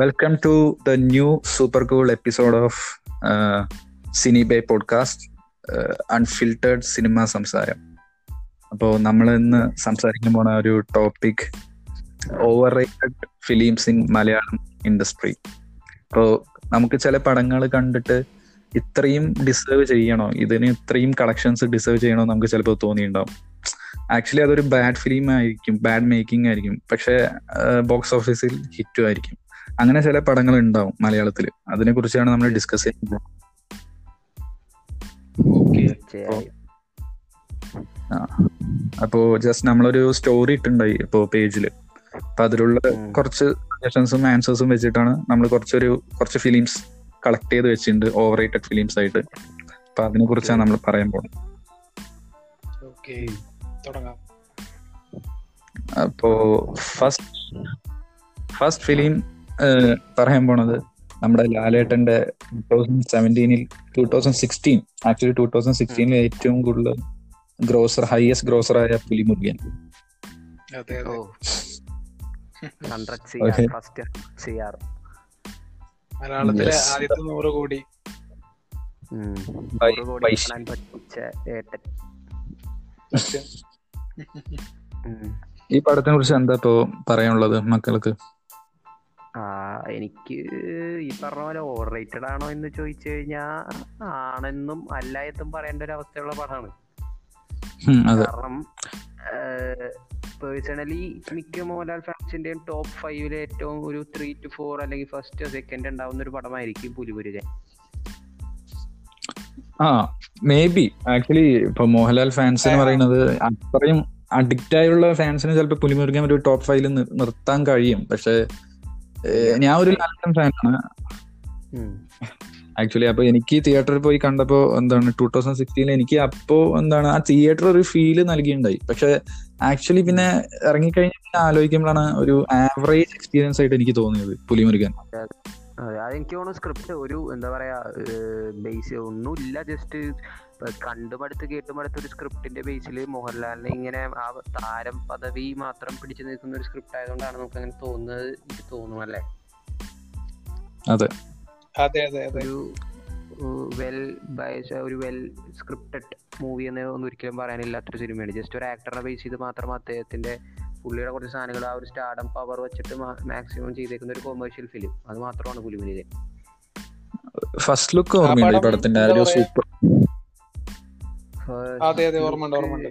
Welcome to the new super cool episode of സിനിബൈ podcast unfiltered cinema uh, സംസാരം അപ്പോൾ നമ്മൾ ഇന്ന് സംസാരിക്കാൻ പോണ ഒരു topic over rated films in Malayalam industry അപ്പോൾ നമുക്ക് ചില പടങ്ങൾ കണ്ടിട്ട് ഇത്രയും ഡിസേർവ് ചെയ്യണോ? ഇതിന് ഇത്രയും കളക്ഷൻസ് ഡിസേർവ് ചെയ്യണോ നമുക്ക് ചിലപ്പോൾ തോന്നിയിട്ടുണ്ടാവും. ആക്ച്വലി അതൊരു ബാഡ് ഫിലിം ആയിരിക്കും ബാഡ് മേക്കിംഗ് ആയിരിക്കും. പക്ഷെ ബോക്സ് ഓഫീസിൽ ഹിറ്റും ആയിരിക്കും. അങ്ങനെ ചില പടങ്ങൾ ഉണ്ടാവും മലയാളത്തിൽ അതിനെ കുറിച്ചാണ് നമ്മൾ ഡിസ്കസ് ചെയ്യുന്നത് അപ്പോ ജസ്റ്റ് നമ്മളൊരു സ്റ്റോറി ഇട്ടുണ്ടായി ഇപ്പോ പേജിൽ അപ്പൊ അതിലുള്ള കുറച്ച് സജഷൻസും ആൻസേഴ്സും വെച്ചിട്ടാണ് നമ്മൾ കുറച്ചൊരു കുറച്ച് ഫിലിംസ് കളക്ട് ചെയ്ത് വെച്ചിട്ടുണ്ട് ഓവർ റേറ്റഡ് ഫിലിംസ് ആയിട്ട്. അപ്പൊ അതിനെ കുറിച്ചാണ് നമ്മൾ പറയാൻ പോകുന്നത്. അപ്പോ ഫസ്റ്റ് ഫസ്റ്റ് ഫിലിം പറയാൻ പോണത് നമ്മുടെ ലാലേട്ടന്റെ two thousand സെവന്റീനിൽ two thousand sixteen actually two thousand സിക്സ്റ്റീനിൽ ഏറ്റവും കൂടുതൽ ഗ്രോസർ ഹയസ്റ്റ് ഗ്രോസർ ആയ പുലിമുരുകൻ. മലയാളത്തിലെ ആദ്യത്തെ നൂറ് കോടി. ഈ പടത്തിനെ കുറിച്ച് എന്താ ഇപ്പോ പറയാനുള്ളത് മക്കൾക്ക്? ആ എനിക്ക് ഈ പറഞ്ഞ പോലെ ഓവർ റേറ്റഡ് ആണോ എന്ന് ചോദിച്ചു കഴിഞ്ഞാൽ ആണെന്നും അല്ല എന്നും പറയേണ്ട ഒരു അവസ്ഥയുള്ള പടമാണ്. കാരണം പേഴ്സണലി മിക്ക മോഹൻലാൽ ഫാൻസിന്റെയും ടോപ്പ് ഫൈവിലെ ഏറ്റവും ഒരു ത്രീ ടു ഫോർ അല്ലെങ്കിൽ ഫസ്റ്റ് സെക്കൻഡ് ഉണ്ടാവുന്ന ഒരു പടമായിരിക്കും പുലിപുരുകൻ ആ മേ ബി ആക്ച്വലി ഇപ്പൊ മോഹൻലാൽ ഫാൻസ് എന്ന് പറയുന്നത് അത്രയും അഡിക്റ്റ് ആയുള്ള ഫാൻസിന് ചിലപ്പോൾ പുലിമുരുകൻ ഒരു ടോപ്പ് ഫൈവിൽ നിർത്താൻ കഴിയും. പക്ഷെ ഞാൻ ഒരു ഫാനാണ് ആക്ച്വലി അപ്പൊ എനിക്ക് തിയേറ്ററിൽ പോയി കണ്ടപ്പോ എന്താണ് ടൂ തൗസൻഡ് സിക്സ്റ്റീനിൽ എനിക്ക് അപ്പോ എന്താണ് ആ തിയേറ്റർ ഒരു ഫീൽ നൽകിയിട്ടുണ്ടായി പക്ഷെ ആക്ച്വലി പിന്നെ ഇറങ്ങിക്കഴിഞ്ഞ പിന്നെ ആലോചിക്കുമ്പോഴാണ് ഒരു ആവറേജ് എക്സ്പീരിയൻസ് ആയിട്ട് എനിക്ക് തോന്നിയത് പുലിമുരുകൻ. അതെ അതെനിക്ക് തോന്നുന്നു സ്ക്രിപ്റ്റ് ഒരു എന്താ പറയാ ബേസ് ഒന്നുമില്ല ജസ്റ്റ് കണ്ടുമടുത്ത് കേട്ടുമടുത്ത് ഒരു സ്ക്രിപ്റ്റിന്റെ ബേസിൽ മോഹൻലാലിനെ ഇങ്ങനെ ആ താരം പദവി മാത്രം പിടിച്ചു നിൽക്കുന്ന ഒരു സ്ക്രിപ്റ്റ് ആയതുകൊണ്ടാണ് നമുക്ക് അങ്ങനെ തോന്നുന്നത് എനിക്ക് തോന്നും അല്ലേ? അതെ. അതെ അതെ ഒരു വെൽ ബൈസ് ഒരു വെൽ സ്ക്രിപ്റ്റഡ് മൂവി എന്ന് ഒന്നും ഒരിക്കലും പറയാനില്ലാത്തൊരു സിനിമയാണ് ജസ്റ്റ് ഒരു ആക്ടറിനെ ബേസ് ചെയ്ത് മാത്രം അദ്ദേഹത്തിന്റെ പുള്ളിയുടെ കുറച്ച് സാധനങ്ങൾ ആ ഒരു സ്റ്റാഡം പവർ വെച്ചിട്ട് മാക്സിമം ചെയ്തേക്കുന്ന ഒരു കൊമേഴ്ഷ്യൽ ഫിലിം അത് മാത്രമാണ് പുലിമുരുകൻ ഫസ്റ്റ് ലുക്ക് ഓർമ്മയുണ്ട് ഈ പടത്തിന്റെ ഒരു സൂപ്പർ അതെ അതെ ഓർമ്മയുണ്ട് ഓർമ്മയുണ്ട്.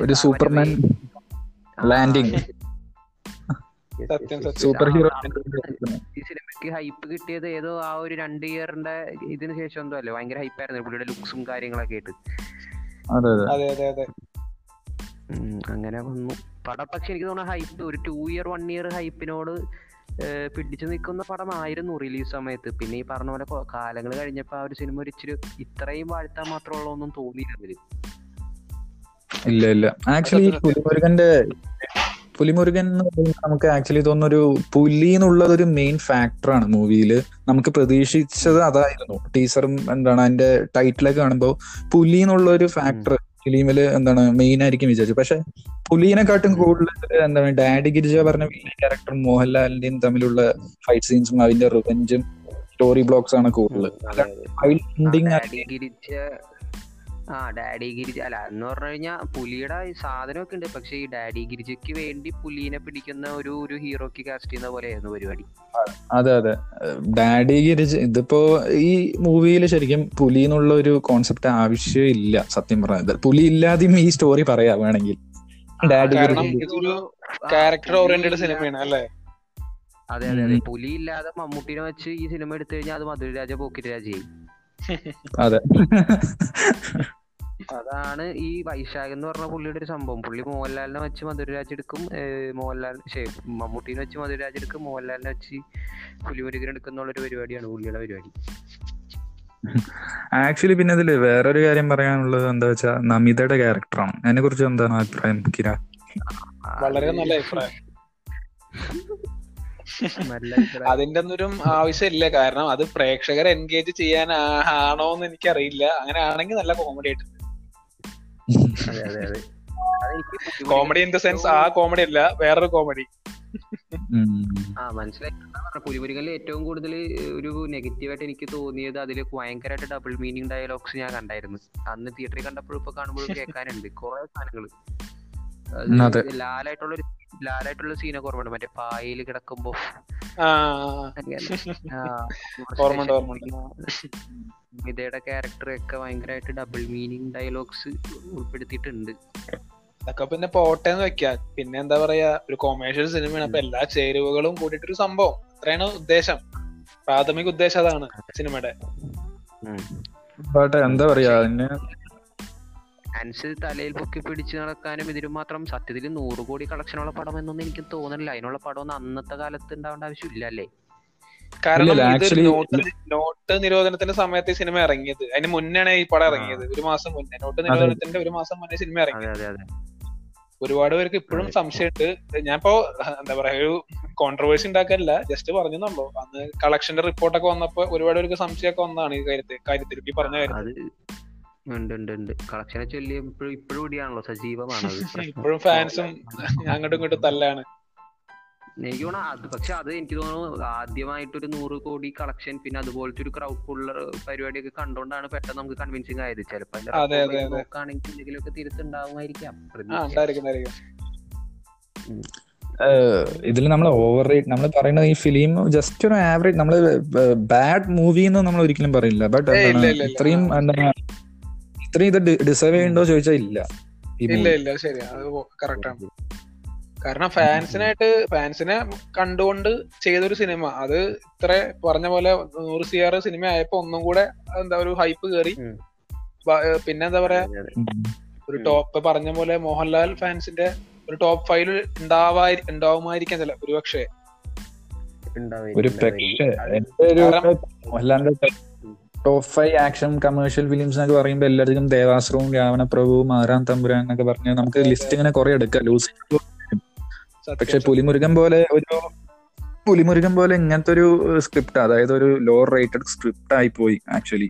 ഒരു സൂപ്പർമാൻ ലാൻഡിങ്. സൂപ്പർ ഹീറോ ഈ സിനിമയ്ക്ക് ഹൈപ്പ് കിട്ടിയത് ഏതോ ആ ഒരു രണ്ട് ഇയറിന്റെ ഇതിന് ശേഷം എന്തോ അല്ലേ? ഭയങ്കര ഹൈപ്പ് ആയിരുന്നു പുള്ളിയുടെ ലുക്സും കാര്യങ്ങളൊക്കെ ആയിട്ട്. അതെ അതെ. അതെ അതെ അങ്ങനെ വന്നു. പടം പക്ഷെ എനിക്ക് തോന്നുന്നു ഹൈപ്പ് ഒരു ടു ഇയർ വൺ ഇയർ ഹൈപ്പിനോട് പിടിച്ചു നിൽക്കുന്ന പടമായിരുന്നു റിലീസ് സമയത്ത്. പിന്നെ ഈ പറഞ്ഞ പോലെ കാലങ്ങൾ കഴിഞ്ഞപ്പോ ആ ഒരു സിനിമ ഒരു ഇത്രയും വാഴ്ത്താൻ മാത്രമുള്ള ഒന്നും തോന്നിയിരുന്നില്ല ഇല്ല ഇല്ല. ആക്ച്വലി പുലിമുരുകന്റെ പുലിമുരുകൻ എന്ന് പറയുമ്പോൾ നമുക്ക് ആക്ച്വലി തോന്നുന്നൊരു പുലി എന്നുള്ളത് ഒരു മെയിൻ ഫാക്ടറാണ് മൂവിയിൽ നമുക്ക് പ്രതീക്ഷിച്ചത് അതായിരുന്നു. ടീച്ചറും എന്താണ് അതിന്റെ ടൈറ്റിലൊക്കെ കാണുമ്പോൾ പുലി എന്നുള്ള ഒരു ഫാക്ടർ ഫിലിമിൽ എന്താണ് മെയിൻ ആയിരിക്കും വിചാരിച്ചു പക്ഷെ പുലീനെക്കാട്ടും കൂടുതൽ എന്താണ് ഡാഡി ഗിരിജ പറഞ്ഞ വില്ലൻ ക്യാരക്ടർ മോഹൻലാലിന്റെയും തമ്മിലുള്ള ഫൈറ്റ് സീൻസും അതിന്റെ റിവെഞ്ചും സ്റ്റോറി ബ്ലോക്സ് ആണ് കൂടുതൽ. ആ ഡാഡി ഗിരിജ അല്ല എന്ന് പറഞ്ഞു കഴിഞ്ഞാൽ പുലിയുടെ സാധനമൊക്കെ ഉണ്ട്. പക്ഷെ ഈ ഡാഡി ഗിരിജയ്ക്ക് വേണ്ടി പുലീനെ പിടിക്കുന്ന ഒരു ഒരു ഹീറോക്ക് കാസ്റ്റ് ചെയ്യുന്ന പോലെയായിരുന്നു പരിപാടി. അതെ അതെ. ഡാഡി ഗിരിജ ഇതിപ്പോ ഈ മൂവിയിൽ ശരിക്കും പുലി എന്നുള്ള ഒരു കോൺസെപ്റ്റ് ആവശ്യമില്ല സത്യം പറഞ്ഞത് പുലി ഇല്ലാതെയും ഈ സ്റ്റോറി പറയാ വേണമെങ്കിൽ ഡാഡി ഇതൊരു ക്യാരക്ടർ ഓറിയന്റഡ് സിനിമയാണ് അല്ലേ? അതെ അതെ അതെ. പുലി ഇല്ലാതെ മമ്മൂട്ടിനെ വെച്ച് ഈ സിനിമ എടുത്തു കഴിഞ്ഞാൽ അത് മധുരരാജ പോക്കിറ്റ് രാജയായി. അതെ. അതാണ് ഈ വൈശാഖ് എന്ന് പറഞ്ഞ പുള്ളിയുടെ ഒരു സംഭവം. പുള്ളി മോഹൻലാലിനെ വെച്ച് മധുരരാജ് എടുക്കും മോഹൻലാൽ മമ്മൂട്ടിനെ വെച്ച് മധുരരാജ് എടുക്കും മോഹൻലാലിനെ വെച്ച് പുലിമുരുകൻ എടുക്കുന്നുള്ളൊരു ഒരു പരിപാടിയാണ് പുള്ളിയുടെ പരിപാടി. ആക്ച്വലി പിന്നെ ഇതിൽ വേറൊരു കാര്യം പറയാനുള്ളത് എന്താ വെച്ചാ നമിതയുടെ ക്യാരക്ടറാണ്. അതിനെ കുറിച്ച് എന്താണ് അഭിപ്രായം കിര? വളരെ നല്ല അഭിപ്രായം. അതിന്റെ ഒന്നും ആവശ്യമില്ല. കാരണം അത് പ്രേക്ഷകരെ എൻഗേജ് ചെയ്യാൻ ആണോന്ന് എനിക്കറിയില്ല. അങ്ങനെ ആണെങ്കിൽ നല്ല കോമഡി ആയിട്ടുണ്ട് അതെ അതെ അതെ. കോമഡി ഇൻ ദ സെൻസ് ആ കോമഡി അല്ല വേറൊരു കോമഡി ആ മനസ്സിലായി. പുലിമുരുകനിൽ ഏറ്റവും കൂടുതൽ ഒരു നെഗറ്റീവായിട്ട് എനിക്ക് തോന്നിയത് അതിൽ ഭയങ്കരമായിട്ട് ഡബിൾ മീനിങ് ഡയലോഗ്സ് ഞാൻ കണ്ടായിരുന്നു. അന്ന് തിയേറ്ററിൽ കണ്ടപ്പോഴും ഇപ്പൊ കാണുമ്പോഴും കേൾക്കാനുണ്ട് കുറെ സാധനങ്ങൾ. ലാലായിട്ടുള്ള ലാലായിട്ടുള്ള സീനൊക്കെ ഓർമ്മയുണ്ട്. മറ്റേ പായയിൽ കിടക്കുമ്പോ ഓർമ്മയുണ്ട് മിതയുടെ ക്യാരക്ടർ ഒക്കെ ഭയങ്കരമായിട്ട് ഡബിൾ മീനിങ് ഡയലോഗ്സ് ഉൾപ്പെടുത്തിയിട്ടുണ്ട്. അതൊക്കെ പിന്നെ പോട്ടെ എന്ന് വെക്കാം. പിന്നെ എന്താ പറയാ ഒരു കൊമേഴ്ഷ്യൽ സിനിമയാണ് അപ്പൊ എല്ലാ ചേരുവകളും കൂടിയിട്ടൊരു സംഭവം. അത്രയാണ് ഉദ്ദേശം. പ്രാഥമിക ഉദ്ദേശം അതാണ് സിനിമയുടെ എന്താ പറയാ ഫാൻസ് തലയിൽ പൊക്കി പിടിച്ച് നടക്കാനും ഇതിനും മാത്രം സത്യത്തിൽ നൂറ് കോടി കളക്ഷനുള്ള പടം എന്നൊന്നും എനിക്ക് തോന്നുന്നില്ല അതിനുള്ള പടം ഒന്നും അന്നത്തെ കാലത്ത് ഉണ്ടാവേണ്ട ആവശ്യമില്ല അല്ലേ? കാരണം ഇത് നോട്ട് നോട്ട് നിരോധനത്തിന്റെ സമയത്ത് സിനിമ ഇറങ്ങിയത്. അതിന് മുന്നാണ് ഈ പടം ഇറങ്ങിയത്. ഒരു മാസം മുന്നേ. നോട്ട് നിരോധനത്തിന്റെ ഒരു മാസം മുന്നേ സിനിമ ഇറങ്ങി. അതെ അതെ അതെ. ഒരുപാട് പേർക്ക് ഇപ്പോഴും. സംശയമുണ്ട്. ഞാനിപ്പോ എന്താ പറയാ ഒരു കോൺട്രവേഴ്സി ഉണ്ടാക്കാനില്ല ജസ്റ്റ് പറഞ്ഞെന്നുള്ളൂ. അന്ന് കളക്ഷന്റെ റിപ്പോർട്ടൊക്കെ വന്നപ്പോ ഒരുപാട് പേർക്ക് സംശയമൊക്കെ വന്നതാണ് ഈ കാര്യത്തിൽ കാര്യത്തിൽ ഈ പറഞ്ഞ കാര്യം അത് ഉണ്ട് ഉണ്ട് ഉണ്ട്. കളക്ഷനെ ചൊല്ലി ഇപ്പോഴും ഇപ്പോഴും ഇടിയാണല്ലോ സജീവമാണ് ഇപ്പോഴും ഫാൻസും അങ്ങോട്ടും ഇങ്ങോട്ടും തല്ലാണ്. എനിക്ക് തോന്നുന്നു അത് പക്ഷെ അത് എനിക്ക് തോന്നുന്നു ആദ്യമായിട്ടൊരു നൂറ് കോടി കളക്ഷൻ പിന്നെ അതുപോലത്തെ ഒരു ക്രൗഡ് പരിപാടി പരിപാടിയൊക്കെ കണ്ടുകൊണ്ടാണ് പെട്ടെന്ന് നമുക്ക് കൺവിൻസിങ് ആയത്. ചിലപ്പോ. നോക്കുകയാണെങ്കിൽ എന്തെങ്കിലുമൊക്കെ തിരുത്തുണ്ടാവുമായിരിക്കാം. ഇതിൽ നമ്മൾ ഓവർ റേറ്റ് നമ്മൾ പറയുന്നത് ഈ ഫിലിം ജസ്റ്റ് ഒരു ആവറേജ് നമ്മൾ ബാഡ് മൂവി എന്ന് നമ്മൾ ഒരിക്കലും പറയില്ല. ബട്ട് ഇല്ല, ഇല്ല, ഇല്ല. ഇത്രയും എന്താ ഇത്രയും ഇത് ഡിസേർവ് ചെയ്യണ്ടോ ചോദിച്ചാൽ ഇല്ല. ഇല്ല ഇല്ല ശരി. അത് കറക്റ്റ് ആണ്. കാരണം ഫാൻസിനായിട്ട് ഫാൻസിനെ കണ്ടുകൊണ്ട് ചെയ്തൊരു സിനിമ. അത് ഇത്ര പറഞ്ഞ പോലെ നൂറ് സി ആർ സിനിമ ആയപ്പോ ഒന്നും കൂടെ എന്താ ഒരു ഹൈപ്പ് കയറി. പിന്നെ എന്താ പറയാ. ഒരു ടോപ്പ് പറഞ്ഞ പോലെ മോഹൻലാൽ ഫാൻസിന്റെ ഒരു ടോപ്പ് ഫൈവ് ഉണ്ടാവാ ഉണ്ടാവുമായിരിക്കാം. ചില ഒരു പക്ഷേ ഒരു പക്ഷേ മോഹൻലാലിന്റെ top five action commercial films എന്നൊക്കെ പറയുമ്പോൾ എല്ലാവർക്കും ദേവാസുരവും രാവണപ്രഭുവും ആറാം തമ്പുരാൻ എന്നൊക്കെ പറഞ്ഞ് നമുക്ക് ലിസ്റ്റ് ഇങ്ങനെ കുറെ എടുക്കാം. ലൂസ് പക്ഷെ. പുലിമുരുകൻ പോലെ ഒരു പുലിമുരുകൻ പോലെ ഇങ്ങനത്തെ ഒരു സ്ക്രിപ്റ്റ് അതായത് ഒരു ലോ റേറ്റഡ് സ്ക്രിപ്റ്റ് ആയി പോയി ആക്ച്വലി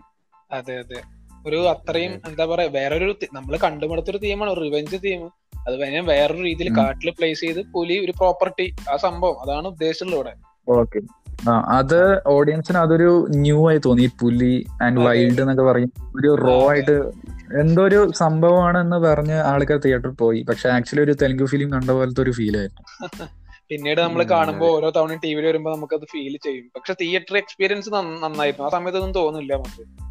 അതെ അതെ. ഒരു അത്രയും എന്താ പറയാ വേറൊരു നമ്മൾ നമ്മൾ കണ്ടുപിടുത്തൊരു തീമാണ് റിവെഞ്ച് തീം അത് വേറെ വേറൊരു രീതിയിൽ. കാട്ടിൽ പ്ലേസ് ചെയ്ത് പുലി ഒരു പ്രോപ്പർട്ടി ആ സംഭവം അതാണ് ഉദ്ദേശമുള്ളത് ഇവിടെ. ഓക്കെ. അത് ഓഡിയൻസിന് അതൊരു ന്യൂ ആയി തോന്നി. ഈ പുലി ആൻഡ്. വൈൽഡ് എന്നൊക്കെ പറയും. ഒരു റോ ആയിട്ട് എന്തോ ഒരു സംഭവമാണെന്ന് പറഞ്ഞ് ആൾക്കാർ തിയേറ്ററിൽ പോയി. പക്ഷെ ആക്ച്വലി ഒരു തെലുങ്ക് ഫിലിം കണ്ട പോലത്തെ ഒരു ഫീൽ ആയിരുന്നു. പിന്നീട് നമ്മൾ കാണുമ്പോൾ കാണുമ്പോ ഓരോ തവണ ടി വിയിൽ വരുമ്പോ നമുക്ക് അത് ഫീൽ ചെയ്യും. പക്ഷെ തിയേറ്റർ എക്സ്പീരിയൻസ് നന്നായിരുന്നു. ആ സമയത്ത് ഒന്നും തോന്നില്ല നമുക്ക്.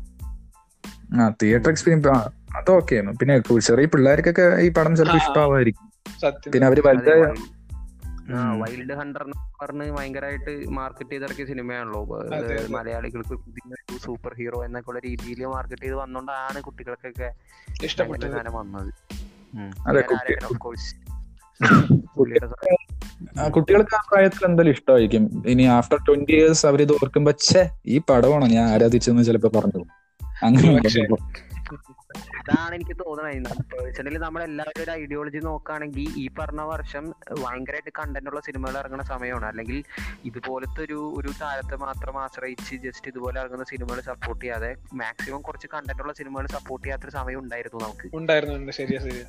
ആ തിയേറ്റർ എക്സ്പീരിയൻസ് അത് ഓക്കെ ആയിരുന്നു. പിന്നെ ചെറിയ പിള്ളേർക്കൊക്കെ ഈ പടം ചിലപ്പോൾ ആ, ആ. ഇഷ്ടമാവായിരിക്കും സത്യം. പിന്നെ അവർ വലുതായ ആ. വൈൽഡ് ഹണ്ടർ എന്ന് പറഞ്ഞ് ഭയങ്കരമായിട്ട് മാർക്കറ്റ് ചെയ്തിറക്കിയ സിനിമയാണല്ലോ. മലയാളികൾക്ക് പുതിയ സൂപ്പർ ഹീറോ എന്നൊക്കെ ഉള്ള രീതിയിൽ മാർക്കറ്റ് ചെയ്ത് വന്നോണ്ടാണ് കുട്ടികൾക്കൊക്കെ ഇഷ്ടപ്പെട്ട വന്നത്. കുട്ടികൾക്ക് ആ പ്രായത്തിൽ എന്തായാലും ഇഷ്ടമായിരിക്കും? ഇനി ആഫ്റ്റർ ട്വന്റി ഇയേഴ്സ് അവർ ഇത് ഓർക്കുമ്പോ ഛേ ഈ പടമാണോ ഞാൻ ആരാധിച്ചെന്ന് ചിലപ്പോ പറഞ്ഞു. അങ്ങനെ. അതാണ് എനിക്ക് തോന്നുന്നത് നമ്മൾ എല്ലാവരും ഒരു ഐഡിയോളജി നോക്കുകയാണെങ്കിൽ ഈ പറഞ്ഞ വർഷം ഭയങ്കരമായിട്ട് കണ്ടന്റ് ഉള്ള സിനിമകൾ ഇറങ്ങുന്ന സമയമാണ്. അല്ലെങ്കിൽ ഇതുപോലത്തെ ഒരു ഒരു താരത്തെ മാത്രം ആശ്രയിച്ച് ജസ്റ്റ് ഇതുപോലെ ഇറങ്ങുന്ന സിനിമകൾ സപ്പോർട്ട് ചെയ്യാതെ മാക്സിമം കുറച്ച് കണ്ടന്റ് ഉള്ള സിനിമകൾ സപ്പോർട്ട് ചെയ്യാത്തൊരു സമയം ഉണ്ടായിരുന്നു നമുക്ക്. ഉണ്ടായിരുന്നു ഉണ്ട് ശരിയാ. ശരിയാ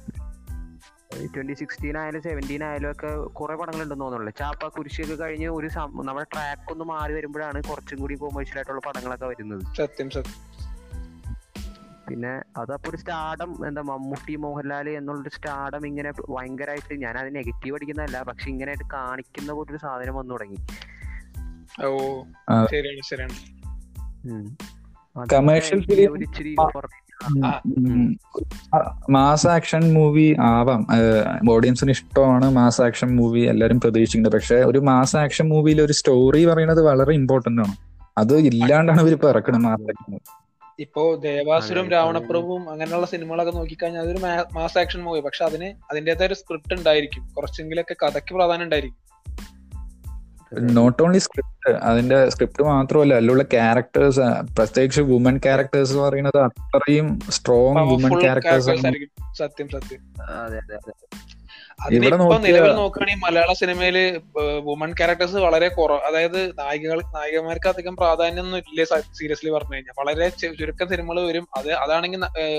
ട്വന്റി സിക്സ്റ്റീൻ ആയാലും സെവന്റീൻ ആയാലും ഒക്കെ കുറെ പടങ്ങൾ ഉണ്ടെന്ന് തോന്നുന്നുള്ളു ചാപ്പ കുരിശൊക്കെ കഴിഞ്ഞ് ഒരു നമ്മുടെ ട്രാക്ക് ഒന്ന് മാറി വരുമ്പോഴാണ് കുറച്ചും കൂടി കൊമേഴ്ഷ്യൽ ആയിട്ടുള്ള പടങ്ങളൊക്കെ വരുന്നത്. സത്യം സത്യം. പിന്നെ അതപ്പോ ഒരു സ്റ്റാർഡം എന്താ മമ്മൂട്ടി മോഹൻലാൽ എന്നുള്ളൊരു സ്റ്റാർഡം ഇങ്ങനെ ഭയങ്കരമായിട്ട് ഞാൻ അത് നെഗറ്റീവ് അടിക്കുന്നതല്ല പക്ഷെ ഇങ്ങനെയായിട്ട് കാണിക്കുന്ന പോലെ ഒരു സാധനം വന്നു തുടങ്ങി. ഓ ശരിയാണ് ശരിയാണ്. കമേഴ്ഷ്യൽ. മാസ് ആക്ഷൻ മൂവി ആവാം. ഓഡിയൻസിന് ഇഷ്ടമാണ് മാസ് ആക്ഷൻ മൂവി എല്ലാരും പ്രതീക്ഷിക്കുന്നത്. പക്ഷെ ഒരു മാസ് ആക്ഷൻ മൂവിയിൽ ഒരു സ്റ്റോറി പറയുന്നത് വളരെ ഇമ്പോർട്ടന്റ് ആണ്. അത് ഇല്ലാണ്ടാണ് ഇവർ ഇപ്പൊ ഇറക്കുന്നത് മാസ് ആക്ഷൻ ഇപ്പോ ദേവാസുരം രാവണപ്രഭുവും അങ്ങനെയുള്ള സിനിമകളൊക്കെ നോക്കിക്കഴിഞ്ഞാൽ അതൊരു മാസ് ആക്ഷൻ മൂവി പക്ഷെ അതിന് അതിന്റേതായ ഒരു സ്ക്രിപ്റ്റ് ഉണ്ടായിരിക്കും. കുറച്ചെങ്കിലൊക്കെ കഥയ്ക്ക് പ്രാധാന്യം ഉണ്ടായിരിക്കും. നോട്ട് ഓൺലി സ്ക്രിപ്റ്റ് അതിന്റെ സ്ക്രിപ്റ്റ് മാത്രമല്ല അതിലുള്ള ക്യാരക്ടേഴ്സ് പ്രത്യേകിച്ച് വുമൻ ക്യാരക്ടേഴ്സ് എന്ന് പറയുന്നത് അത്രയും സ്ട്രോങ് വുമൻ ക്യാരക്ടേഴ്സ് ക്യാരക്ടേഴ്സ് സത്യം സത്യം. അതെ അതെ അതെ. അതിനിപ്പോ നിലവിൽ നോക്കുകയാണെങ്കിൽ മലയാള സിനിമയിൽ വുമൺ ക്യാരക്ടേഴ്സ് വളരെ കുറവ്. അതായത് നായികകൾ നായികമാർക്ക് അധികം പ്രാധാന്യം ഒന്നും ഇല്ല സീരിയസ്ലി പറഞ്ഞു കഴിഞ്ഞാൽ. വളരെ ചുരുക്കം സിനിമകൾ വരും. അത് അതാണെങ്കിൽ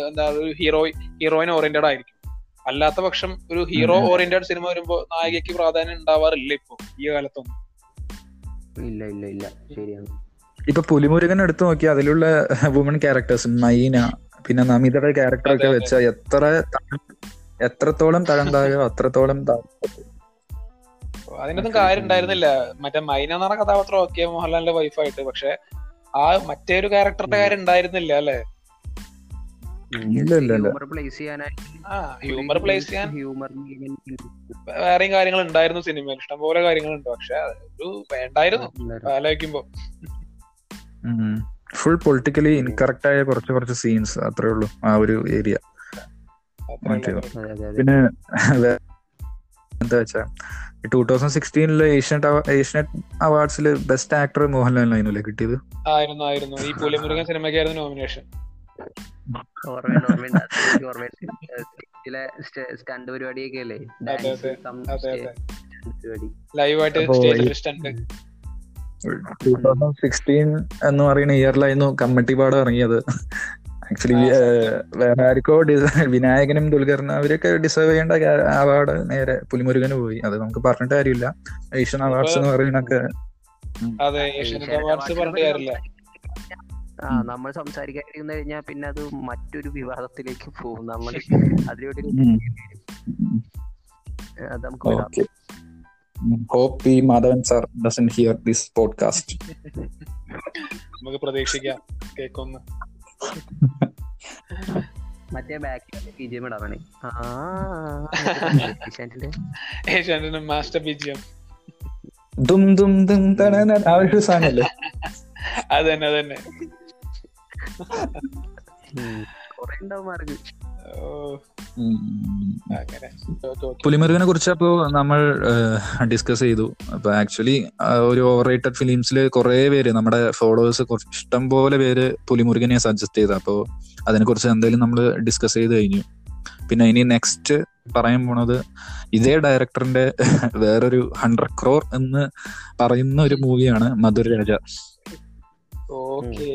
എന്താ ഒരു ഹീറോ ഹീറോയിൻ ഓറിയന്റഡ് ആയിരിക്കും. അല്ലാത്ത പക്ഷം ഒരു ഹീറോ ഓറിയന്റഡ് സിനിമ വരുമ്പോ നായികയ്ക്ക് പ്രാധാന്യം ഉണ്ടാവാറില്ല ഇപ്പൊ ഈ കാലത്തൊന്നും. ഇല്ല ഇല്ല ഇല്ല. ശരിയാണ്. ഇപ്പൊ പുലിമുരുകൻ എടുത്തു നോക്കി അതിലുള്ള വുമൺ ക്യാരക്ടേഴ്സ് മൈന പിന്നെ നമിതയുടെ ക്യാരക്ടർ ഒക്കെ അതെ, അതെ. വെച്ച എത്ര എത്രത്തോളം തഴം താഴോ അത്രത്തോളം അതിനൊന്നും കാര്യം ഉണ്ടായിരുന്നില്ല മറ്റേ മൈന എന്ന കഥാപാത്രം ഓക്കെ മോഹൻലാലിന്റെ വൈഫായിട്ട് പക്ഷെ ആ മറ്റേ ഒരു ക്യാരക്ടറിന്റെ കാര്യം ഉണ്ടായിരുന്നില്ല അല്ലെ? ഇല്ല, ഇല്ല, ഇല്ല. ഹ്യൂമർ പ്ലേസ് ചെയ്യാനായിട്ട് ആ ഹ്യൂമർ പ്ലേസ് ചെയ്യാൻ ഹ്യൂമർ വേറെയും കാര്യങ്ങൾ ഉണ്ടായിരുന്നു സിനിമയിൽ ഇഷ്ടംപോലെ കാര്യങ്ങളുണ്ട്. പക്ഷെ ഒരു വേണ്ടായിരുന്നു. ആലോചിക്കുമ്പോ ഫുൾ പൊളിറ്റിക്കലി ഇൻകറക്റ്റ് ആയ കുറച്ച് കുറച്ച് സീൻസ് അത്രേ ഉള്ളൂ ആ ഒരു ഏരിയ പിന്നെ എന്താ വെച്ചാ ടൂ തൗസൻഡ് സിക്സ്റ്റീനിൽ ഏഷ്യനെറ്റ് ഏഷ്യനെറ്റ് അവാർഡ്സിൽ ബെസ്റ്റ് ആക്ടർ മോഹൻലാലിനായിരുന്നല്ലേ കിട്ടിയത്? ആയിരുന്നു ആയിരുന്നു. ഈ പുലിമുരുകൻ സിനിമയ്ക്കായിരുന്നു നോമിനേഷൻ സ്റ്റണ്ട് പരിപാടിയൊക്കെ അല്ലേ? ലൈവായിട്ട് സ്റ്റേജിൽ സ്റ്റണ്ട്. ടൂ തൗസൻഡ് സിക്സ്റ്റീൻ എന്ന് പറയുന്ന ഇയറിലായിരുന്നു കമ്മിറ്റി പാടം ഇറങ്ങിയത്. ആക്ച്വലി വേറെ ആർക്കോ വിനായകനും ദുൽഖറിനും അവരൊക്കെ ഡിസേർവ് ചെയ്യേണ്ട അവാർഡ് നേരെ പുലിമുരുകന് പോയി. അത് നമുക്ക് പറഞ്ഞിട്ട് കാര്യമില്ല. ഏഷ്യൻ അവാർഡ്സ് എന്ന് പറയുന്നൊക്കെ. അതെ ഏഷ്യനെറ്റ് അവാർഡ്സ് പറഞ്ഞിട്ട് കാര്യമില്ല. ആ നമ്മൾ സംസാരിക്കാതിരുന്നു കഴിഞ്ഞാൽ പിന്നെ അത് മറ്റൊരു വിവാദത്തിലേക്ക് പോകും. നമ്മൾ അതിലൂടെ നമുക്ക് hope P Madhavan sir doesn't hear this podcast നമുക്ക് പ്രതീക്ഷിക്കാം കേക്കൊന്ന് മറ്റേ ബാക്കിൽ ബി ജി എം ഇടാൻ ഏഷ്യാനെറ്റിന്റെ. മാസ്റ്റർ പി ജി എം ദും ദും ദും തടന ആ ഒരു സാധനല്ലേ? അതന്നെ തന്നെ അത് കൊറേ ഉണ്ടാവും മാർക്ക്. പുലിമുരുകനെ കുറിച്ച് അപ്പോൾ നമ്മൾ ഡിസ്കസ് ചെയ്തു. അപ്പൊ ആക്ച്വലി ഒരു ഓവർ റേറ്റഡ് ഫിലിംസിൽ കുറെ പേര് നമ്മുടെ ഫോളോവേഴ്സ് ഇഷ്ടം പോലെ പേര് പുലിമുരുകനെ സജസ്റ്റ് ചെയ്തു. അപ്പോൾ അതിനെ കുറിച്ച് എന്തായാലും നമ്മൾ ഡിസ്കസ് ചെയ്ത് കഴിഞ്ഞു. പിന്നെ ഇനി നെക്സ്റ്റ് പറയാൻ പോണത് ഇതേ ഡയറക്ടറിന്റെ വേറൊരു ഹൺഡ്രഡ് ക്രോർ എന്ന് പറയുന്ന ഒരു മൂവിയാണ് മധുരരാജ. ഓക്കെ.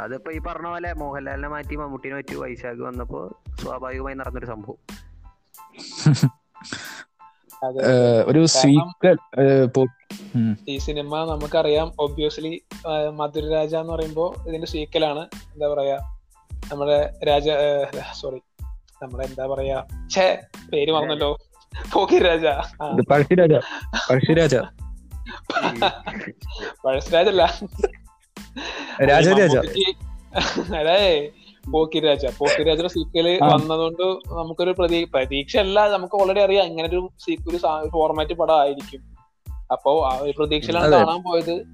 അതിപ്പോ ഈ പറഞ്ഞ പോലെ മോഹൻലാലിനെ മാറ്റി മമ്മൂട്ടിനെ മാറ്റി വൈശാഖ് വന്നപ്പോ സ്വാഭാവികമായി നടന്നൊരു സംഭവം. ഒരു ഈ സിനിമ നമുക്കറിയാം ഒബ്വിയസ്ലി മധുരരാജ എന്ന് പറയുമ്പോ ഇതിന്റെ സീക്കലാണ് എന്താ പറയാ നമ്മുടെ രാജ സോറി നമ്മുടെ എന്താ പറയാ ഛേ പേര് പറഞ്ഞല്ലോ പോക്കി രാജ. പഴശ്ശിരാജ പഴശ്ശിരാജ പഴശ്ശിരാജല്ല രാജരാജ അതെ പോക്കി രാജ പോക്കി രാജയുടെ സീക്വൽ വന്നതുകൊണ്ട് നമുക്കൊരു പ്രതീ പ്രതീക്ഷ അല്ല നമുക്ക് ഓൾറെഡി അറിയാം. ഇങ്ങനെ ഒരു സീക്വൽ ഫോർമാറ്റ് പടം ആയിരിക്കും. അപ്പോ ആ ഒരു പ്രതീക്ഷയിലാണ്. കാണാൻ പോയത്.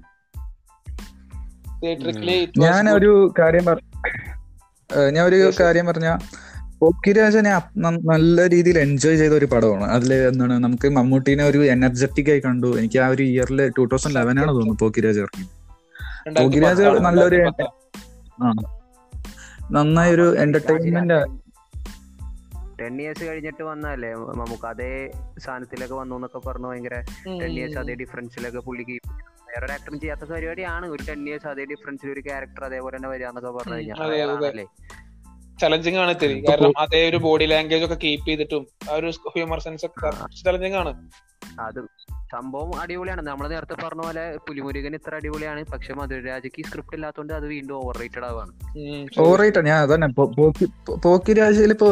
തിയേറ്ററിക്കലി ഞാൻ ഒരു കാര്യം ഞാൻ ഒരു. കാര്യം പറഞ്ഞ പോക്കിരാജനെ നല്ല രീതിയിൽ എൻജോയ് ചെയ്ത ഒരു പടമാണ്. അതിൽ എന്താണ് നമുക്ക് മമ്മൂട്ടിനെ ഒരു എനർജറ്റിക് ആയി കണ്ടു. എനിക്ക് ആ ഒരു ഇയറിൽ ടൂ തൗസൻഡ് ലെവൻ ആണ് തോന്നുന്നു പോക്കിരാജ് ഇറങ്ങി. പോക്കിരാജ് നല്ലൊരു ആ. നന്നായി ഒരു എന്റർടൈൻമെന്റ് ടെൻ ഇയേഴ്സ് കഴിഞ്ഞിട്ട് വന്നല്ലേ നമുക്ക് അതേ സാധനത്തിലൊക്കെ വന്നു എന്നൊക്കെ പറഞ്ഞു ഭയങ്കര ടെൻ ഇയേഴ്സ് അതേ ഡിഫറൻസിലൊക്കെ പുള്ളിക്ക് വേറൊരു ആക്ടറും ചെയ്യാത്ത പരിപാടിയാണ്. ഒരു ടെൻ ഇയേഴ്സ് അതേ ഡിഫറൻസിൽ ഒരു ക്യാരക്ടർ അതേപോലെ തന്നെ വരിക എന്നൊക്കെ പറഞ്ഞു കഴിഞ്ഞാൽ. ചലഞ്ചിങ് ആണ് ഇത്തിരി. കാരണം അതേ ഒരു ബോഡി ലാംഗ്വേജ് ഒക്കെ കീപ്പ് ചെയ്തിട്ടും ആ ഒരു ഹ്യൂമർ സെൻസ് ഒക്കെ ചലഞ്ചിങ് ആണ്. അത് സംഭവം അടിപൊളിയാണ്. നമ്മൾ നേരത്തെ പറഞ്ഞ പോലെ പുലിമുരുകൻ ഇത്ര അടിപൊളിയാണ്. പക്ഷെ മധുരരാജയ്ക്ക് സ്ക്രിപ്റ്റ് ഇല്ലാത്തതുകൊണ്ട് അത് വീണ്ടും ഓവർ റേറ്റഡ് ആവാണ് ഓവർ റേറ്റഡ് ഞാൻ അതന്നെ പോക്കി- രാജയിൽ പോക്കിരാജയിൽ ഇപ്പോ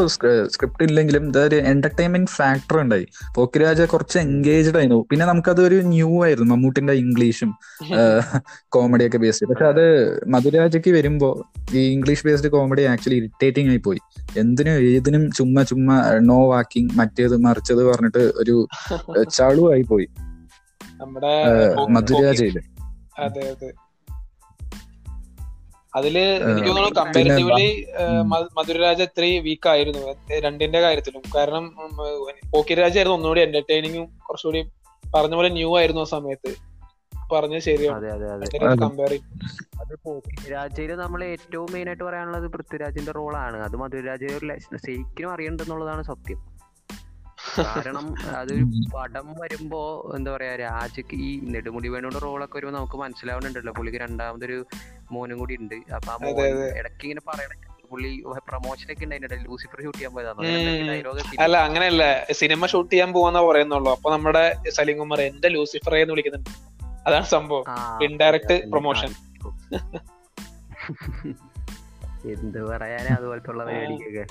സ്ക്രിപ്റ്റ് ഇല്ലെങ്കിലും ഇതൊരു എന്റർടൈൻമെന്റ് ഫാക്ടർ ഉണ്ടായി. പോക്കിരാജ കുറച്ച് എൻഗേജ്ഡ് ആയിരുന്നു. പിന്നെ നമുക്കത് ഒരു ന്യൂ ആയിരുന്നു. മമ്മൂട്ടിന്റെ ഇംഗ്ലീഷും കോമഡി ഒക്കെ ബേസ്ഡ് പക്ഷെ അത് മധുരാജയ്ക്ക് വരുമ്പോ ഈ English based comedy actually irritating ആയി പോയി. എന്തിനും ഏതിനും ചുമ്മാ ചുമ്മാ നോ വാക്കിംഗ് മറ്റേത് മറിച്ചത് പറഞ്ഞിട്ട് ഒരു ഏഹ്, ചളുവായി പോയി. നമ്മുടെ ഏഹ്, പോക്കി- മധുരാജയിൽ അതെ അതെ. അതിൽ എനിക്ക് തോന്നുന്നു കമ്പാരിറ്റീവ്ലി മധുരരാജ ഇത്രയും വീക്ക് ആയിരുന്നു. രണ്ടിന്റെ കാര്യത്തിലും. കാരണം പോക്കിരാജ ആയിരുന്നു ഒന്നുകൂടി എന്റർടൈനിങ്ങും കുറച്ചുകൂടി പറഞ്ഞ പോലെ ന്യൂ ആയിരുന്നു ആ സമയത്ത്. പറഞ്ഞത് ശരിയാണ്. അതെ നമ്മൾ ഏറ്റവും മെയിൻ ആയിട്ട് പറയാനുള്ളത് പൃഥ്വിരാജിന്റെ റോളാണ് അത് മധുരരാജ ശരിക്കും അറിയണ്ടെന്നുള്ളതാണ് സത്യം. കാരണം അതൊരു പടം വരുമ്പോ എന്താ പറയാ രാജക്ക് ഈ നെടുമുടി വേണുയുടെ റോളൊക്കെ വരുമ്പോ നമുക്ക് മനസ്സിലാവുന്നുണ്ടല്ലോ. പുള്ളിക്ക് രണ്ടാമതൊരു മോനും കൂടി ഉണ്ട്. അപ്പൊ ആ മോൻ ഇടയ്ക്ക് ഇങ്ങനെ പറയണ പുള്ളി പ്രൊമോഷൻ ഒക്കെ ലൂസിഫർ ഷൂട്ട് ചെയ്യാൻ. പോയതാണ് ഡയലോഗ് അല്ല അങ്ങനെയല്ല. സിനിമ ഷൂട്ട് ചെയ്യാൻ പോവാന്നാ പറയുന്നുള്ളൂ. അപ്പൊ നമ്മുടെ സലീം കുമാർ എന്റെ ലൂസിഫറെ എന്ന് വിളിക്കുന്നുണ്ട്. അതാണ് സംഭവം. ഇൻഡയറക്റ്റ് പ്രൊമോഷൻ എന്ത് പറയാനാ അതുപോലത്തെ പരിപാടിക്കൊക്കെ.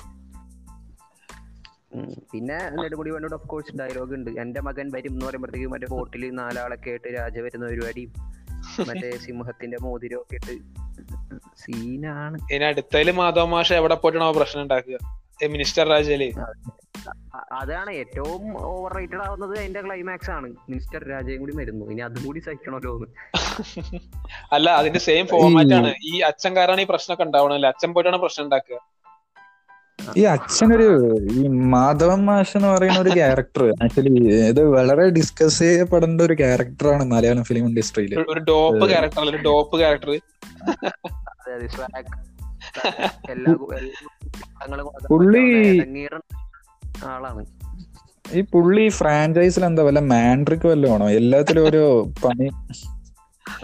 പിന്നെ നെടുമുടി വേണ്ടോട് ഓഫ് കോഴ്സ് ഡയലോഗ് ഉണ്ട്. എന്റെ മകൻ വരും എന്ന് പറയുമ്പോഴത്തേക്കും മറ്റേ ബോട്ടിൽ നാലാളൊക്കെ ആയിട്ട് രാജ വരുന്ന പരിപാടിയും മറ്റേ സിംഹത്തിന്റെ മോതിരം ഒക്കെ ഇട്ട് സീനാണ് ഇനി അടുത്തതിൽ മാധവ മാഷ എവിടെ പോയിട്ടാണോ പ്രശ്നം ഉണ്ടാക്കുക? മിനിസ്റ്റർ രാജയിൽ അതാണ് ഏറ്റവും ഓവർ റേറ്റഡ് ആവുന്നത് അതിന്റെ ക്ലൈമാക്സ് ആണ്. മിനിസ്റ്റർ രാജയും കൂടി വരുന്നു ഇനി അതും കൂടി സഹിക്കണമല്ലോ അല്ല അതിന്റെ സെയിം ഫോർമാറ്റ് ആണ്. ഈ അച്ഛൻ കാരണം ഈ പ്രശ്നമൊക്കെ ഉണ്ടാവണല്ലേ അച്ഛൻ പോയിട്ടാണ് പ്രശ്നം ഉണ്ടാക്കുക? ഈ അച്ഛനൊരു ഈ മാധവൻ മാഷ് എന്ന് പറയുന്ന ഒരു ക്യാരക്ടർ ആക്ച്വലി ഇത് വളരെ ഡിസ്കസ് ചെയ്യപ്പെടേണ്ട ഒരു ക്യാരക്ടറാണ് മലയാളം ഫിലിം ഇൻഡസ്ട്രിയിൽ ഒരു- ഡോപ്പ് ക്യാരക്ടർ ഒരു ഡോപ്പ് ക്യാരക്ടർ പുള്ളി- ആളാണ്. ഈ പുള്ളി ഫ്രാഞ്ചൈസിൽ എന്താ വല്ല മാൻഡ്രിക്ക് വല്ല ആണോ? എല്ലാത്തിലും ഒരു പണി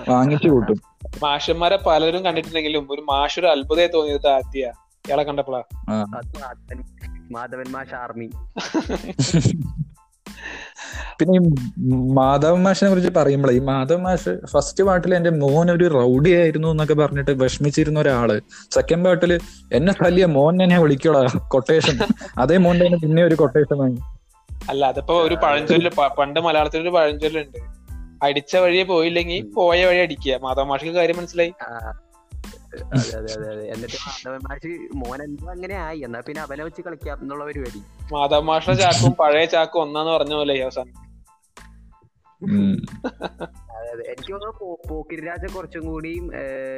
വാങ്ങിച്ചു കൂട്ടും. മാഷന്മാരെ പലരും കണ്ടിട്ടുണ്ടെങ്കിലും ഒരു മാഷൊരു ഒരു അത്ഭുതമായി തോന്നിയത് ആദ്യ. ഇയാളെ കണ്ടപ്പോഴാ ആ. മാധവൻ മാഷ് ആർമി. പിന്നെ ഈ മാധവ മാഷിനെ കുറിച്ച് പറയുമ്പോൾ ഈ മാധവ മാഷ് ഫസ്റ്റ് പാട്ടിൽ എന്റെ മോൻ ഒരു റൗഡി ആയിരുന്നു എന്നൊക്കെ പറഞ്ഞിട്ട് വിഷമിച്ചിരുന്ന ഒരാൾ. സെക്കൻഡ് പാട്ടിൽ എന്നെ തല്ലിയ മോൻ എന്നെ വിളിക്കോളാ കൊട്ടേഷൻ അതേ മോന്റെ തന്നെ പിന്നെ ഒരു കൊട്ടേഷൻ വാങ്ങി. അല്ല അതിപ്പോ ഒരു പഴഞ്ചൊല്ല് പണ്ട് മലയാളത്തിൽ ഒരു പഴഞ്ചൊല്ലുണ്ട്. അടിച്ച വഴിയെ പോയില്ലെങ്കിൽ പോയ വഴി അടിക്കുക മാധവ മാഷിക്ക് കാര്യം മനസ്സിലായി? അതെ അതെ അതെ എന്നിട്ട് മാധവൻ മാഷ് മോൻ എന്തോ അങ്ങനെ ആയി. എന്നാ പിന്നെ അവനെ വെച്ച് കളിക്കാം എന്നുള്ള പരിപാടി. മാധവ മാഷിന്റെ ചാക്കും പഴയ ചാക്കും ഒന്നാന്ന് പറഞ്ഞ പോലെ അവസാനം. അതെ അതെ. എനിക്ക് തോന്നുന്നു പോ- കുറച്ചും കൂടി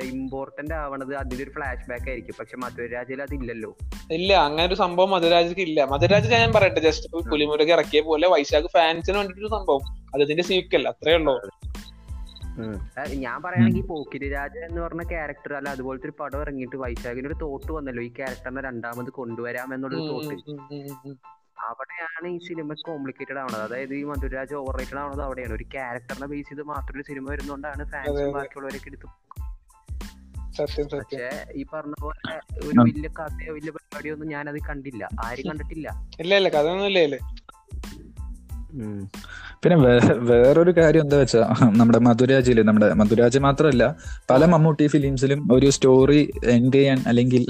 ഇമ്പോർട്ടന്റ് ആവണത് അതിന്റെ ഒരു ഫ്ലാഷ് ബാക്ക് ആയിരിക്കും. പക്ഷെ മധുര രാജയിൽ അതില്ലല്ലോ. ഇല്ല അങ്ങനെ ഒരു സംഭവം മധുരരാജക്ക് ഇല്ല. മധുരരാജ ഞാൻ പറയട്ടെ ജസ്റ്റ് പുലിമുരുക ഇറക്കിയ പോലെ വൈശാഖ് ഫാൻസിന് വേണ്ടിട്ടൊരു സംഭവം. അത് ഇതിന്റെ സീക്വൽ അത്രേ ഉള്ളൂ. ഞാൻ പറയുകയാണെങ്കിൽ പോക്കിരി രാജ എന്ന് പറഞ്ഞ ക്യാരക്ടർ അല്ല അതുപോലത്തെ ഒരു പടം ഇറങ്ങിയിട്ട് വൈശാഖിന് ഒരു തോട്ട് വന്നല്ലോ. ഈ ക്യാരക്ടറിനെ രണ്ടാമത് കൊണ്ടുവരാം എന്നുള്ളൊരു തോട്ട്. അവിടെയാണ് ഈ സിനിമ കോംപ്ലിക്കേറ്റഡ് ആവുന്നത് അതായത് ഈ മധുരാജ് ഓവർ റേറ്റഡ് ആവുന്നത് അവിടെയാണ്. ഒരു ക്യാരക്ടറിനെ ബേസ് ചെയ്ത് മാത്രം ഒരു സിനിമ വരുന്നോണ്ടാണ് ഫാൻസ്. ബാക്കിയുള്ളവരൊക്കെ എടുത്ത് സത്യം സത്യം. പക്ഷേ ഈ പറഞ്ഞ പോലെ ഒരു വലിയ കഥയോ വലിയ പരിപാടിയോ ഒന്നും ഞാനത് കണ്ടില്ല. ആരും കണ്ടിട്ടില്ല. ഇല്ല ഇല്ല കഥയൊന്നും ഇല്ല ഇല്ലേ. പിന്നെ വേറൊരു കാര്യം എന്താ വെച്ചാ നമ്മുടെ മധുരാജിൽ നമ്മുടെ മധുരാജ് മാത്രമല്ല പല മമ്മൂട്ടി ഫിലിംസിലും ഒരു സ്റ്റോറി എൻഡ് ചെയ്യാൻ അല്ലെങ്കിൽ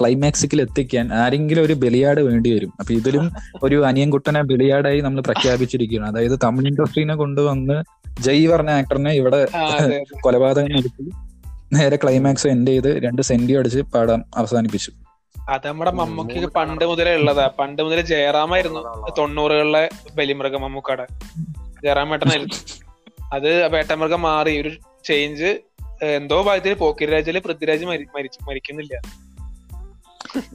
ക്ലൈമാക്സിക്കിൽ എത്തിക്കാൻ ആരെങ്കിലും ഒരു ബലിയാട് വേണ്ടി വരും. അപ്പൊ ഇതിലും ഒരു അനിയൻകുട്ടനെ ബലിയാടായി നമ്മൾ പ്രഖ്യാപിച്ചിരിക്കുകയാണ്. അതായത് തമിഴ് ഇൻഡസ്ട്രീനെ കൊണ്ടുവന്ന് ജയ് പറഞ്ഞ ആക്ടറിനെ ഇവിടെ കൊലപാതകം നടത്തി നേരെ ക്ലൈമാക്സ് എൻഡ് ചെയ്ത് രണ്ട് സെന്റി അടിച്ച് പടം അവസാനിപ്പിച്ചു. അത് നമ്മുടെ മമ്മൂക്ക് പണ്ട് മുതലേ ഉള്ളതാ. പണ്ട് മുതലേ ജയറാമായിരുന്നു. തൊണ്ണൂറുകളിലെ ബലിമൃഗം മമ്മൂക്കാടെ. ജയറാമേട്ടനായിരുന്നു അത് വേട്ടമൃഗം മാറി ഒരു ചേഞ്ച് എന്തോ ഭാഗ്യത്തിൽ പോക്കിരാജിൽ പൃഥ്വിരാജ് മരിച്ചു മരിക്കുന്നില്ല.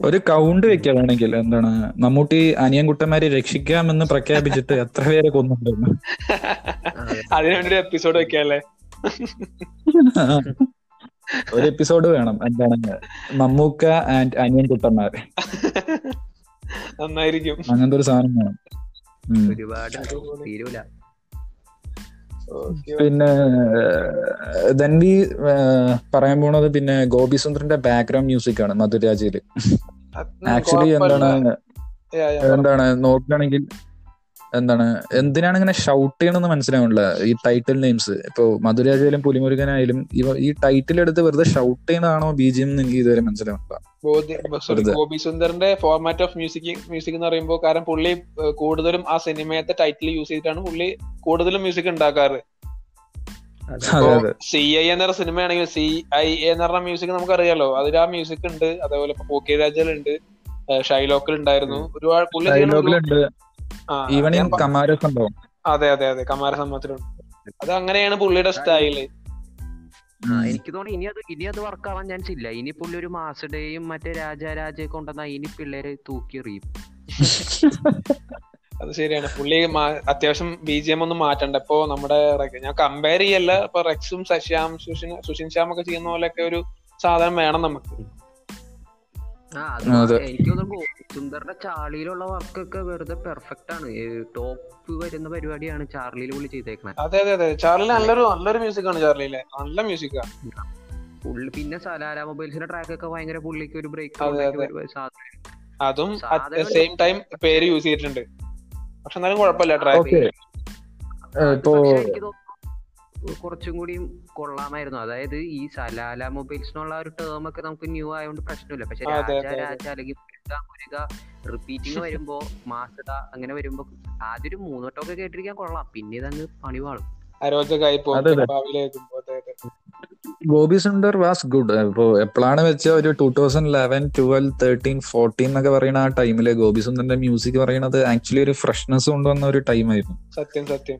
ഒരു കൗണ്ട് വെക്കുകയാണെങ്കിൽ വേണമെങ്കിൽ എന്താണ് മമ്മൂട്ടി അനിയൻകുട്ടന്മാരെ രക്ഷിക്കാമെന്ന് പ്രഖ്യാപിച്ചിട്ട് എത്ര പേരെ കൊന്നിട്ടുണ്ടെന്ന് അതിനുവേണ്ടി ഒരു എപ്പിസോഡ് വെക്കാല്ലേ? ഒരു എപ്പിസോഡ് വേണം. എന്താണ്? മമ്മൂക്ക ആൻഡ് അനിയൻകുട്ടന്മാർ നന്നായിരിക്കും. അങ്ങനത്തെ ഒരു സാധനം വേണം. ഒരുപാട് തീരൂല. പിന്നെ ദെൻ വി പറയാൻ പോണത് പിന്നെ ഗോപി സുന്ദറിന്റെ ബാക്ക്ഗ്രൗണ്ട് മ്യൂസിക് ആണ് മധുരാജിയിൽ ആക്ച്വലി എന്താണ്. എന്താണ്? നോക്കുകയാണെങ്കിൽ എന്താണ് എന്തിനാണ് ഇങ്ങനെ ഷൗട്ട് ചെയ്യണമെന്ന് മനസ്സിലാവുന്നില്ല. ഈ ടൈറ്റിൽ നെയിംസ് ഇപ്പൊ മധുരാജായാലും പുലിമുരുകനായാലും ഇവ ഈ ടൈറ്റിൽ എടുത്ത് വെറുതെ ഷൗട്ട് ചെയ്യണതാണോ ബി ജി എം എന്ന് എനിക്ക് ഇതുവരെ വെറുതെ. ഗോപി സുന്ദറിന്റെ ഫോർമാറ്റ് ഓഫ് മ്യൂസിക് മ്യൂസിക് എന്ന് പറയുമ്പോൾ കാരണം പുള്ളി കൂടുതലും ആ സിനിമയത്തെ ടൈറ്റിൽ യൂസ് ചെയ്തിട്ടാണ് പുള്ളി കൂടുതലും മ്യൂസിക് ഉണ്ടാക്കാറ്. സി ഐ എന്ന് പറഞ്ഞ സിനിമയാണെങ്കിൽ സി ഐ എന്ന് പറഞ്ഞ മ്യൂസിക് നമുക്കറിയാലോ അതിൽ ആ മ്യൂസിക് ഉണ്ട്. അതേപോലെ ഇപ്പൊ രാജൽ ഉണ്ട്. ഷൈലോക്കൽ ഉണ്ടായിരുന്നു. ഒരുപാട് പുള്ളി ഈവനിങ് ഞാൻ പ- അതെ അതെ അതെ കമാര സംഭവത്തിലുണ്ട്. അത് അങ്ങനെയാണ് പുള്ളിയുടെ സ്റ്റൈൽ. ആ, എനിക്ക് തോന്നുന്നു ഇനി അത് ഇനി അത് വർക്ക് ആവാൻ ചാൻസ് ഇല്ല. ഇനി പുള്ളി ഒരു മാസഡേയും മറ്റേ രാജാരാജയൊക്കെ കൊണ്ടുവന്ന ഇനി പിള്ളേരെ തൂക്കി എറിയും. അത് ശരിയാണ്. പുള്ളി അത്യാവശ്യം ബി ജി എം ഒന്നും മാറ്റണ്ട. ഇപ്പോ നമ്മുടെ ഞാൻ കമ്പയർ ചെയ്യല്ല. ഇപ്പൊ റെക്സും സശ്യാം സുഷിൻ സുഷിൻ ശ്യാം ഒക്കെ ചെയ്യുന്ന പോലെയൊക്കെ ഒരു സാധനം വേണം നമുക്ക്. എനിക്ക് തോന്നുന്നു സുന്ദറിന്റെ ചാർലിയിലുള്ള വർക്കൊക്കെ വെറുതെ പെർഫെക്റ്റ് ആണ്. ടോപ്പ് വരുന്ന പരിപാടിയാണ് ചാർലിയിൽ പുള്ളി ചെയ്തേക്കുന്നത് അതെ അതെ അതെ. ചാർലി നല്ലൊരു നല്ലൊരു മ്യൂസിക് ആണ് ചാർലിയിലെ. നല്ല മ്യൂസിക്കാ പുള്ളി പിന്നെ സലാര മൊബൈൽസിന്റെ ട്രാക്ക് ഒക്കെ ഭയങ്കര പുള്ളിക്ക് ഒരു ബ്രേക്ക് അതെ, സെയിം ടൈം പേര് യൂസ് ചെയ്തിട്ടുണ്ട്. പക്ഷെ എന്നാലും കുഴപ്പമില്ല ട്രാക്ക് എനിക്ക് തോന്നുന്നു കുറച്ചും കൂടി കൊള്ളാമായിരുന്നു. അതായത് ഈ സലാല മൊബൈൽസ് എന്നുള്ള ഒരു ടേം ഒക്കെ നമുക്ക് ന്യൂ ആയതുകൊണ്ട് പ്രശ്നമില്ല. പക്ഷെ രാജ. രാജ അല്ലെങ്കിൽ മുരുക മുരുക റിപ്പീറ്റിംഗ് വരുമ്പോ മാസത അങ്ങനെ വരുമ്പോ ആദ്യം ഒരു മൂന്നോട്ടൊക്കെ കേട്ടിരിക്കാൻ കൊള്ളാം. പിന്നെ ഇതങ്ങ് പണി പാളും. അരോചകമായി പോകും. അതെ, അതെ. ഭാവിയിൽ കേൾക്കുമ്പോ. അതെ, അതെ. Gopi Sundar was good. ഇപ്പോ എപ്പോഴാണ് വെച്ച ഒരു two thousand eleven twelve thirteen fourteen എന്നൊക്കെ പറയുന്ന ആ ടൈമിൽ ഗോപി സുന്ദറിന്റെ മ്യൂസിക് പറയുന്നത് ആക്ച്വലി ഒരു ഫ്രഷ്നെസ് കൊണ്ടുവന്ന ഒരു ടൈം ആയിരുന്നു. സത്യം സത്യം.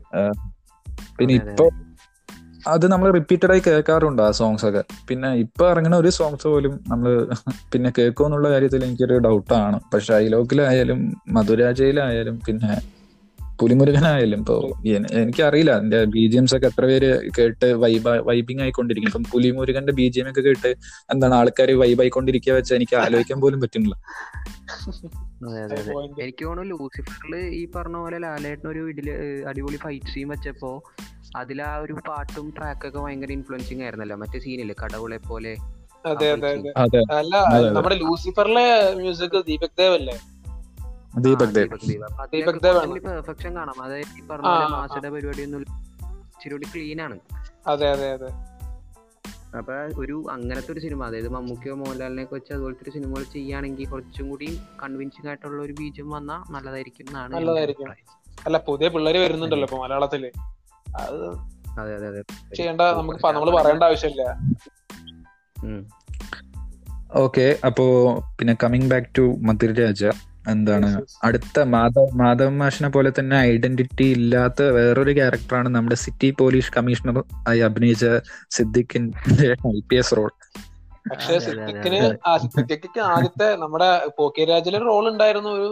പിന്നെ ഇപ്പൊ അത് നമ്മൾ റിപ്പീറ്റഡ് ആയി കേൾക്കാറുണ്ട് ആ സോങ്സ് ഒക്കെ. പിന്നെ ഇപ്പൊ ഇറങ്ങുന്ന ഒരു സോങ്സ് പോലും നമ്മൾ പിന്നെ കേൾക്കുമോ എന്നുള്ള കാര്യത്തിൽ എനിക്കൊരു ഡൗട്ടാണ് പക്ഷെ ഐലോക്കിലായാലും മധുരാജയിലായാലും പിന്നെ പുലിമുരുകനായാലും ഇപ്പൊ എനിക്കറിയില്ല. എന്റെ ബി ജി എംസ് ഒക്കെ എത്ര പേര് കേട്ട് വൈബ വൈബിങ് ആയിക്കൊണ്ടിരിക്കും. ഇപ്പം പുലിമുരുകന്റെ ബി ജി എം ഒക്കെ കേട്ട് എന്താണ് ആൾക്കാർ വൈബ് ആയിക്കൊണ്ടിരിക്കുക വെച്ച് എനിക്ക് ആലോചിക്കാൻ പോലും പറ്റുന്നില്ല. എനിക്ക് തോന്നുന്നു ലൂസിഫറിൽ ഈ പറഞ്ഞ പോലെ ലാലേട്ടൻ ഒരു ഇതിൽ അടിപൊളി ഫൈറ്റ് സീൻ വെച്ചപ്പോ അതിൽ ആ ഒരു പാട്ടും ട്രാക്കൊക്കെ ഭയങ്കര ഇൻഫ്ലുവൻസിങ് ആയിരുന്നല്ലോ. മറ്റേ സീനിൽ കടവുളെ പോലെ. അതെ അതെ അതെ. അല്ല. നമ്മുടെ ലൂസിഫറിലെ മ്യൂസിക് ദീപക് ദേവ് അല്ലേ? ദീപക് ദേവ്. ദീപക് ദേവ്. പെർഫെക്ഷൻ കാണാം അതായത് ഈ പറഞ്ഞ. മാസയുടെ പരിപാടിയൊന്നും ഇച്ചിരി കൂടി ക്ലീൻ ആണ്. അതെ അതെ അതെ. അപ്പൊ ഒരു അങ്ങനത്തെ ഒരു സിനിമ അതായത് മമ്മൂക്കിയോ മോഹൻലാലിനെ വെച്ച് അതുപോലത്തെ ഒരു സിനിമകൾ ചെയ്യുകയാണെങ്കിൽ കുറച്ചും കൂടി കൺവിൻസിംഗ് ആയിട്ടുള്ള ഒരു ബീജം വന്നാൽ നല്ലതായിരിക്കും എന്നാണ് നല്ലതായിരിക്കും. അല്ല പുതിയ പിള്ളേര് വരുന്നുണ്ടല്ലോ ഇപ്പൊ മലയാളത്തിൽ. അത് അതെ അതെ അതെ. ചെയ്യേണ്ട നമുക്ക് നമ്മൾ പറയേണ്ട ആവശ്യമില്ല. ഓക്കെ അപ്പോ പിന്നെ കമ്മിങ് ബാക്ക് ടു മധുരരാജ എന്താണ്. അടുത്ത മാധവ് മാധവ് മാഷിനെ പോലെ തന്നെ ഐഡന്റിറ്റി ഇല്ലാത്ത വേറൊരു ക്യാരക്ടറാണ് നമ്മുടെ സിറ്റി പോലീസ് കമ്മീഷണർ ആയി അഭിനയിച്ച സിദ്ദിഖിന്റെ ഐ പി എസ് റോൾ പക്ഷെ അതെ, അതെ, അതെ, സിദ്ദിഖിന് സിദ്ദിഖിക്ക് ആദ്യത്തെ നമ്മുടെ പോക്കിരാജിലെ റോൾ ഉണ്ടായിരുന്നു ഒരു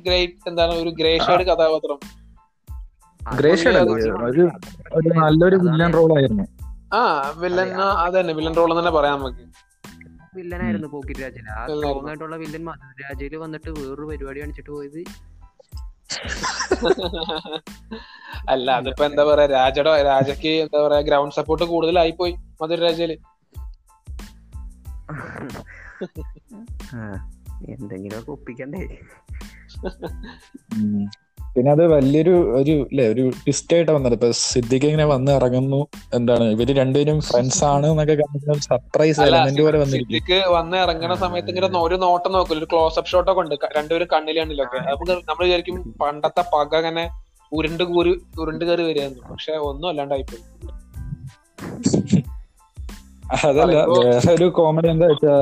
ഗ്രേറ്റ് എന്താണ് ഒരു ഗ്രേ ഷേഡ് കഥാപാത്രം. ഒരു ഒരു നല്ലൊരു വില്ലൻ റോൾ ആയിരുന്നു. ആ വില്ലൻ അതന്നെ വില്ലൻ റോൾ തന്നെ പറയാം നമുക്ക്. വില്ലനായിരുന്നു പോക്കിറ്റ് രാജന്. ആ. സ്ട്രോങ് ആയിട്ടുള്ള വില്ലൻ രാജയിൽ വന്നിട്ട് വേറൊരു പരിപാടി കാണിച്ചിട്ട് പോയത്. അല്ല അതിപ്പോ എന്താ പറയാ രാജയുടെ രാജക്ക് എന്താ പറയാ ഗ്രൗണ്ട് സപ്പോർട്ട് കൂടുതലായി പോയി മധുര രാജയിൽ എന്തെങ്കിലും ഒപ്പിക്കണ്ടേ. പിന്നെ അത് വലിയൊരു ഒരു അല്ലെ ഒരു ട്വിസ്റ്റ് ആയിട്ട് വന്നത്. ഇപ്പൊ സിദ്ദിഖ് ഇങ്ങനെ വന്ന് ഇറങ്ങുന്നു. എന്താണ് ഇവർ രണ്ടുപേരും ഫ്രണ്ട്സ് ആണ് എന്നൊക്കെ കാണിക്കുന്ന സർപ്രൈസ് എലമെന്റ് പോലെ സിദ്ദിഖ് വന്ന് ഇറങ്ങുന്ന സമയത്ത് ഇങ്ങനെ ഒരു നോട്ടം നോക്കില്ല ഒരു ക്ലോസ് അപ്പ് ഷോട്ടൊക്കെ ഉണ്ട് രണ്ടുപേരും കണ്ണിലാണല്ലോ അപ്പൊ നമുക്ക് നമ്മൾ വിചാരിക്കും പണ്ടത്തെ പക അങ്ങനെ ഉരുണ്ട് കൂരി ഉരുണ്ട് കയറി വരികയായിരുന്നു. പക്ഷെ ഒന്നും അല്ലാണ്ടായിപ്പോയി. അതല്ല വേറെ ഒരു കോമഡി എന്താ വെച്ചാ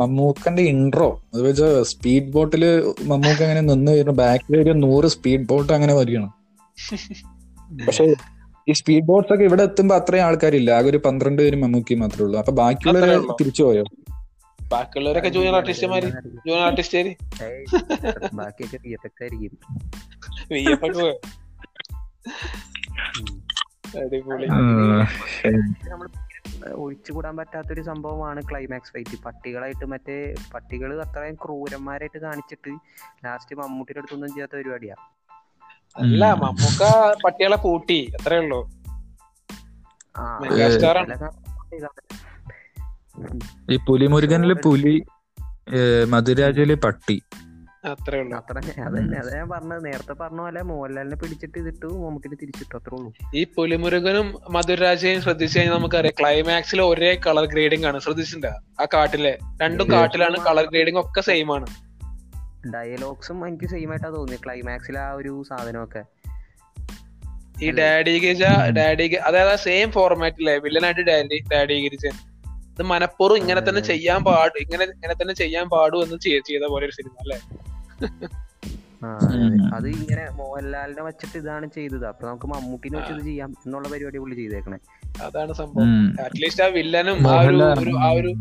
മമ്മൂക്കന്റെ ഇൻട്രോ അത് വെച്ചാ സ്പീഡ് ബോട്ടിൽ മമ്മൂക്ക അങ്ങനെ നിന്ന് വരുന്ന ബാക്കിൽ ഒരു നൂറ് സ്പീഡ് ബോട്ട് അങ്ങനെ വരികയാണ്. പക്ഷെ ഈ സ്പീഡ് ബോട്ട്സ് ഒക്കെ ഇവിടെ എത്തുമ്പോ അത്രയും ആൾക്കാരില്ല ആകെ ഒരു പന്ത്രണ്ട് പേര് മമ്മൂക്കി മാത്രമേ ഉള്ളൂ. അപ്പൊ ബാക്കിയുള്ളവരെ. തിരിച്ചു പോയോ? ബാക്കിയുള്ളവരൊക്കെ ജൂനിയർ ആർട്ടിസ്റ്റ്മാര് ജൂനിയർ ആർട്ടിസ്റ്റ് ഏയ്, ബാക്കിയൊക്കെ അടിപൊളി. ഒഴിച്ചുകൂടാൻ പറ്റാത്തൊരു സംഭവമാണ് ക്ലൈമാക്സ് ഫൈറ്റ് പട്ടികളായിട്ട് മറ്റേ പട്ടികൾ അത്രയും ക്രൂരന്മാരായിട്ട് കാണിച്ചിട്ട് ലാസ്റ്റ് മമ്മൂട്ടിയുടെ അടുത്തൊന്നും ചെയ്യാത്ത പരിപാടിയാ. അല്ല മമ്മൂക്ക പട്ടികളെ കൂട്ടി അത്രേ ഉള്ളൂ. ഈ പുലിമുരുകനിൽ പുലി മധുരാജയിൽ പട്ടി. അത്രേ ഉള്ളൂ. അത്ര അതന്നെ അതാ ഞാൻ പറഞ്ഞത്. നേരത്തെ പറഞ്ഞ പോലെ മോഹൻലാലിനെ പിടിച്ചിട്ട് ഇതിട്ടു മമ്മൂട്ടിനെ തിരിച്ചിട്ടു അത്രേ ഉള്ളൂ. ഈ പുലിമുരുകനും മധുരരാജയും ശ്രദ്ധിച്ചു കഴിഞ്ഞാൽ നമുക്കറിയാം. ക്ലൈമാക്സിൽ ഒരേ കളർ ഗ്രേഡിംഗ് ആണ്. ശ്രദ്ധിച്ചിട്ടുണ്ടോ ആ കാട്ടിലെ. രണ്ടും കാട്ടിലാണ് കളർ ഗ്രേഡിംഗ് ഒക്കെ സെയിം ആണ്. ഡയലോഗ്സും എനിക്ക് സെയിം ആയിട്ടാ തോന്നിയത് ക്ലൈമാക്സിൽ ആ ഒരു സാധനമൊക്കെ. ഈ ഡാഡി ഗിജ ഡാഡി അതായത് അതായത് സെയിം ഫോർമാറ്റിലെ വില്ലനായിട്ട് ഡാഡി ഡാഡി ഗിരിജൻ ഇത് മനഃപൂർവം ഇങ്ങനെ തന്നെ ചെയ്യാൻ പാടും ഇങ്ങനെ ഇങ്ങനെ തന്നെ ചെയ്യാൻ പാടും എന്ന് ചെയ്- ചെയ്ത പോലെ ഒരു സിനിമ അല്ലെ? ആ. അതെ. ഇങ്ങനെ മോഹൻലാലിനെ വെച്ചിട്ട് ഇതാണ് ചെയ്തത്. അപ്പൊ നമുക്ക് മമ്മൂട്ടിനെ വെച്ചത് ചെയ്യാം എന്നുള്ള പരിപാടി പുള്ളി ചെയ്തേക്കണേ. അതാണ് സംഭവം. അറ്റ്ലീസ്റ്റ് ആ വില്ലനും ആ ഒരു ആ ഒരു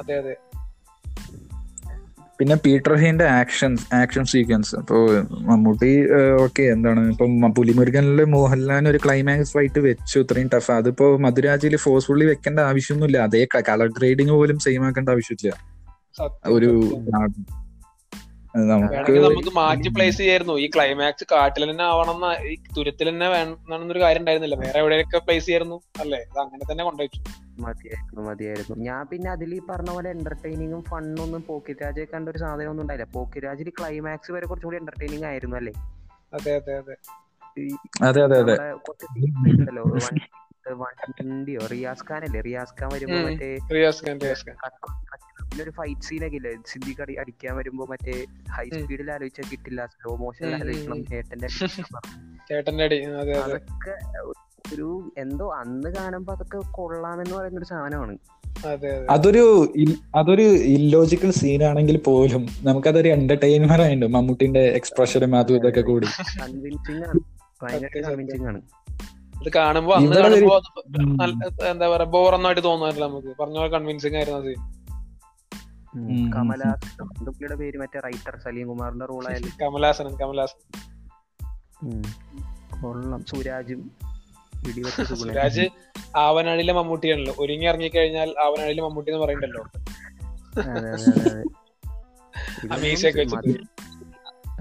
അതെ അതെ. പിന്നെ പീറ്റർ ഹീന്റെ ആക്ഷൻസ് ആക്ഷൻ സീക്വൻസ്. അപ്പോൾ മമ്മൂട്ടി ഓക്കെ എന്താണ്? ഇപ്പൊ പുലിമുരുകനിൽ മോഹൻലാലിന് ഒരു ക്ലൈമാക്സ് ഫൈറ്റ് വെച്ചു. ഇത്രയും ടഫ് അതിപ്പോ മധുരാജിയിൽ ഫോഴ്സ്ഫുള്ളി വെക്കേണ്ട ആവശ്യമൊന്നുമില്ല. അതേ കളർ ഗ്രേഡിങ് പോലും സെയിം ആക്കേണ്ട ആവശ്യമില്ല. ഒരു നമുക്ക് മാറ്റി പ്ലേസ് ചെയ്യായിരുന്നു. ഈ ക്ലൈമാക്സ് കാട്ടിൽ തന്നെ ആവണം ഈ തുരത്തിൽ തന്നെ വേണമെന്നൊരു കാര്യം ഉണ്ടായിരുന്നില്ല. വേറെ എവിടെയൊക്കെ പ്ലേസ് ചെയ്യായിരുന്നു അല്ലേ? അത് അങ്ങനെ തന്നെ കൊണ്ടുവച്ചു മതിയായിരുന്നു മതിയായിരുന്നു. ഞാൻ പിന്നെ അതിൽ ഈ പറഞ്ഞ പോലെ എന്റർടൈനിങ്ങും ഫണ്ണും പോക്കിറ്റ് രാജയെ കണ്ട ഒരു സാധനം ഒന്നും ഉണ്ടായില്ല. പോക്കിറ്റ് രാജിൽ ക്ലൈമാക്സ് വരെ കുറച്ചും കൂടി എന്റർടൈനിങ് ആയിരുന്നു അല്ലേ? അതെ അതെ അതെ. അതെ അതെ അതെ. വണ്ടിയോ റിയാസ് ഖാൻ അല്ലേ റിയാസ് ഖാൻ വരുമ്പോ മറ്റേ ഒരു ഫൈറ്റ് സീനൊക്കെ ഇല്ലേ? സിദ്ദിഖ് അടി അടിക്കാൻ വരുമ്പോ മറ്റേ ഹൈ സ്പീഡിൽ ആലോചിച്ചാൽ കിട്ടില്ല. സ്ലോ മോഷൻ ആലോചിക്കണം. ചേട്ടന്റെ അതൊക്കെ ഒരു എന്തോ അന്ന് കാണുമ്പോ അതൊക്കെ കൊള്ളാമെന്ന് പറയുന്ന ഒരു സാധനമാണ്. അതെ അതെ. അതൊരു അതൊരു ഇല്ലോജിക്കൽ സീൻ ആണെങ്കിൽ പോലും നമുക്കതൊരു എന്റർടൈൻമെന്റ് ആയിട്ടുണ്ട്. മമ്മൂട്ടിന്റെ എക്സ്പ്രഷനും അതും ഇതൊക്കെ കൂടി. കൺവിൻസിങ് ആണ്. ഭയങ്കര. കൺവിൻസിങ് ആണ്. ഇത് കാണുമ്പോ അന്ന് കാണുമ്പോ നല്ല- എന്താ പറയാ ബോറൊന്നായിട്ട് തോന്നാറില്ല നമുക്ക്. പറഞ്ഞ പോലെ കൺവിൻസിങ് ആയിരുന്നു അത് പുള്ളിയുടെ പേര് മറ്റേ റൈറ്റർ സലീം കുമാറിന്റെ റോൾ ആയാലും. കമലാസൻ കമലാസൻ കൊള്ളം. സുരാജും. സുരാജ് ആവനാഴിലെ മമ്മൂട്ടിയാണല്ലോ. ഒരുങ്ങി ഇറങ്ങി കഴിഞ്ഞാൽ ആവനാഴിലെ മമ്മൂട്ടി എന്ന് പറയണ്ടല്ലോ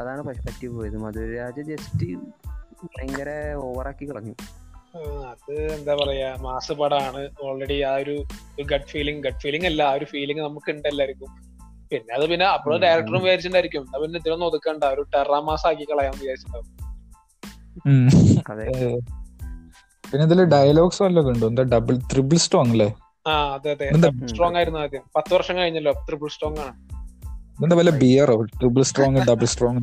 അതാണ് പറ്റി പോയത് മധുരരാജ് ജസ്റ്റ് ഭയങ്കര ഓവറാക്കി കളഞ്ഞു. അത് എന്താ പറയാ മാസ് പടാണ് ഓൾറെഡി ആ ഒരു ഗഡ് ഫീലിംഗ് ഗഡ് ഫീലിംഗ് അല്ല ആ ഒരു ഫീലിംഗ് നമുക്ക് ഉണ്ട് എല്ലാവർക്കും. പിന്നെ അത് പിന്നെ അപ്പോഴും ഡയറക്ടറും വിചാരിച്ചിട്ടുണ്ടായിരിക്കും. അത് പിന്നെ ഇതിലൊന്നും ഒതുക്കണ്ട ഒരു ടെറാ മാസ് ആക്കി കളയാൻ വിചാരിച്ചിട്ടുണ്ടാവും പിന്നെ ഇതിൽ ഡയലോഗ്സ് വല്ലതും ഉണ്ടോ? എന്താ ഡബിൾ ത്രിബിൾ സ്ട്രോങ് അല്ലേ? ആ അതെ അതെ. സ്ട്രോങ് ആയിരുന്നു ആദ്യം. പത്ത് വർഷം കഴിഞ്ഞല്ലോ ട്രിപ്പിൾ സ്ട്രോങ് ആണ്. എന്താ വല്ല bureau strong double strong.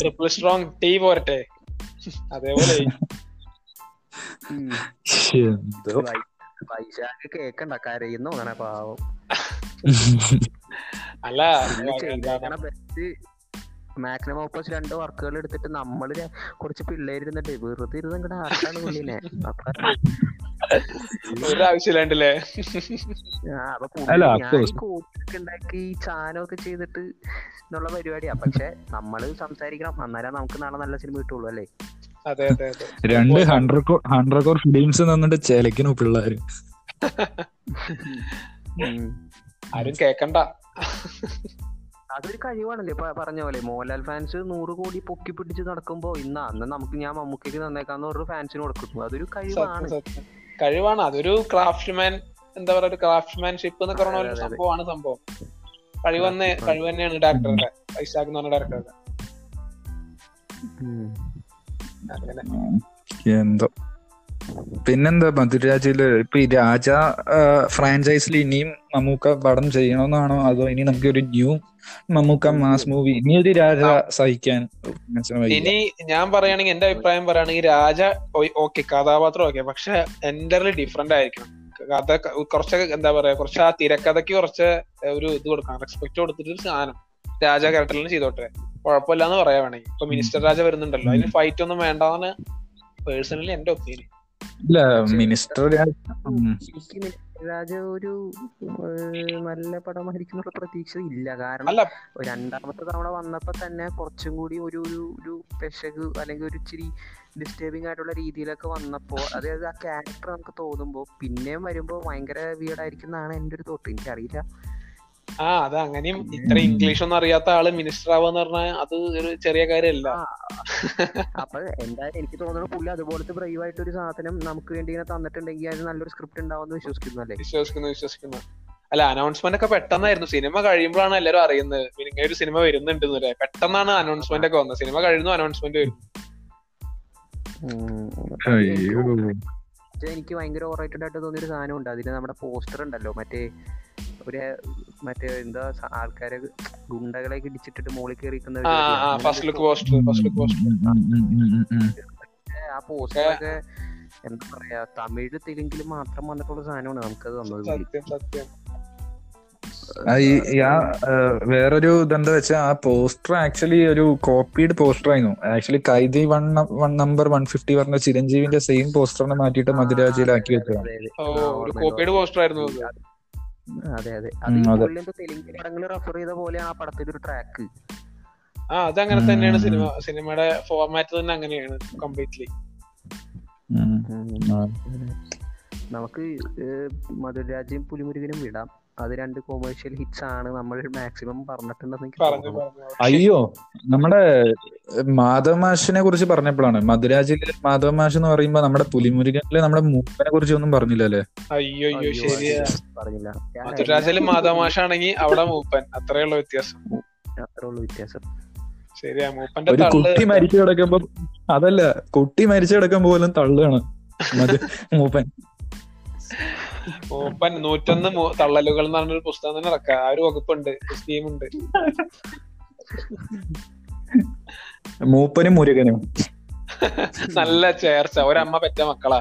Triple strong tea പോരട്ടെ. അതേപോലെ വൈശാഖ് കേക്കണ്ട കരയുന്നു അങ്ങനെ പാവം അല്ല മാക്സിമം ഓപ്പോസ് രണ്ട് വർക്കുകൾ എടുത്തിട്ട് നമ്മൾ കുറച്ച് പിള്ളേർ ഇരുന്നിട്ട് വെറുതെ ഇരുന്ന് ഇങ്ങടെ ആർക്കാണ് പുള്ളിനെ അപ്പൊ ഒരു ആവശ്യമില്ലാണ്ടല്ലേ? ആ, അപ്പൊ അല്ല, പുള്ളി of ഞാൻ course. ഈ കോച്ചൊക്കെ ഉണ്ടാക്കി ചാനമൊക്കെ ചെയ്തിട്ട് എന്നുള്ള പരിപാടിയാ. പക്ഷെ നമ്മൾ സംസാരിക്കണം. അന്നേരം നമുക്ക് നാളെ നല്ല സിനിമ കിട്ടുള്ളൂ അല്ലേ? അതെ അതെ അതെ. രണ്ട് ഹൺഡ്രഡ് ഹൺഡ്രഡ് കോർ ഫിലിംസ് നിന്നിട്ട് ചെലക്കണു പിള്ളേര്. ആരും കേക്കണ്ട. അതൊരു കഴിവാണല്ലേ. ഇപ്പൊ പറഞ്ഞ പോലെ മോഹൻലാൽ ഫാൻസ് നൂറ് കോടി പൊക്കി പിടിച്ച് നടക്കുമ്പോ ഇന്ന് അന്ന് നമുക്ക് ഞാൻ മമ്മൂക്കയ്ക്ക് തന്നേക്കാന്ന് പറഞ്ഞ ഫാൻസിന് കൊടുക്കുന്നു അതൊരു കഴിവാണ്. കഴിവാണ്. അതൊരു ക്രാഫ്റ്റ്മാൻ എന്താ പറയുക ഒരു ക്രാഫ്റ്റ്മാൻഷിപ്പ് എന്ന് പറഞ്ഞ ഒരു. സംഭവമാണ് സംഭവം. കഴിവന്നെ. കഴിവ് തന്നെയാണ് ഡയറക്ടറുടെ ഐസാക്ക് എന്ന് പറഞ്ഞ ഡയറക്ടറുടെ. അങ്ങനെ. എന്തോ. പിന്നെന്താ മധുരാജയിൽ ഇപ്പൊ ഈ രാജ ഫ്രാഞ്ചൈസിൽ ഇനിയും മമ്മൂക്ക പടം ചെയ്യണമെന്നാണോ അതോ ഇനി നമുക്ക് ഒരു ന്യൂ മമ്മൂക്ക മാസ് മൂവി ഇനി ഒരു രാജ സഹിക്കാൻ. ഇനി ഞാൻ പറയുകയാണെങ്കിൽ എന്റെ അഭിപ്രായം പറയുകയാണെങ്കിൽ രാജ ഓക്കെ കഥാപാത്രം ഓക്കെ പക്ഷെ എന്റർലി ഡിഫറെന്റ് ആയിരിക്കണം. കഥ കുറച്ച് എന്താ പറയാ കുറച്ച് ആ തിരക്കഥയ്ക്ക് കുറച്ച് ഒരു ഇത് കൊടുക്കണം റെസ്പെക്ട് കൊടുത്തിട്ട് ഒരു സാധനം. രാജ ക്യാരക്ടറിലും ചെയ്തോട്ടെ. കുഴപ്പമില്ല എന്ന് പറയാ വേണമെങ്കിൽ. ഇപ്പൊ മിനിസ്റ്റർ രാജ വരുന്നുണ്ടല്ലോ. അതിന് ഫൈറ്റ് ഒന്നും വേണ്ടാന്ന് പേഴ്സണലി എന്റെ ഒപ്പീനിയൻ ഇല്ല മിനിസ്റ്റർ രാജ. ഒരു നല്ല പടമായിരിക്കും എന്നുള്ള പ്രതീക്ഷ ഇല്ല. കാരണം രണ്ടാമത്തെ തവണ വന്നപ്പോ തന്നെ കുറച്ചും കൂടി ഒരു ഒരു ഒരു പെശക് അല്ലെങ്കിൽ ഒരു ഇച്ചിരി ഡിസ്റ്റർബിംഗ് ആയിട്ടുള്ള രീതിയിലൊക്കെ വന്നപ്പോ അതായത് ആ ക്യാരക്ടർ നമുക്ക് തോന്നുമ്പോ പിന്നെയും വരുമ്പോ ഭയങ്കര വീടായിരിക്കും എന്നാണ് എന്റെ ഒരു തോട്ട് എനിക്കറിയില്ല. ആ അത് അങ്ങനെയും ഇത്ര ഇംഗ്ലീഷ് ഒന്നും അറിയാത്ത ആൾ മിനിസ്റ്റർ ആവാന്ന് പറഞ്ഞാൽ അത് ഒരു ചെറിയ കാര്യമല്ല. അപ്പൊ എന്തായാലും എനിക്ക് തോന്നുന്നു പുള്ളി അതുപോലത്തെ ബ്രൈവ് ആയിട്ട് ഒരു സാധനം നമുക്ക് വേണ്ടി ഇങ്ങനെ തന്നിട്ടുണ്ടെങ്കിൽ അത് നല്ലൊരു സ്ക്രിപ്റ്റ് ഉണ്ടാവുമെന്ന് വിശ്വസിക്കുന്നു അല്ലേ? വിശ്വസിക്കുന്നു വിശ്വസിക്കുന്നു. അല്ല അനൗൺസ്മെന്റ് ഒക്കെ പെട്ടെന്നായിരുന്നു. സിനിമ കഴിയുമ്പോഴാണ് എല്ലാവരും അറിയുന്നത്. പിന്നെ ഇങ്ങനെ ഒരു സിനിമ വരുന്നുണ്ട് അല്ലേ? പെട്ടെന്നാണ് അനൗൺസ്മെന്റ് ഒക്കെ വന്നത്. സിനിമ കഴിയുന്നു അനൗൺസ്മെന്റ് വരും. പക്ഷേ എനിക്ക് ഭയങ്കര ഓവറേറ്റഡ് ആയിട്ട് തോന്നിയ ഒരു സാധനം ഉണ്ട് അതിന് നമ്മുടെ പോസ്റ്റർ ഉണ്ടല്ലോ. മറ്റേ ഒരു മറ്റേ എന്താ ആൾക്കാരെ ഗുണ്ടകളെ ഇടിച്ചിട്ടിട്ട് മുകളിൽ കയറി ഫസ്റ്റ് ഫസ്റ്റ്. ആ പോസ്റ്ററൊക്കെ എന്താ പറയാ തമിഴ് തെലുങ്കിൽ മാത്രം വന്നിട്ടുള്ള സാധനമാണ്. നമുക്കത് തന്നത് ഈ- ആ വേറൊരു ഇതെന്താ വെച്ചാൽ ആ പോസ്റ്റർ ആക്ച്വലി ഒരു കോപ്പീഡ് പോസ്റ്റർ ആയിരുന്നു. Actually Kaithi one one number one fifty പറഞ്ഞ ചിരഞ്ജീവിന്റെ സെയിം പോസ്റ്ററിനെ മാറ്റിയിട്ട് മധുരാജിയിലാക്കി വെച്ചതാണ് അതെ, അതെ. തെലുങ്ക് പടങ്ങൾ റെഫർ ചെയ്ത പോലെയാണ് ആ പടത്തിൽ ഒരു ട്രാക്ക് ആ അത് അങ്ങനെ തന്നെയാണ് സിനിമ സിനിമയുടെ ഫോർമാറ്റ് തന്നെ അങ്ങനെയാണ് കംപ്ലീറ്റ്ലി നമുക്ക് മധുരരാജ്യം പുലിമുരുകനും വിടാം. അത് രണ്ട് കൊമേഴ്ഷ്യൽ ഹിറ്റ്സ് ആണ് നമ്മൾ മാക്സിമം പറഞ്ഞിട്ടുണ്ടെന്ന് അയ്യോ നമ്മുടെ മാധവ മാഷിനെ കുറിച്ച് പറഞ്ഞപ്പോഴാണ്. മധുരാജിലെ മാധവ മാഷ് എന്ന് പറയുമ്പോ നമ്മുടെ പുലിമുരുകനിലെ നമ്മുടെ മൂപ്പനെ കുറിച്ച് ഒന്നും പറഞ്ഞില്ലല്ലേ? അയ്യോ അയ്യോ അയ്യോ, ശരിയാ. പറഞ്ഞില്ല. മധുരാജൽ മാതാമാഷാണെങ്കി അവിടെ മൂപ്പൻ. അത്രേ ഉള്ള വ്യത്യാസം. അത്രേ ഉള്ളൂ വ്യത്യാസം. ശരിയാ മൂപ്പന്റെ ഒരു കുട്ടി മരിച്ചു കിടക്കുമ്പോ അതല്ല കുട്ടി മരിച്ചു കിടക്കുമ്പോ പോലും തള്ളുകയാണ് മൂപ്പൻ. മൂപ്പൻ നൂറ്റൊന്ന് തള്ളലുകൾ എന്ന് പറഞ്ഞൊരു പുസ്തകം തന്നെ ഇറക്കാം ആ ഒരു വകുപ്പുണ്ട് സ്കീമുണ്ട്. മൂപ്പനും മുരുകനും. നല്ല ചേർച്ച. ഒരമ്മ പെറ്റ മക്കളാ.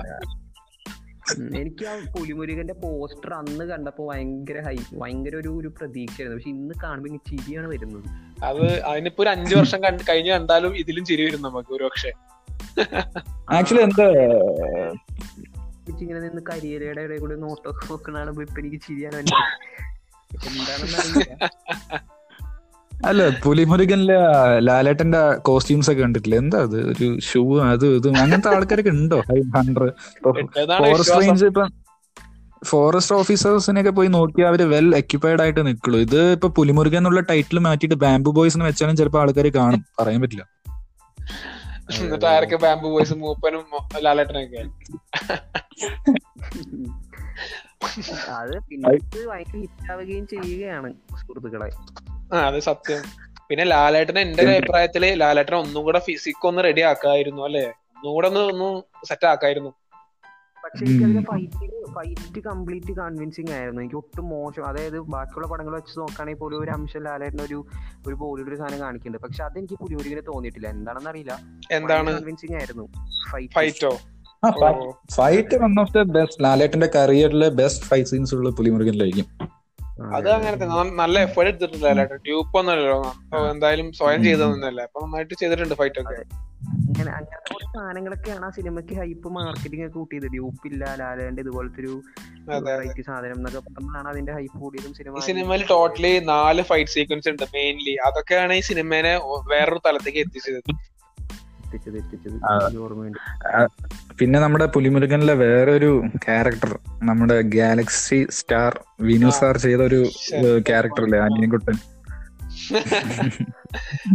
എനിക്ക് ആ പുലിമുരുകന്റെ പോസ്റ്റർ അന്ന് കണ്ടപ്പോ ഭയങ്കര ഹൈ ഭയങ്കര ഒരു ഒരു പ്രതീക്ഷയായിരുന്നു. പക്ഷെ ഇന്ന് കാണുമ്പോ ഇനി ചിരിയാണ് വരുന്നത്. അത് അതിനിപ്പോ ഒരു അഞ്ചു വർഷം കഴിഞ്ഞ് കണ്ടാലും ഇതിലും ചിരി വരും നമുക്ക് ഒരു പക്ഷെ ആക്ച്വലി എന്താ ഇങ്ങനെ നിന്ന് കരിയരയുടെ ഇടയിൽ കൂടി നോട്ടൊക്കെ നോക്കണാണ് ഇപ്പൊ എനിക്ക് ചിരിയാണ് വരുന്നത്. എന്താണെന്ന് അറിയില്ല. അല്ല പുലിമുരുകനിലെ ലാലേട്ടന്റെ കോസ്റ്റ്യൂംസ് ഒക്കെ കണ്ടിട്ടില്ല? എന്താ അത്? ഒരു ഷൂ അത് ഇതും അങ്ങനത്തെ ആൾക്കാരൊക്കെ ഉണ്ടോ? ഹൺഡ്രഡ് ഇട്ടതാണ് ഫോറസ്റ്റ് റേഞ്ച് ഇപ്പൊ ഫോറസ്റ്റ് ഓഫീസേഴ്സിനെയൊക്കെ പോയി നോക്കി അവർ വെൽ എക്യുപ്പൈഡ് ആയിട്ട് നിൽക്കുള്ളൂ ഇത് ഇപ്പൊ പുലിമുരുകൻ എന്നുള്ള ടൈറ്റിൽ മാറ്റിയിട്ട് ബാംബു ബോയ്സിന് എന്ന് വെച്ചാലും ചിലപ്പോൾ ആൾക്കാർ കാണും. പറയാൻ പറ്റില്ല. എന്നിട്ട് ആരൊക്കെ ബാംബു ബോയ്സ് മൂപ്പനും ലാലേട്ടനൊക്കെ? അത് പിന്നീട് ഭയങ്കര ഹിറ്റാവുകയും ചെയ്യുകയാണ് സുഹൃത്തുക്കളെ. ആ അത് സത്യം. പിന്നെ ലാലേട്ടൻ എന്റെ ഒരു അഭിപ്രായത്തിൽ ലാലേട്ടൻ ഒന്നും കൂടെ ഫിസിക് ഒന്ന് റെഡി ആക്കായിരുന്നു അല്ലെ? ഒന്നുകൂടെ ഒന്ന് ഒന്ന് സെറ്റ് ആക്കായിരുന്നു. എനിക്കതിന്റെ ഫൈറ്റ് ഫൈറ്റ് കംപ്ലീറ്റ് കൺവിൻസിങ് ആയിരുന്നു. എനിക്ക് ഒട്ടും മോശം. അതായത് ബാക്കിയുള്ള പടങ്ങൾ വെച്ച് നോക്കുകയാണെങ്കിൽ പോലും ഒരു അംശം ലാലേട്ടൻ ഒരു ഒരു ബോളിവുഡ് ഒരു സാധനം കാണിക്കുന്നുണ്ട്. പക്ഷെ അതെനിക്ക് പുലിയൂരിങ്ങനെ തോന്നിയിട്ടില്ല. എന്താണെന്ന് അറിയില്ല എന്താണ് കൺവിൻസിങ് ആയിരുന്നു. Phyto fight one of the best ലാലേട്ടന്റെ കരിയറിലെ ബെസ്റ്റ് ഫൈറ്റ് സീൻസ് ഉള്ള പുലിമുരുകനിലായിരിക്കും അത് അങ്ങനത്തെ നല്ല എഫേർട്ട് എടുത്തിട്ടുണ്ട് ലാലേട്ടൻ. ട്യൂപ്പ് ഒന്നുമല്ലല്ലോ. എന്തായാലും സ്വയം ചെയ്തതൊന്നുമല്ല അപ്പൊ നന്നായിട്ട് ചെയ്തിട്ടുണ്ട് ഫൈറ്റ് ഒക്കെ. ഇങ്ങനെ അങ്ങനത്തെ കുറച്ച് സാധനങ്ങളൊക്കെയാണ് ആ സിനിമയ്ക്ക് ഹൈപ്പ് മാർക്കറ്റിംഗ് ഒക്കെ കൂട്ടിയത്. ഡ്യൂപ്പില്ല ലാലേന്റെ ഇതുപോലത്തെ ഒരു വെറൈറ്റി സാധനം എന്നൊക്കെ പറഞ്ഞാണ് അതിന്റെ ഹൈപ്പ് കൂടിയതും ഈ സിനിമ സിനിമയിൽ ടോട്ടലി നാല് ഫൈറ്റ് സീക്വൻസ് ഉണ്ട് മെയിൻലി അതൊക്കെയാണ് ഈ സിനിമേനെ വേറൊരു തലത്തേക്ക് എത്തിച്ചത്. പിന്നെ നമ്മുടെ പുലിമുരുകനിലെ വേറൊരു ക്യാരക്ടർ നമ്മുടെ ഗാലക്സി സ്റ്റാർ വിനു സാർ ചെയ്ത ഒരു ക്യാരക്ടർ അല്ലേ അനിയൻകുട്ടൻ?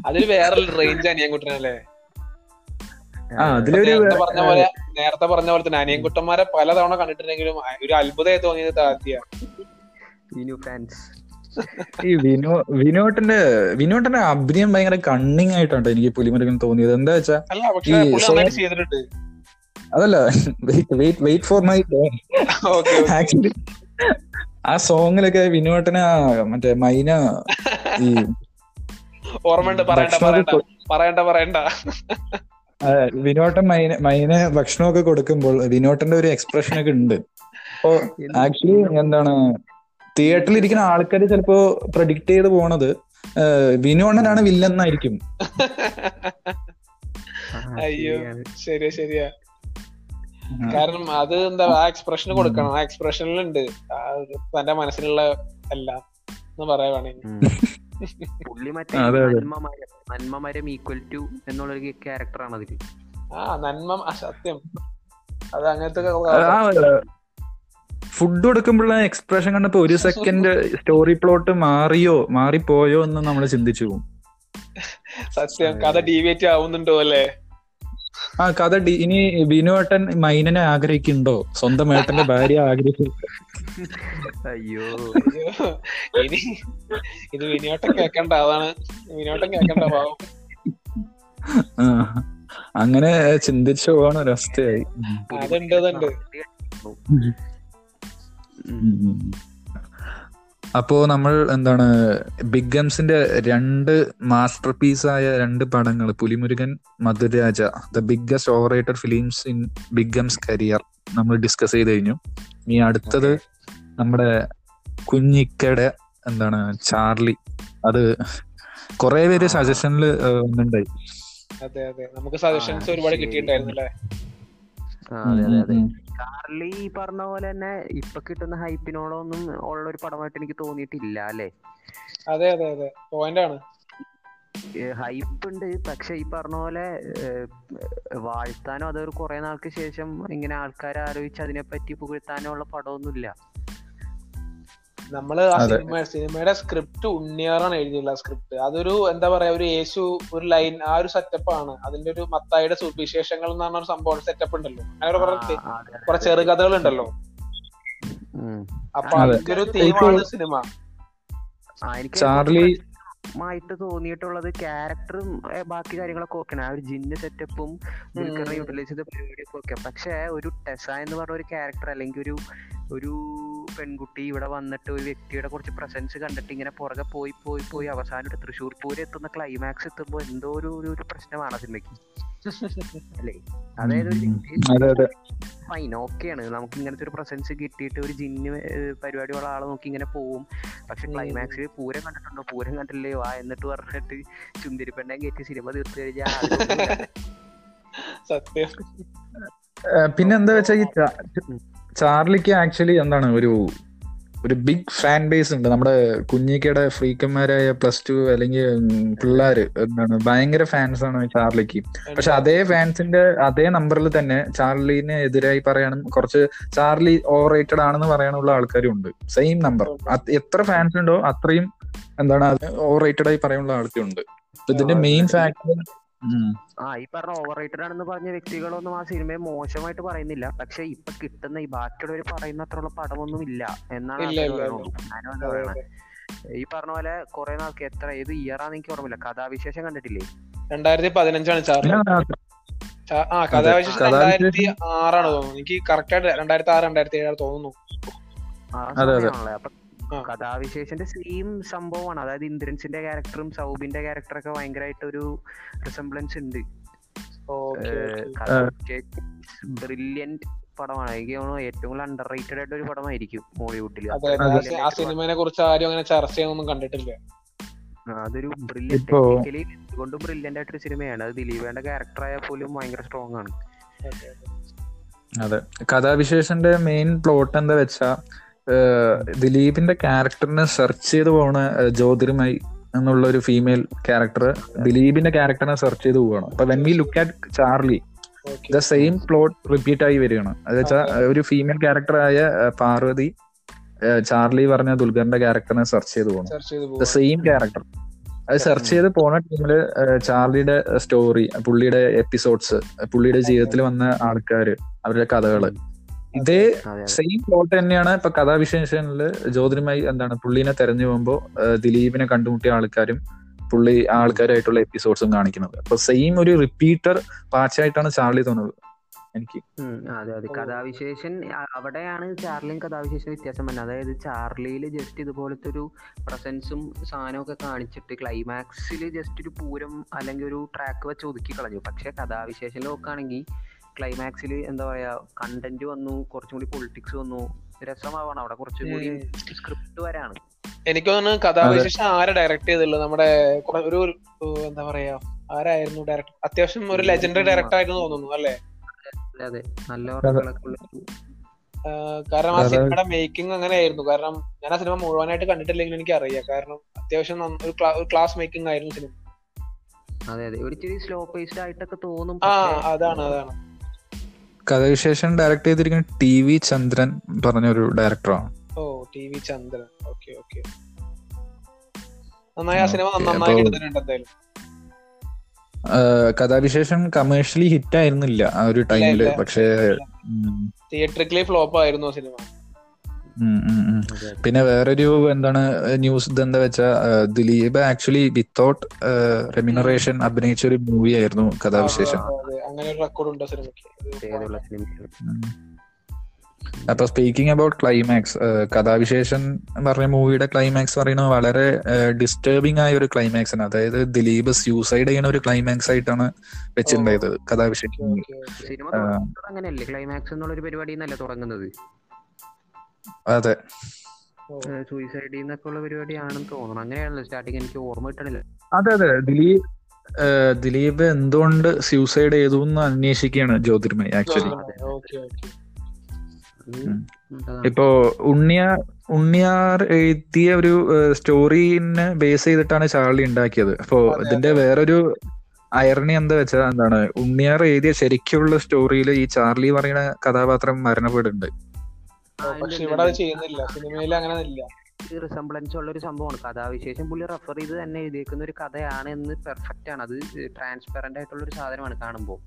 അതിൽ വേറെ റേഞ്ച് അനിയൻകുട്ടനല്ലേ? പറഞ്ഞ പോലെ നേരത്തെ പറഞ്ഞ പോലെ തന്നെ അനിയൻകുട്ടന്മാരെ പലതവണ കണ്ടിട്ടുണ്ടെങ്കിലും ഒരു അത്ഭുതമായി തോന്നിയത് താത്തിയാണ് ഫാൻസ് ഈ വിനോ വിനോട്ടന്റെ വിനോട്ടന്റെ അഭിനയം ഭയങ്കര കണ്ണിങ് ആയിട്ടുണ്ട് എനിക്ക് പുലിമുരുകൻ തോന്നിയത്. എന്താ വെച്ചാ ഈ അതല്ല wait wait for my okay actually ആ സോങ്ങിലൊക്കെ വിനോട്ടന് മറ്റേ മൈന ഈ ഓർമ്മയുണ്ട് പറയണ്ട. പറയണ്ട പറയണ്ട. വിനോട്ടൻ മൈന മൈന ഭക്ഷണമൊക്കെ കൊടുക്കുമ്പോൾ വിനോട്ടന്റെ ഒരു എക്സ്പ്രഷൻ ഒക്കെ ഉണ്ട്. അപ്പോ ആക്ച്വലി എന്താണ് തിയേറ്ററിൽ ഇരിക്കുന്ന ആൾക്കാർ ചിലപ്പോ പ്രഡിക്ട് ചെയ്ത് പോണത് ആ, വിനോണ്ണനാണ് വില്ലെന്നായിരിക്കും അയ്യോ. ശരിയാ ശരിയാ. കാരണം അത് എന്താ ആ എക്സ്പ്രഷൻ കൊടുക്കണം. ആ എക്സ്പ്രഷനിലുണ്ട് തന്റെ മനസ്സിലുള്ള എല്ലാം എന്ന് പറയാ വേണമെങ്കിൽ പുള്ളി മറ്റേ. നന്മമരം നന്മമരം ഈക്വൽ ടു എന്നുള്ളൊരു ക്യാരക്ടറാണ് അതിൽ ആ നന്മ ആ, സത്യം. അത് അങ്ങനത്തെ ആ ഫുഡ് കൊടുക്കുമ്പോഴുള്ള എക്സ്പ്രഷൻ കണ്ടപ്പോ ഒരു സെക്കൻഡ് സ്റ്റോറി പ്ലോട്ട് മാറിയോ മാറിപ്പോയോ എന്ന് നമ്മൾ ചിന്തിച്ചു പോകും. സത്യം കഥ ഡീവിയേറ്റ് ആവുന്നുണ്ടോ അല്ലേ? ആ കഥ ഡി- ഇനി വിനുവേട്ടൻ മൈനനെ ആഗ്രഹിക്കുന്നുണ്ടോ? സ്വന്തം ഏട്ടന്റെ ഭാര്യ ആഗ്രഹിക്കും അയ്യോ. ഇനി ഇത് വിനോട്ടം കേക്കണ്ട അതാണ് വിനോട്ടം കേക്കണ്ട പാവം. അങ്ങനെ ചിന്തിച്ചു പോകാൻ ഒരവസ്ഥയായി. അതുണ്ട് അതുണ്ട്. അപ്പോ നമ്മൾ എന്താണ് ബിഗ് ഗംസിന്റെ രണ്ട് മാസ്റ്റർ പീസായ രണ്ട് പടങ്ങൾ Pulimurugan Madhuraja the biggest over rated films in big gums career നമ്മൾ ഡിസ്കസ് ചെയ്ത് കഴിഞ്ഞു. ഇനി അടുത്തത് നമ്മുടെ കുഞ്ഞിക്കയുടെ എന്താണ് ചാർലി. അത് കുറെ പേര്. സജഷനിൽ ഉണ്ടായി അതെ അതെ. നമുക്ക് സജഷൻസ് ഒരുപാട്. കിട്ടിയിട്ടുണ്ടായിരുന്നു അല്ലേ ചാർലി ഈ പറഞ്ഞ പോലെ തന്നെ ഇപ്പൊ കിട്ടുന്ന ഹൈപ്പിനോടൊന്നും ഉള്ള ഒരു പടമായിട്ട് എനിക്ക് തോന്നിയിട്ടില്ല അല്ലെ? അതെ അതെ അതെ. പോയിന്റ് ആണ്. ഹൈപ്പ് ഉണ്ട് പക്ഷെ ഈ പറഞ്ഞ പോലെ വാഴ്ത്താനോ അതൊരു കുറെ നാൾക്ക് ശേഷം ഇങ്ങനെ ആൾക്കാർ ആലോചിച്ച് അതിനെപ്പറ്റി പുകഴ്ത്താനോ ഉള്ള പടമൊന്നുമില്ല. നമ്മൾ ആ സിനിമ സിനിമയുടെ സ്ക്രിപ്റ്റ് ഉണ്ണിയാറാണ് എഴുതിയുള്ള സ്ക്രിപ്റ്റ്. അതൊരു എന്താ പറയാ ഒരു യേശു ഒരു ലൈൻ ആ ഒരു സെറ്റപ്പ് ആണ് അതിന്റെ ഒരു മത്തായുടെ സുവിശേഷങ്ങൾ എന്ന് പറഞ്ഞ ഒരു സംഭവം സെറ്റപ്പ് ഉണ്ടല്ലോ. അങ്ങനെ കുറെ. കുറെ ചെറുകഥകൾ ഉണ്ടല്ലോ. അപ്പൊ അതൊക്കെ ഒരു തീമാണ് സിനിമ. ചാർലി മായിട്ട് തോന്നിയിട്ടുള്ളത് ക്യാരക്ടറും ബാക്കി കാര്യങ്ങളൊക്കെ ഓക്കെയാണ്. ആ ഒരു ജിന്ന് സെറ്റപ്പും ദുൽഖറിനെ യൂട്ടിലൈസ് ചെയ്ത പരിപാടിയൊക്കെ ഓക്കെ പക്ഷെ ഒരു ടെസ എന്ന് പറഞ്ഞ ഒരു ക്യാരക്ടർ അല്ലെങ്കിൽ ഒരു ഒരു പെൺകുട്ടി ഇവിടെ വന്നിട്ട് ഒരു വ്യക്തിയുടെ കുറച്ച് പ്രസൻസ് കണ്ടിട്ട് ഇങ്ങനെ പുറകെ പോയി പോയി പോയി അവസാനം ഒരു തൃശ്ശൂർ പൂരം എത്തുന്ന ക്ലൈമാക്സ് എത്തുമ്പോൾ എന്തോ ഒരു ഒരു- പ്രശ്നമാണ് സിനിമയ്ക്ക് അല്ലേ? അതായത് ഒരു ഫൈൻ ഓക്കെയാണ് നമുക്ക് ഇങ്ങനത്തെ ഒരു പ്രസൻസ് കിട്ടിയിട്ട് ഒരു ജിന്ന് പരിപാടിയുള്ള ആളെ നോക്കി ഇങ്ങനെ പോവും. പക്ഷെ ക്ലൈമാക്സിൽ പൂരം കണ്ടിട്ടുണ്ടോ? പൂരം കണ്ടില്ലേ വാ എന്നിട്ട് പറഞ്ഞിട്ട് ചുന്തിരി പെണ്ണെ കയറ്റി സിനിമ തീർത്തു കഴിഞ്ഞാൽ പിന്നെന്താ സത്യം. പിന്നെന്താ വെച്ചാൽ ചാർലിക്ക് ആക്ച്വലി എന്താണ് ഒരു ഒരു ബിഗ് ഫാൻ ബേസ് ഉണ്ട്. നമ്മുടെ കുഞ്ഞിക്കയുടെ ഫ്രീക്കന്മാരായ പ്ലസ് ടു അല്ലെങ്കിൽ പിള്ളേര് എന്താണ് ഭയങ്കര ഫാൻസ് ആണ് ചാർലിക്ക്. പക്ഷെ അതേ ഫാൻസിന്റെ അതേ നമ്പറിൽ തന്നെ ചാർലിന് എതിരായി പറയാനും കുറച്ച് ചാർലി ഓവർ റേറ്റഡ് ആണെന്ന് പറയാനുള്ള ആൾക്കാരും ഉണ്ട്. സെയിം നമ്പർ എത്ര ഫാൻസ് ഉണ്ടോ അത്രയും എന്താണ് ഓവർ റേറ്റഡ് ആയി പറയാനുള്ള ആൾക്കാരുണ്ട് ഇതിന്റെ മെയിൻ ഫാക്ടർ ആ ഈ പറഞ്ഞ ഓവർ റേറ്റഡ് ആണെന്ന് പറഞ്ഞ വ്യക്തികളൊന്നും ആ സിനിമയെ മോശമായിട്ട് പറയുന്നില്ല. പക്ഷെ ഇപ്പൊ കിട്ടുന്ന ഈ ബാക്കിയുള്ളവർ പറയുന്ന അത്രയുള്ള പടമൊന്നും ഇല്ല എന്നാണ് ഇല്ല, പറയുന്നത്. ഞാനും എന്താ പറയണത് ഈ പറഞ്ഞ പോലെ കുറെ നാൾക്ക് എത്ര ഏത് ഇയറാന്ന് എനിക്ക് ഓർമ്മയില്ല. കഥാവിശേഷം കണ്ടിട്ടില്ലേ? രണ്ടായിരത്തി പതിനഞ്ചാണ് ചാർലി ആ കഥാവിശേഷം രണ്ടായിരത്തി ആറാണ് തോന്നുന്നു. എനിക്ക് കറക്റ്റ് ആയിട്ട് രണ്ടായിരത്തി ആറ് രണ്ടായിരത്തി ഏഴാണ് തോന്നുന്നു. അപ്പൊ. കഥാവിശേഷന്റെ സെയിം സംഭവമാണ്. അതായത് ഇന്ദ്രൻസിന്റെ ക്യാരക്ടറും സൗബിന്റെ ക്യാരക്ടറൊക്കെ ഭയങ്കരമായിട്ട് ഒരു റിസംബ്ലൻസ് ഉണ്ട്. ഓക്കെ ബ്രില്യന്റ് പടമാണ്. എനിക്ക് തോന്നുന്നു ഏറ്റവും കൂടുതൽ അണ്ടർ റേറ്റഡ് ആയിട്ട് ഒരു പടമായിരിക്കും ബോളിവുഡിൽ. ആ സി- സിനിമയെ കുറിച്ച് ആരും അങ്ങനെ ചർച്ച ചെയ്യാനൊന്നും കണ്ടിട്ടില്ല. അതൊരു ബ്രില്യന്റ് ഇപ്പോ- ടെക്നിക്കലി എന്തുകൊണ്ടും ബ്രില്യന്റ് ആയിട്ടൊരു സിനിമയാണ് അത് ദിലീപേന്റെ ക്യാരക്ടർ ആയാൽ പോലും ഭയങ്കര സ്ട്രോങ് ആണ്. അതെ, കഥാവിശേഷന്റെ മെയിൻ പ്ലോട്ട് എന്താ വെച്ചാ ദിലീപിന്റെ ക്യാരക്ടറിനെ സെർച്ച് ചെയ്ത് പോണ ജ്യോതിർമയി എന്നുള്ള ഒരു ഫീമെയിൽ ക്യാരക്ടർ ദിലീപിന്റെ ക്യാരക്ടറിനെ സെർച്ച് ചെയ്ത് പോവാണ്. അപ്പൊ when we look at Charlie. The same plot repeat ആയി വരികയാണ്. അത് വെച്ചാൽ ഒരു ഫീമെയിൽ ക്യാരക്ടർ ആയ പാർവതി ചാർലി പറഞ്ഞ ദുൽഖറിന്റെ ക്യാരക്ടറിനെ സെർച്ച് ചെയ്ത് പോകണം ദ സെയിം ക്യാരക്ടർ അത് സെർച്ച് ചെയ്ത് പോണ ടീമിൽ ചാർലിയുടെ സ്റ്റോറി പുള്ളിയുടെ എപ്പിസോഡ്സ് പുള്ളിയുടെ ജീവിതത്തിൽ വന്ന ആൾക്കാര് അവരുടെ കഥകൾ ഇതേ സെയിം പ്ലോട്ട് തന്നെയാണ്. ഇപ്പൊ കഥാവിശേഷങ്ങളിൽ ജ്യോതിർമായി എന്താണ് പുള്ളിനെ തെരഞ്ഞു പോകുമ്പോ ദിലീപിനെ കണ്ടുമുട്ടിയ ആൾക്കാരും പുള്ളി ആൾക്കാരായിട്ടുള്ള എപ്പിസോഡ്സും കാണിക്കുന്നത്. അപ്പൊ സെയിം ഒരു റിപ്പീറ്റർ പാച്ചായിട്ടാണ് ചാർലി തോന്നുന്നത് എനിക്ക്. അതെ അതെ. കഥാവിശേഷൻ അവിടെയാണ് ചാർലിയും കഥാവിശേഷൻ വ്യത്യാസം വരുന്നത് അതായത് ചാർലിയിൽ ജസ്റ്റ് ഇതുപോലത്തെ ഒരു പ്രസൻസും സാധനവും ഒക്കെ കാണിച്ചിട്ട് ക്ലൈമാക്സിൽ ജസ്റ്റ് ഒരു പൂരം അല്ലെങ്കിൽ ഒരു ട്രാക്ക് വെച്ച് ഒതുക്കി കളഞ്ഞു. പക്ഷെ കഥാവിശേഷം നോക്കുകയാണെങ്കിൽ ക്ലൈമാക്സിൽ എന്താ പറയാ കണ്ടന്റ് വന്നു കുറച്ചും കൂടി പൊളിറ്റിക്സ് വന്നു രസമാവാണ്. അവിടെ കുറച്ചും കൂടി സ്ക്രിപ്റ്റ് വരാണ്. എനിക്ക് തോന്നുന്നു കഥാവിശേഷം ആരാ ഡയറക്ട് ചെയ്തുള്ളത് നമ്മുടെ ഒരു എന്താ പറയാ ആരായിരുന്നു ഡയറക്ടർ അത്യാവശ്യം ഒരു ലെജൻഡറി ഡയറക്ടർ ആയിരുന്നു തോന്നുന്നു അല്ലേ? അതെ നല്ല കാരണം ആ സിനിമയുടെ മേക്കിംഗ് അങ്ങനെ ആയിരുന്നു കാരണം ഞാൻ ആ സിനിമ മുഴുവനായിട്ട് കണ്ടിട്ടില്ലെങ്കിലും എനിക്ക് അറിയാം കാരണം അത്യാവശ്യം ഒരു ക്ലാസ് മേക്കിംഗ് ആയിരുന്നു സിനിമ. അതെ അതെ. ഒരു സ്ലോ പേസ്ഡ് ആയിട്ടൊക്കെ തോന്നും ആ അതാണ് അതാണ്. കഥാവിശേഷം ഡയറക്ട് ചെയ്തിരിക്കുന്ന ടി വി ചന്ദ്രൻ പറഞ്ഞൊരു ഡയറക്ടറാണ് ഓ T V Chandran. Okay okay. നന്നായി ആ സിനിമ നന്നായി എടുത്തിട്ടുണ്ട് എന്തായാലും. കഥാവിശേഷം കമേഴ്ഷ്യലി ഹിറ്റ് ആയിരുന്നില്ല ആ ഒരു ടൈമിൽ പക്ഷേ തിയേറ്ററിക്കലി ഫ്ലോപ്പ് ആയിരുന്നു സിനിമ. പിന്നെ വേറൊരു എന്താണ് ന്യൂസ് ഇതെന്താ വെച്ചാ ദിലീപ് ആക്ച്വലി വിത്തൗട്ട് റെമിനറേഷൻ അഭിനയിച്ച ഒരു മൂവി ആയിരുന്നു കഥാവിശേഷം. അപ്പൊ സ്പീക്കിംഗ് അബൌട്ട് ക്ലൈമാക്സ് കഥാവിശേഷൻ പറഞ്ഞ മൂവിയുടെ ക്ലൈമാക്സ് പറയുന്നത് വളരെ ഡിസ്റ്റർബിംഗ് ആയ ഒരു ക്ലൈമാക്സ് ആണ്. അതായത് ദിലീപ് സ്യൂസൈഡ് ചെയ്യുന്ന ഒരു ക്ലൈമാക്സ് ആയിട്ടാണ് വെച്ചിട്ടുണ്ടായത് കഥാവിശേഷം. അതെ. സൂയിസൈഡ് ചെയ്യുന്നൊക്കെയുള്ള പരിപാടിയാണെന്ന് തോന്നുന്നു അങ്ങനെയാണല്ലോ സ്റ്റാർട്ടിങ് എനിക്ക് ഓർമ്മ കിട്ടണില്ല. അതെ അതെ. ദിലീപ് ദിലീപ് എന്തുകൊണ്ട് സ്യൂസൈഡ് ചെയ്തു എന്ന് അന്വേഷിക്കുകയാണ് ജ്യോതിർമയി ആക്ച്വലി. ഇപ്പോ ഉണ്ണിയാർ ഉണ്ണിയാർ എഴുതിയ ഒരു സ്റ്റോറിനെ ബേസ് ചെയ്തിട്ടാണ് ചാർലി ഉണ്ടാക്കിയത്. അപ്പോ ഇതിന്റെ വേറൊരു അയർണി എന്താ വെച്ചാൽ എന്താണ് ഉണ്ണിയാർ എഴുതിയ ശരിക്കുള്ള സ്റ്റോറിയിൽ ഈ ചാർലി പറയുന്ന കഥാപാത്രം മരണപ്പെടുന്നുണ്ട്. പക്ഷെ ഇവിടെ അത് ചെയ്യുന്നില്ല. സിനിമയിൽ അങ്ങനെ ഇല്ല റിസംബ്ലൻസ് ഉള്ള ഒരു സംഭവമാണ്. കഥാവിശേഷം പുള്ളി റെഫർ ചെയ്ത് തന്നെ എഴുതിയേക്കുന്ന ഒരു കഥയാണ് എന്ന് പെർഫെക്റ്റ് ആണ് അത് ട്രാൻസ്പെറന്റ് ആയിട്ടുള്ള ഒരു സാധനമാണ് കാണുമ്പോൾ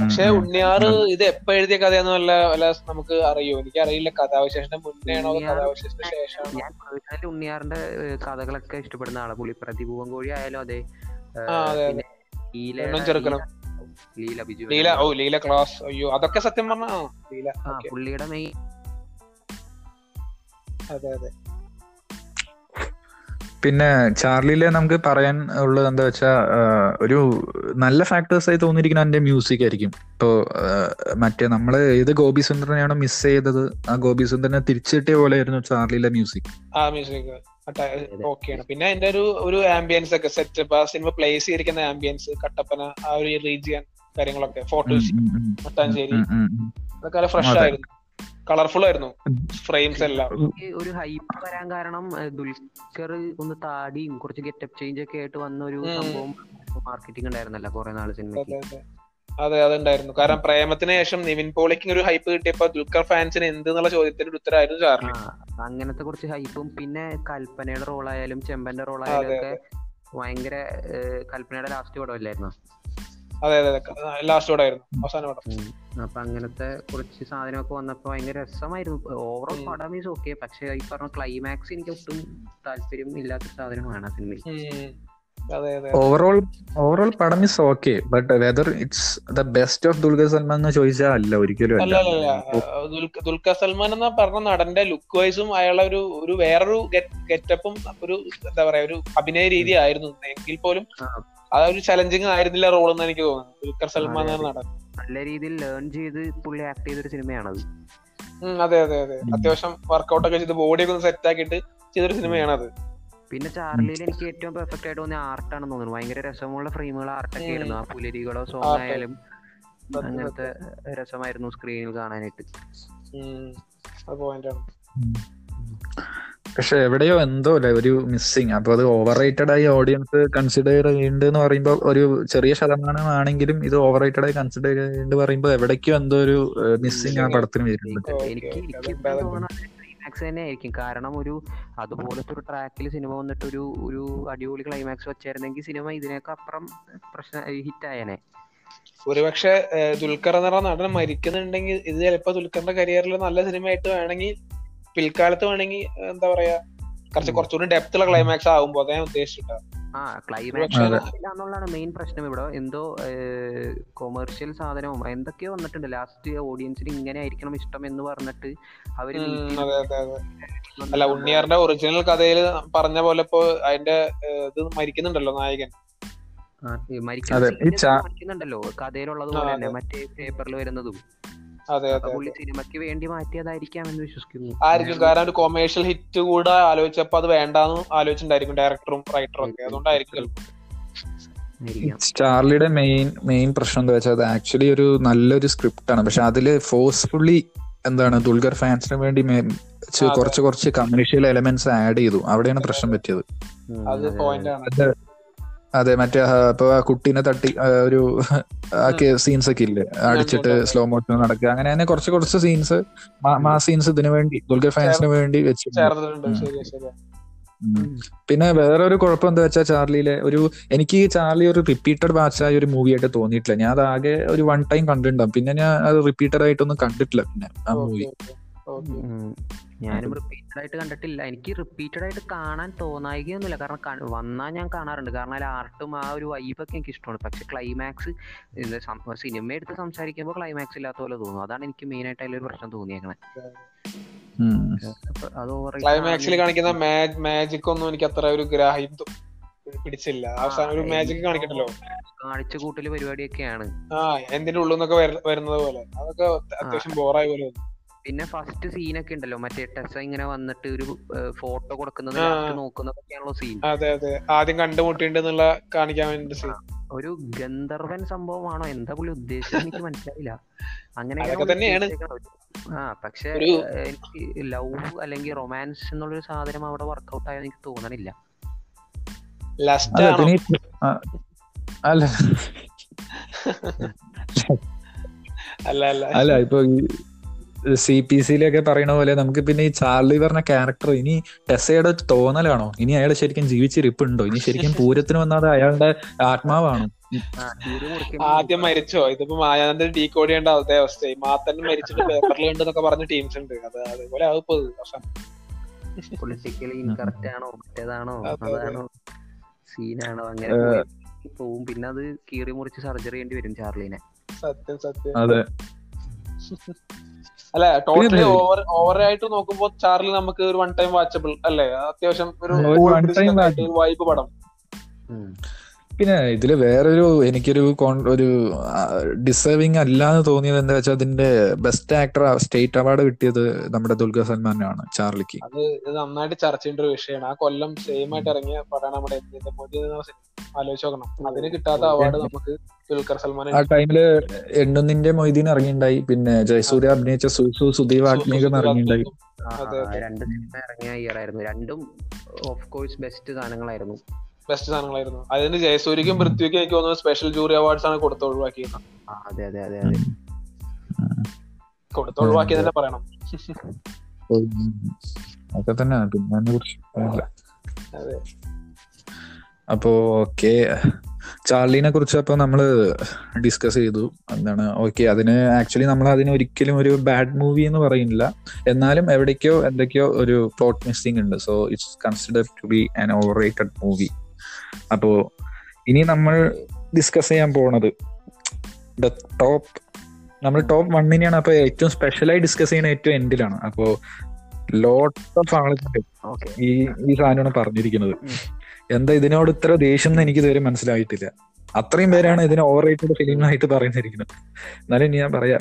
പക്ഷെ ഉണ്ണിയാറ് ഇത് എപ്പോ എഴുതിയ കഥയെന്ന് വല്ല വല്ല നമുക്ക് അറിയോ? എനിക്ക് അറിയില്ല കഥാവിശേഷന്റെ മുന്നേ ആണോ അതോ ഉണ്ണിയാറ് കഥാവിശേഷന്റെ ശേഷമാണോ? ഞാൻ പേഴ്സണലി ഉണ്ണിയാറിന്റെ കഥകളൊക്കെ ഇഷ്ടപ്പെടുന്ന ആളാണ് പുള്ളി പ്രതിഭൂവം കോഴി ആയാലും അതെ പിന്നെ ചെറുക്കണം. ലീല ബിജു ലീല ഓ ലീല ക്ലാസ് അയ്യോ അതൊക്കെ സത്യം പറഞ്ഞ ലീല. പുള്ളിയുടെ മെയിൻ. അതെ അതെ. പിന്നെ ചാർലിയിലെ നമുക്ക് പറയാൻ ഉള്ളത് എന്താ വെച്ചാ ഒരു നല്ല ഫാക്ടേഴ്സ് ആയി തോന്നിയിരിക്കുന്ന അതിന്റെ മ്യൂസിക് ആയിരിക്കും. ഇപ്പോ മറ്റേ നമ്മൾ ഏത് ഗോപി സുന്ദരനെയാണോ മിസ് ചെയ്തത് ആ ഗോപി സുന്ദരനെ തിരിച്ചു കിട്ടിയ പോലെയായിരുന്നു ചാർലിയിലെ മ്യൂസിക് ആ മ്യൂസിക് ഓക്കെയാണ് പിന്നെ അതിന്റെ ഒരു ഒരു ആംബിയൻസ് ഒക്കെ സെറ്റപ്പ് ആ സിനിമ പ്ലേസ് ചെയ്തിരിക്കുന്ന ആംബിയൻസ് കട്ടപ്പന ആ ഒരു റീജിയൻ കാര്യങ്ങളൊക്കെ ഫോട്ടോസ് മട്ടാഞ്ചേരി അതൊക്കെ ഫ്രഷ്. ആയിരുന്നു. കളർഫുൾ ആയിരുന്നു. ഫ്രെയിംസ് എല്ലാം. ഒരു ഹൈപ്പ് വരാൻ കാരണം ദുൽഖർ ഒന്ന് താടിയും കുറച്ച് ഗെറ്റപ്പ് ചേഞ്ച് ഒക്കെ ആയിട്ട് വന്ന ഒരു സംഭവം മാർക്കറ്റിംഗ് ഉണ്ടായിരുന്നല്ലോ കുറെ നാൾ സിനിമയ്ക്ക് അതെ അതെ ഉണ്ടായിരുന്നു അതുണ്ടായിരുന്നു. കാരണം പ്രേമത്തിന് ശേഷം നിവിൻ പോളിക്ക് ഒരു ഹൈപ്പ് കിട്ടിയപ്പോ ദുൽഖർ ഫാൻസിന് എന്ത് എന്നുള്ള ചോദ്യത്തിന്റെ ഉത്തരമായിരുന്നു ചാർലി അങ്ങനത്തെ കുറച്ച് ഹൈപ്പും പിന്നെ കൽപ്പനയുടെ റോളായാലും ചെമ്പന്റെ റോൾ റോളായാലും ഒക്കെ ഭയങ്കര കൽപ്പനയുടെ ലാസ്റ്റ് പടമല്ലായിരുന്നു? അതെ അതെ ലാസ്റ്റ് പടമായിരുന്നു അവസാന പടം. അപ്പൊ അങ്ങനത്തെ കുറച്ച് സാധനമൊക്കെ വന്നപ്പോ ഭയങ്കര രസമായിരുന്നു. ഓവറോൾ. പടം ഈസ് ഓക്കെ പക്ഷെ ഈ പറഞ്ഞ ക്ലൈമാക്സ് എനിക്ക് ഒട്ടും താല്പര്യം ഇല്ലാത്ത സാധനമാണ് ആ സിനിമയിൽ ഓവറോൾ ഓവറോൾ പടം is okay but whether it's the best of Dulquer Salmaan എന്ന് ചോദിച്ചാൽ അല്ല ഒരിക്കലും അല്ല. അല്ല അല്ല അല്ല. ദുൽഖ- ദുൽഖർ സൽമാൻ എന്ന പറഞ്ഞ നടന്റെ ലുക്ക് വൈസും അയാളെ ഒരു ഒരു വേറൊരു ഗെറ്റപ്പും ഒരു എന്താ പറയാ ഒരു അഭിനയ രീതി ആയിരുന്നു. എങ്കിൽ പോലും. ആ. ചലഞ്ചിങ് ആയിരുന്നില്ല റോൾ എന്ന് എനിക്ക് തോന്നുന്നു. ദുൽഖർ സൽമാൻ എന്ന നടൻ. നല്ല രീതിയിൽ ലേൺ ചെയ്ത് പുള്ളി ആക്ട് ചെയ്തൊരു സിനിമയാണത് ഉം, അതെ അതെ അതെ. അത്യാവശ്യം വർക്കൗട്ട് ഒക്കെ ചെയ്ത് ബോഡി ഒക്കെ സെറ്റ് ആക്കിയിട്ട് ചെയ്തൊരു സിനിമയാണ് അത് പിന്നെ ചാർലിയിൽ എനിക്ക് ഏറ്റവും പെർഫെക്റ്റ് ആയിട്ട് തോന്നിയ ആർട്ടാണെന്ന് തോന്നുന്നു. ഭയങ്കര രസമുള്ള ഫ്രെയിമുകൾ ആർട്ടൊക്കെ. ആയിരുന്നു. ആ പുലരികളോ സോങ് ആയാലും അങ്ങനത്തെ രസമായിരുന്നു സ്ക്രീനിൽ കാണാനായിട്ട്. പക്ഷെ എവിടെയോ എന്തോ അല്ലേ ഒരു മിസ്സിങ് അപ്പൊ അത് ഓവർ റേറ്റഡ് ആയി ഓഡിയൻസ് കൺസിഡർ ചെയ്യുന്നുണ്ട് എന്ന് പറയുമ്പോൾ ഒരു ചെറിയ ശതമാനമാണെങ്കിലും ഇത് ഓവർ റേറ്റഡ് ആയി കൺസിഡർ ചെയ്യുന്നുണ്ട് പറയുമ്പോൾ എവിടേക്കോ എന്തോ ഒരു മിസ്സിങ് ആ പടത്തിന് വരുന്നുണ്ട്. എനിക്ക് ക്ലൈമാക്സ് തന്നെ ആയിരിക്കും കാരണം ഒരു അതുപോലത്തെ ഒരു ട്രാക്കിൽ സിനിമ വന്നിട്ട് ഒരു ഒരു അടിപൊളി ക്ലൈമാക്സ് വെച്ചായിരുന്നെങ്കിൽ സിനിമ ഇതിനൊക്കെ അപ്പുറം പ്രശ്ന ഹിറ്റ് ആയേനെ. ഒരുപക്ഷെ ദുൽഖർ എന്ന് നടൻ മരിക്കുന്നുണ്ടെങ്കിൽ ഇത് ചിലപ്പോ ദുൽഖറിന്റെ കരിയറിൽ നല്ല സിനിമയായിട്ട് വേണമെങ്കിൽ പിൽക്കാലത്ത് വേണമെങ്കിൽ എന്താ പറയാ കുറച്ച് കുറച്ചുകൂടി ഡെപ്ത് ഉള്ള ക്ലൈമാക്സ് ആകുമ്പോ അതേ ഉദ്ദേശിച്ചിട്ടാ ആ ക്ലൈമാക്സ്. എന്നുള്ളതാണ് മെയിൻ പ്രശ്നം ഇവിടെ. എന്തോ കൊമേഴ്ഷ്യൽ സാധനവും എന്തൊക്കെയോ വന്നിട്ടുണ്ട്. ലാസ്റ്റ് ഓഡിയൻസിന് ഇങ്ങനെ ആയിരിക്കണം ഇഷ്ടം എന്ന് പറഞ്ഞിട്ട് അവർ അല്ല. ഉണ്ണിയാറിന്റെ ഒറിജിനൽ കഥയിൽ പറഞ്ഞ പോലെ ഇപ്പോ അതിന്റെ ഇത് മരിക്കുന്നുണ്ടല്ലോ നായകൻ. മരിക്കുന്നുണ്ടല്ലോ. കഥയിലുള്ളത് പോലെ തന്നെ മറ്റേ പേപ്പറിൽ വരുന്നതും. പുള്ളി സിനിമയ്ക്ക് വേണ്ടി മാറ്റിയതായിരിക്കാം എന്ന് വിശ്വസിക്കുന്നു. ആയിരിക്കും. കാരണം ഒരു കൊമേഴ്ഷ്യൽ ഹിറ്റ് കൂടെ ആലോചിച്ചപ്പോ അത് വേണ്ടാന്ന് ആലോചിച്ചിട്ടുണ്ടായിരിക്കും ഡയറക്ടറും റൈറ്ററും ഒക്കെ. അതുകൊണ്ടായിരിക്കും ചാർലിയുടെ മെയിൻ മെയിൻ പ്രശ്നം എന്താ വെച്ചാൽ അത് ആക്ച്വലി ഒരു നല്ലൊരു സ്ക്രിപ്റ്റ് ആണ്. പക്ഷെ അതിൽ ഫോഴ്സ്ഫുള്ളി എന്താണ് ദുൽഖർ ഫാൻസിന് വേണ്ടി കുറച്ച് കുറച്ച് കമേഴ്ഷ്യൽ എലമെന്റ്സ് ആഡ് ചെയ്തു. അവിടെയാണ് പ്രശ്നം പറ്റിയത്. അത് മറ്റേ ഇപ്പൊ ആ കുട്ടീനെ തട്ടി ആ, ഒരു സീൻസ് ഒക്കെ ഇല്ലേ? അടിച്ചിട്ട്. സ്ലോ മോഷൻ നടക്കുക. അങ്ങനെ തന്നെ കുറച്ച് കുറച്ച് സീൻസ് മാ സീൻസ് ഇതിനു വേണ്ടി ദുൽഖർ ഫാൻസിന് വേണ്ടി വെച്ചിട്ടുണ്ട്. പിന്നെ വേറെ ഒരു കുഴപ്പം എന്താ വെച്ചാൽ ചാർലിയിലെ ഒരു എനിക്ക് ചാർലി ഒരു റിപ്പീറ്റഡ് ബാച്ചായ ഒരു മൂവി ആയിട്ട് തോന്നിയിട്ടില്ല. ഞാൻ അത് ആകെ ഒരു വൺ ടൈം കണ്ടിട്ടുണ്ടാവും. പിന്നെ ഞാൻ അത് റിപ്പീറ്റഡ് ആയിട്ടൊന്നും കണ്ടിട്ടില്ല പിന്നെ ആ മൂവി. ഞാനും റിപ്പീറ്റഡ് ആയിട്ട് കണ്ടിട്ടില്ല. എനിക്ക് റിപ്പീറ്റഡ് ആയിട്ട് കാണാൻ തോന്നായികയൊന്നുമില്ല. കാരണം വന്നാൽ വന്നാ ഞാൻ കാണാറുണ്ട്. കാരണം അതിൽ ആർട്ടും ആ ഒരു വൈബൊക്കെ എനിക്ക് ഇഷ്ടമാണ്. പക്ഷെ ക്ലൈമാക്സ് സിനിമ എടുത്ത് സംസാരിക്കുമ്പോൾ ക്ലൈമാക്സ് ഇല്ലാത്ത പോലെ തോന്നുന്നു അതാണ് എനിക്ക് മെയിൻ ആയിട്ട് അതിലൊരു പ്രശ്നം തോന്നിയേക്കണേ. ക്ലൈമാക്സിൽ കാണിക്കുന്ന മാജിക് ഒന്നും എനിക്ക് അത്ര ഒരു ഗ്രാഹ്യം പിടിച്ചില്ല. അവസാനം ഒരു മാജിക് കാണിക്കണ്ടല്ലോ കാണിച്ച കൂട്ടൽ പരിപാടിയൊക്കെയാണ്. ആ എന്തിന്റെ ഉള്ളിൽ നിന്നൊക്കെ വരുന്നത് പോലെ. അതൊക്കെ അത്യാവശ്യം ബോറായി പോലെ തോന്നി. പിന്നെ ഫസ്റ്റ് സീനൊക്കെ ഉണ്ടല്ലോ. മറ്റേ ടെസ ഇങ്ങനെ വന്നിട്ട് ഒരു ഫോട്ടോ കൊടുക്കുന്നത് നോക്കുന്നതൊക്കെയാണല്ലോ സീൻ അതെ അതെ. ആദ്യം കണ്ടുമുട്ടിണ്ടെന്നുള്ള കാണിക്കാൻ വേണ്ടി scene. ഒരു ഗന്ധർവൻ സംഭവമാണോ? എന്താ പുള്ളി ഉദ്ദേശിച്ചത്? എനിക്ക് മനസ്സിലായില്ല. അങ്ങനെ ആ പക്ഷെ എനിക്ക് ലവ് അല്ലെങ്കിൽ റൊമാൻസ് എന്നുള്ളൊരു സാധനം അവിടെ വർക്ക്ഔട്ട് ആയെന്ന് എനിക്ക് തോന്നണില്ല. ലസ്റ്റ് അല്ല അല്ല. ഇപ്പൊ സി പി സിയിലൊക്കെ പറയുന്ന പോലെ നമുക്ക് പിന്നെ ഈ ചാർലി പറഞ്ഞ ക്യാരക്ടർ ഇനി ടെസയുടെ തോന്നലാണോ? ഇനി അയാൾ ശരിക്കും ജീവിച്ചിരിപ്പുണ്ടോ? ഇനി ശരിക്കും പൂരത്തിന് വന്നത് അയാളുടെ ആത്മാവാണോ? ആദ്യം മരിച്ചോ? ഇതിപ്പോ മായാനന്ദൻ ഡീ കോഡ് ചെയ്യേണ്ട അതേ അവസ്ഥയായി മാത്തൻ മരിച്ചിട്ട് പേപ്പറിൽ ഉണ്ട് എന്നൊക്കെ പറഞ്ഞ ടീംസ് ഉണ്ട്. അത് അതുപോലെ ആവും ഇപ്പൊ ഇത്. പക്ഷെ പൊളിറ്റിക്കലി ഇൻകറക്റ്റ് ആണോ? മറ്റേതാണോ? അതെ, അതെ. അതാണോ? സീനാണോ അങ്ങനെ പോയി. പോവും. പിന്നെ അത് കീറി മുറിച്ച് സർജറി ചെയ്യേണ്ടി വരും ചാർലിനെ. സത്യം സത്യം. അതെ. അല്ല ടോട്ടലി ഓവർ ഓവർ ഓവറായിട്ട് നോക്കുമ്പോ ചാർലി നമുക്ക് ഒരു വൺ ടൈം വാച്ചബിൾ അല്ലേ? അത്യാവശ്യം ഒരു വൈബ് പടം. പിന്നെ ഇതിൽ വേറൊരു എനിക്കൊരു കോൺ- ഒരു ഡിസേർവിങ് അല്ലാന്ന് തോന്നിയത് എന്താ വെച്ചാൽ അതിന്റെ ബെസ്റ്റ് ആക്ടർ സ്റ്റേറ്റ് അവാർഡ് കിട്ടിയത് നമ്മുടെ ദുൽഖർ സൽമാനാണ് ചാർലിക്ക്. അത് നന്നായിട്ട് ചർച്ച ചെയ്യേണ്ട ഒരു വിഷയമാണ്. ആ കൊല്ലം സെയിം ആയിട്ട് ഇറങ്ങിയ പടമാണ് നമ്മുടെ. ആലോചിച്ച് നോക്കണം. അതിന് കിട്ടാത്ത അവാർഡ് നമുക്ക് ദുൽഖർ സൽമാൻ ആ ടൈമിൽ എണ്ണുന്നിന്റെ മൊയ്തീൻ ഇറങ്ങിണ്ടായി. പിന്നെ ജയസൂര്യ അഭിനയിച്ച സുസു സുദീപ് ആത്മീകം ഇറങ്ങിണ്ടായി. രണ്ട് സിനിമ ഇറങ്ങിയ ഇയർ ആയിരുന്നു. രണ്ടും ഓഫ് കോഴ്സ് ബെസ്റ്റ് ഗാനങ്ങളായിരുന്നു ബെസ്റ്റ് സാധനങ്ങളായിരുന്നു. അതിന് ജയസൂര്യക്കും പൃഥ്വിക്കും എനിക്ക് തോന്നുന്നു സ്പെഷ്യൽ ജൂറി അവാർഡ്സ് ആണ് കൊടുത്ത് ഒഴിവാക്കിയത് അതെ അതെ അതെ കൊടുത്ത് പറയണം. പിന്നെ. അതെ. അപ്പോ ഓക്കെ ചാർലിനെ കുറിച്ച് അപ്പൊ നമ്മൾ ഡിസ്കസ് ചെയ്തു. എന്താണ് ഓക്കെ അതിന് ആക്ച്വലി നമ്മൾ അതിന് ഒരിക്കലും ഒരു ബാഡ് മൂവി എന്ന് പറയുന്നില്ല. എന്നാലും എവിടേക്കോ എന്തൊക്കെയോ ഒരു പ്ലോട്ട് മിസ്സിംഗ് ഉണ്ട്. So it's consider to be an over rated movie അപ്പോ ഇനി നമ്മൾ ഡിസ്കസ് ചെയ്യാൻ പോണത് ദ ടോപ്പ് നമ്മൾ ടോപ്പ് വണ്ണിനെയാണ് അപ്പൊ ഏറ്റവും സ്പെഷ്യലായി ഡിസ്കസ് ചെയ്യുന്ന ഏറ്റവും എൻഡിലാണ് അപ്പോ ലോട്ട് ഓഫ് ആളുകൾ ഈ ഈ സാധനമാണ് പറഞ്ഞിരിക്കുന്നത്. എന്താ ഇതിനോട് ഇത്ര ദേഷ്യം എന്ന് എനിക്ക് ഇതുവരെ മനസ്സിലായിട്ടില്ല. അത്രയും പേരാണ് ഇതിനെ ഓവർ റേറ്റഡ് ഫിലിം ആയിട്ട് പറയുന്നിരിക്കുന്നത്. എന്നാലും ഇനി ഞാൻ പറയാം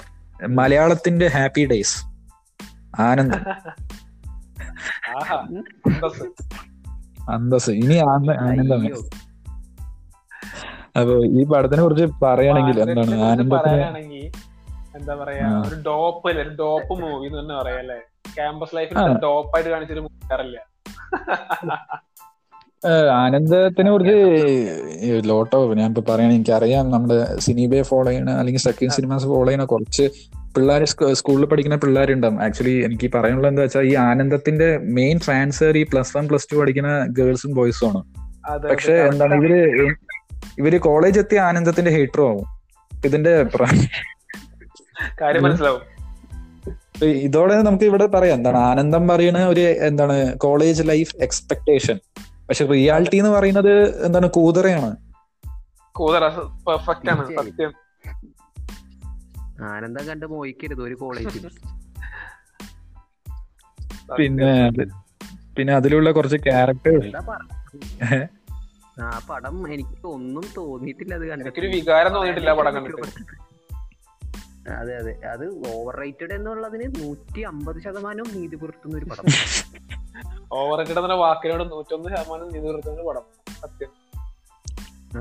മലയാളത്തിന്റെ ഹാപ്പി ഡേയ്സ് ആനന്ദം. അന്തസ്. ഇനി ആന- ആനന്ദമേ അപ്പൊ ഈ പടത്തിനെ കുറിച്ച് പറയുകയാണെങ്കിൽ എന്താണ്? ആനന്ദത്തിന് എന്താ പറയാ ഒരു ഡോപ്പ് അല്ലേ? ഒരു ഡോപ്പ് മൂവി എന്ന് തന്നെ പറയാം അല്ലേ? ക്യാമ്പസ് ലൈഫിൽ ഡോപ്പായിട്ട് കാണിച്ചൊരു മൂവി അറിയില്ല ഏഹ് ആനന്ദത്തിനെ കുറിച്ച് ലോട്ടോ ഞാൻ ഇപ്പൊ പറയണ എനിക്കറിയാം നമ്മുടെ സിനിബയെ ഫോളോ ചെയ്യണ അല്ലെങ്കിൽ സെക്കൻഡ് സിനിമാസ് ഫോളോ ചെയ്യണ കുറച്ച് പിള്ളേർ സ്കൂളിൽ പഠിക്കുന്ന പിള്ളേരുണ്ടാവും. ആക്ച്വലി എനിക്ക് പറയാനുള്ളത് എന്താ വെച്ചാൽ ഈ ആനന്ദത്തിന്റെ മെയിൻ ഫാൻസ് ഈ പ്ലസ് വൺ പ്ലസ് ടു പഠിക്കുന്ന ഗേൾസും ബോയ്സും ആണ്. പക്ഷെ എന്താണ് ഇവർ ഇവർ കോളേജ് എത്തിയ ആനന്ദത്തിന്റെ ഹേറ്ററും ആവും. ഇതിന്റെ കാര്യം മനസ്സിലാവും. ഇതോടെ നമുക്ക് ഇവിടെ പറയാം. എന്താണ് ആനന്ദം പറയുന്ന ഒരു എന്താണ് കോളേജ് ലൈഫ് എക്സ്പെക്ടേഷൻ പക്ഷെ റിയാലിറ്റി എന്ന് പറയുന്നത് എന്താണ് കൂതറയാണ്. കൂതറ പെർഫെക്റ്റ് ആണ് സത്യം. ആനന്ദം കണ്ട് മോഹിക്കരുത് ഒരു കോളേജിൽ. പിന്നെ പിന്നെ അതിലുള്ള കുറച്ച് ക്യാരക്ടേഴ്സ് ആ പടം എനിക്ക് ഒന്നും തോന്നിയിട്ടില്ല അത് കണ്ടിട്ട്. വികാരം തോന്നിയിട്ടില്ല പടം കണ്ടിട്ട്. അതെ അതെ. അത് ഓവർ റേറ്റഡ് എന്നുള്ളതിന് നൂറ്റി അമ്പത് ശതമാനവും നീതി പുലർത്തുന്ന ഒരു പടം. ഓവർ റേറ്റഡ് എന്ന വാക്കിനോട് നൂറ്റൊന്ന് ശതമാനം നീതി പുറത്തുന്ന പടം. സത്യം.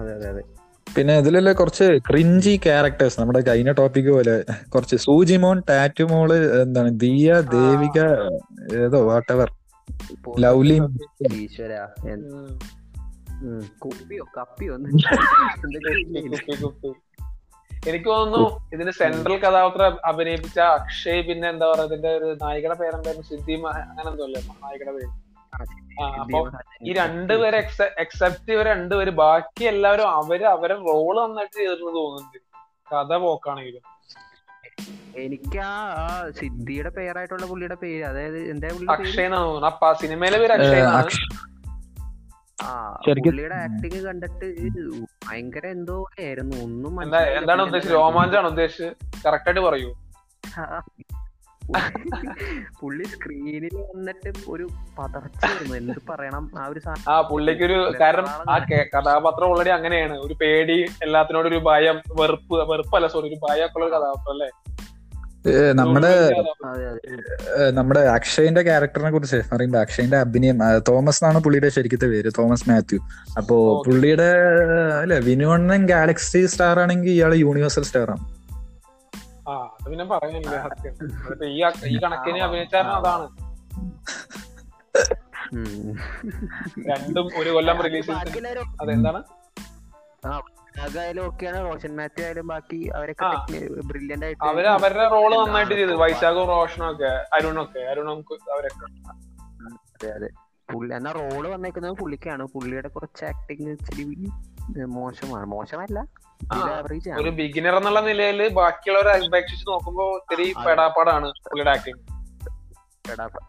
അതെ അതെ അതെ. പിന്നെ ഇതിലല്ലേ കുറച്ച് ക്രിഞ്ചി ക്യാരക്ടേഴ്സ് നമ്മുടെ കഴിഞ്ഞ ടോപ്പിക് പോലെ കുറച്ച് സൂജിമോൻ ടാറ്റുമോൾ എന്താണ് ദിയ ദേവിക ഏതോ വാട്ടവർ എവർ ലവ്ലി ഈശ്വര. കുപ്പിയോ കപ്പിയോ. എനിക്ക് തോന്നുന്നു ഇതിന് സെൻട്രൽ കഥാപാത്രം അഭിനയിപ്പിച്ച അക്ഷയ് പിന്നെ എന്താ പറയാ ഇതിന്റെ ഒരു നായികയുടെ പേരെന്തായിരുന്നു? സിദ്ധി അങ്ങനെന്തോ അങ്ങനെ എന്തോ അല്ലേ? നായികയുടെ പേര്. ഈ രണ്ടുപേരെ എക്സെപ്റ്റ് ഇവർ രണ്ടുപേര് ബാക്കി എല്ലാവരും അവർ അവരെ റോൾ നന്നായിട്ട് ചെയ്തിട്ടുണ്ട് തോന്നുന്നുണ്ട്. കഥ പോക്കാണെങ്കിലും. എനിക്ക് ആ ആ സിദ്ധിയുടെ പേരായിട്ടുള്ള പുള്ളിയുടെ പേര് അതായത് എന്താ പുള്ളിയുടെ പേര്? അക്ഷയ് എന്നാണ് അപ്പൊ സിനിമയിലെ പേര് അക്ഷയ ആ പുള്ളിയുടെ ആക്ടിങ് കണ്ടിട്ട് ഭയങ്കര എന്തോ ആയിരുന്നു. ഒന്നും മനസ്സിലായില്ല. എന്താണ് ഉദ്ദേശിച്ചത്? രോമാഞ്ചാണ് ഉദ്ദേശിച്ചത്? കറക്റ്റ് ആയിട്ട് പറയൂ. പുള്ളി സ്ക്രീനിൽ വന്നിട്ട് ഒരു പതർച്ചായിരുന്നു എന്ത് പറയണം? ആ ഒരു ആ പുള്ളിക്ക് ഒരു കാരണം ആ കഥാപാത്രം ഓൾറെഡി അങ്ങനെയാണ്. ഒരു പേടി എല്ലാത്തിനോടും ഒരു ഭയം വെറുപ്പ് വെറുപ്പല്ല സോറി ഒരു ഭയമൊക്കെ ഉള്ള കഥാപാത്രം അല്ലേ? നമ്മുടെ അതെ അതെ. നമ്മുടെ അക്ഷയന്റെ ക്യാരക്ടറിനെ കുറിച്ച് പറയുമ്പോ അക്ഷയന്റെ അഭിനയം തോമസ് എന്നാണ് പുള്ളിയുടെ ശരിക്കത്തെ പേര് തോമസ് മാത്യു. അപ്പോ പുള്ളിയുടെ അല്ലെ വിനുവണ്ണൻ ഗാലക്സി സ്റ്റാർ ആണെങ്കിൽ ഇയാൾ യൂണിവേഴ്സൽ സ്റ്റാർ ആണ്. ആ അത് പിന്നെ പറയുന്നില്ല സത്യം. അതിപ്പോ ഈ അ- ഈ കണക്കിന് അഭിനയിച്ചാലും അതാണ്. രണ്ടും ഒരു കൊല്ലം റിലീസ് അതെന്താണ്? റോഷൻ മാത്യു ആയാലും ബാക്കി അവരൊക്കെ. ബ്രില്യന്റ് ആയിട്ട് അവർ അവരുടെ റോൾ നന്നായിട്ട് ചെയ്തു. വൈശാഖും റോഷനും ഒക്കെ അരുണൊക്കെ. അരുണും അവരൊക്കെ. അതെ അതെ. പുള്ളി എന്നാ റോൾ വന്നേക്കുന്നത് പുള്ളിക്കാണ്. പുള്ളിയുടെ കുറച്ച് ആക്ടിങ് ഇച്ചിരി മോശമാണ്. മോശമല്ല. ഒരു ബിഗിനർ എന്നുള്ള നിലയിൽ ബാക്കിയുള്ളവരെ അപേക്ഷിച്ച് നോക്കുമ്പോ ഒത്തിരി. പെടാപ്പാടാണ് പുള്ളിയുടെ ആക്ടിങ്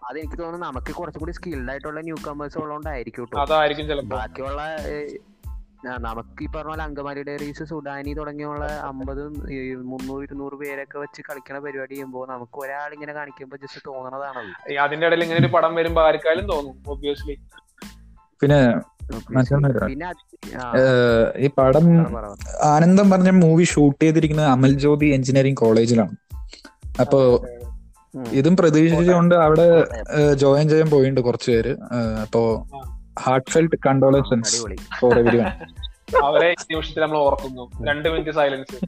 അത് എനിക്ക് തോന്നുന്നു നമുക്ക് കുറച്ചും കൂടി സ്കിൽഡ് ആയിട്ടുള്ള ന്യൂ കമേഴ്സ് ഉള്ളതുകൊണ്ടായിരിക്കും അതായിരിക്കും ചിലപ്പോ. ബാക്കിയുള്ള നമുക്ക് ഈ പറഞ്ഞ പോലെ അങ്കമാലി ഡയറീസ് സുഡാനി തുടങ്ങിയുള്ള അമ്പത് മുന്നൂറ് ഇരുന്നൂറ് പേരൊക്കെ വെച്ച് കളിക്കണ പരിപാടി ചെയ്യുമ്പോൾ നമുക്ക് ഒരാൾ ഇങ്ങനെ കാണിക്കുമ്പോൾ ജസ്റ്റ് തോന്നണതാണത് ഈ അതിന്റെ ഇടയിൽ ഇങ്ങനെ ഒരു പടം വരുമ്പോ ആർക്കാലും തോന്നും ഒബ്വിയസ്ലി പിന്നെ ഈ പടം. ആനന്ദം പറഞ്ഞ മൂവി ഷൂട്ട് ചെയ്തിരിക്കുന്നത് അമൽ ജ്യോതി എഞ്ചിനീയറിംഗ് കോളേജിലാണ്. അപ്പോ ഇതും പ്രതീക്ഷിച്ചുകൊണ്ട് അവിടെ ജോയിൻ ചെയ്യാൻ പോയിട്ടുണ്ട് കുറച്ചു പേര് അപ്പോ. ഹാർട്ട് ഫെൽറ്റ് കണ്ടോളൻസൻസ് അടിപൊളി. ഫോർ എവരി വൺ അവരെ നിമിഷത്തിൽ നമ്മൾ ഓർക്കുന്നു. രണ്ട് മിനിറ്റ് സൈലൻസ്.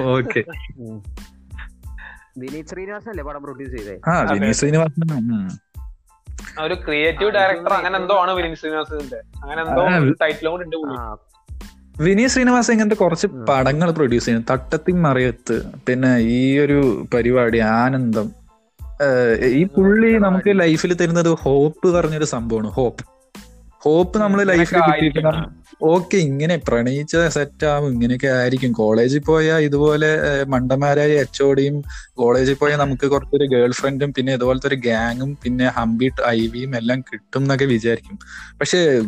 ഓക്കെ. ഉം. വിനീത് ശ്രീനിവാസൻ അല്ലേ പടം പ്രൊഡ്യൂസ് ചെയ്തേ? ആ വിനീത് ശ്രീനിവാസൻ. ഒരു ക്രിയേറ്റീവ് ഡയറക്ടർ അങ്ങനെ എന്തോ ആണ് വിനീത് ശ്രീനിവാസന്റെ. അങ്ങനെ എന്തോ ഒരു ടൈറ്റിലും കൂടെ ഉണ്ട് വിനീത് ശ്രീനിവാസ് ഇങ്ങനത്തെ കുറച്ച്. പടങ്ങൾ പ്രൊഡ്യൂസ് ചെയ്യുന്നു. തട്ടത്തി മറിയത്ത് പിന്നെ ഈ ഒരു പരിപാടി ആനന്ദം ഈ പുള്ളി നമുക്ക് ലൈഫിൽ തരുന്നത് ഹോപ്പ് പറഞ്ഞൊരു സംഭവമാണ്. ഹോപ്പ് ഹോപ്പ് നമ്മൾ ലൈഫിൽ. ഓക്കെ ഇങ്ങനെ പ്രണയിച്ച സെറ്റ് ആവും. ഇങ്ങനെയൊക്കെ ആയിരിക്കും. കോളേജിൽ പോയാൽ ഇതുപോലെ മണ്ടന്മാരായ എച്ച് ഒടിയും കോളേജിൽ പോയാൽ നമുക്ക് കുറച്ചൊരു ഗേൾ ഫ്രണ്ടും പിന്നെ ഇതുപോലത്തെ ഒരു ഗ്യാങ്ങും പിന്നെ ഹംബി ഐവിയും എല്ലാം കിട്ടും എന്നൊക്കെ വിചാരിക്കും. പക്ഷെ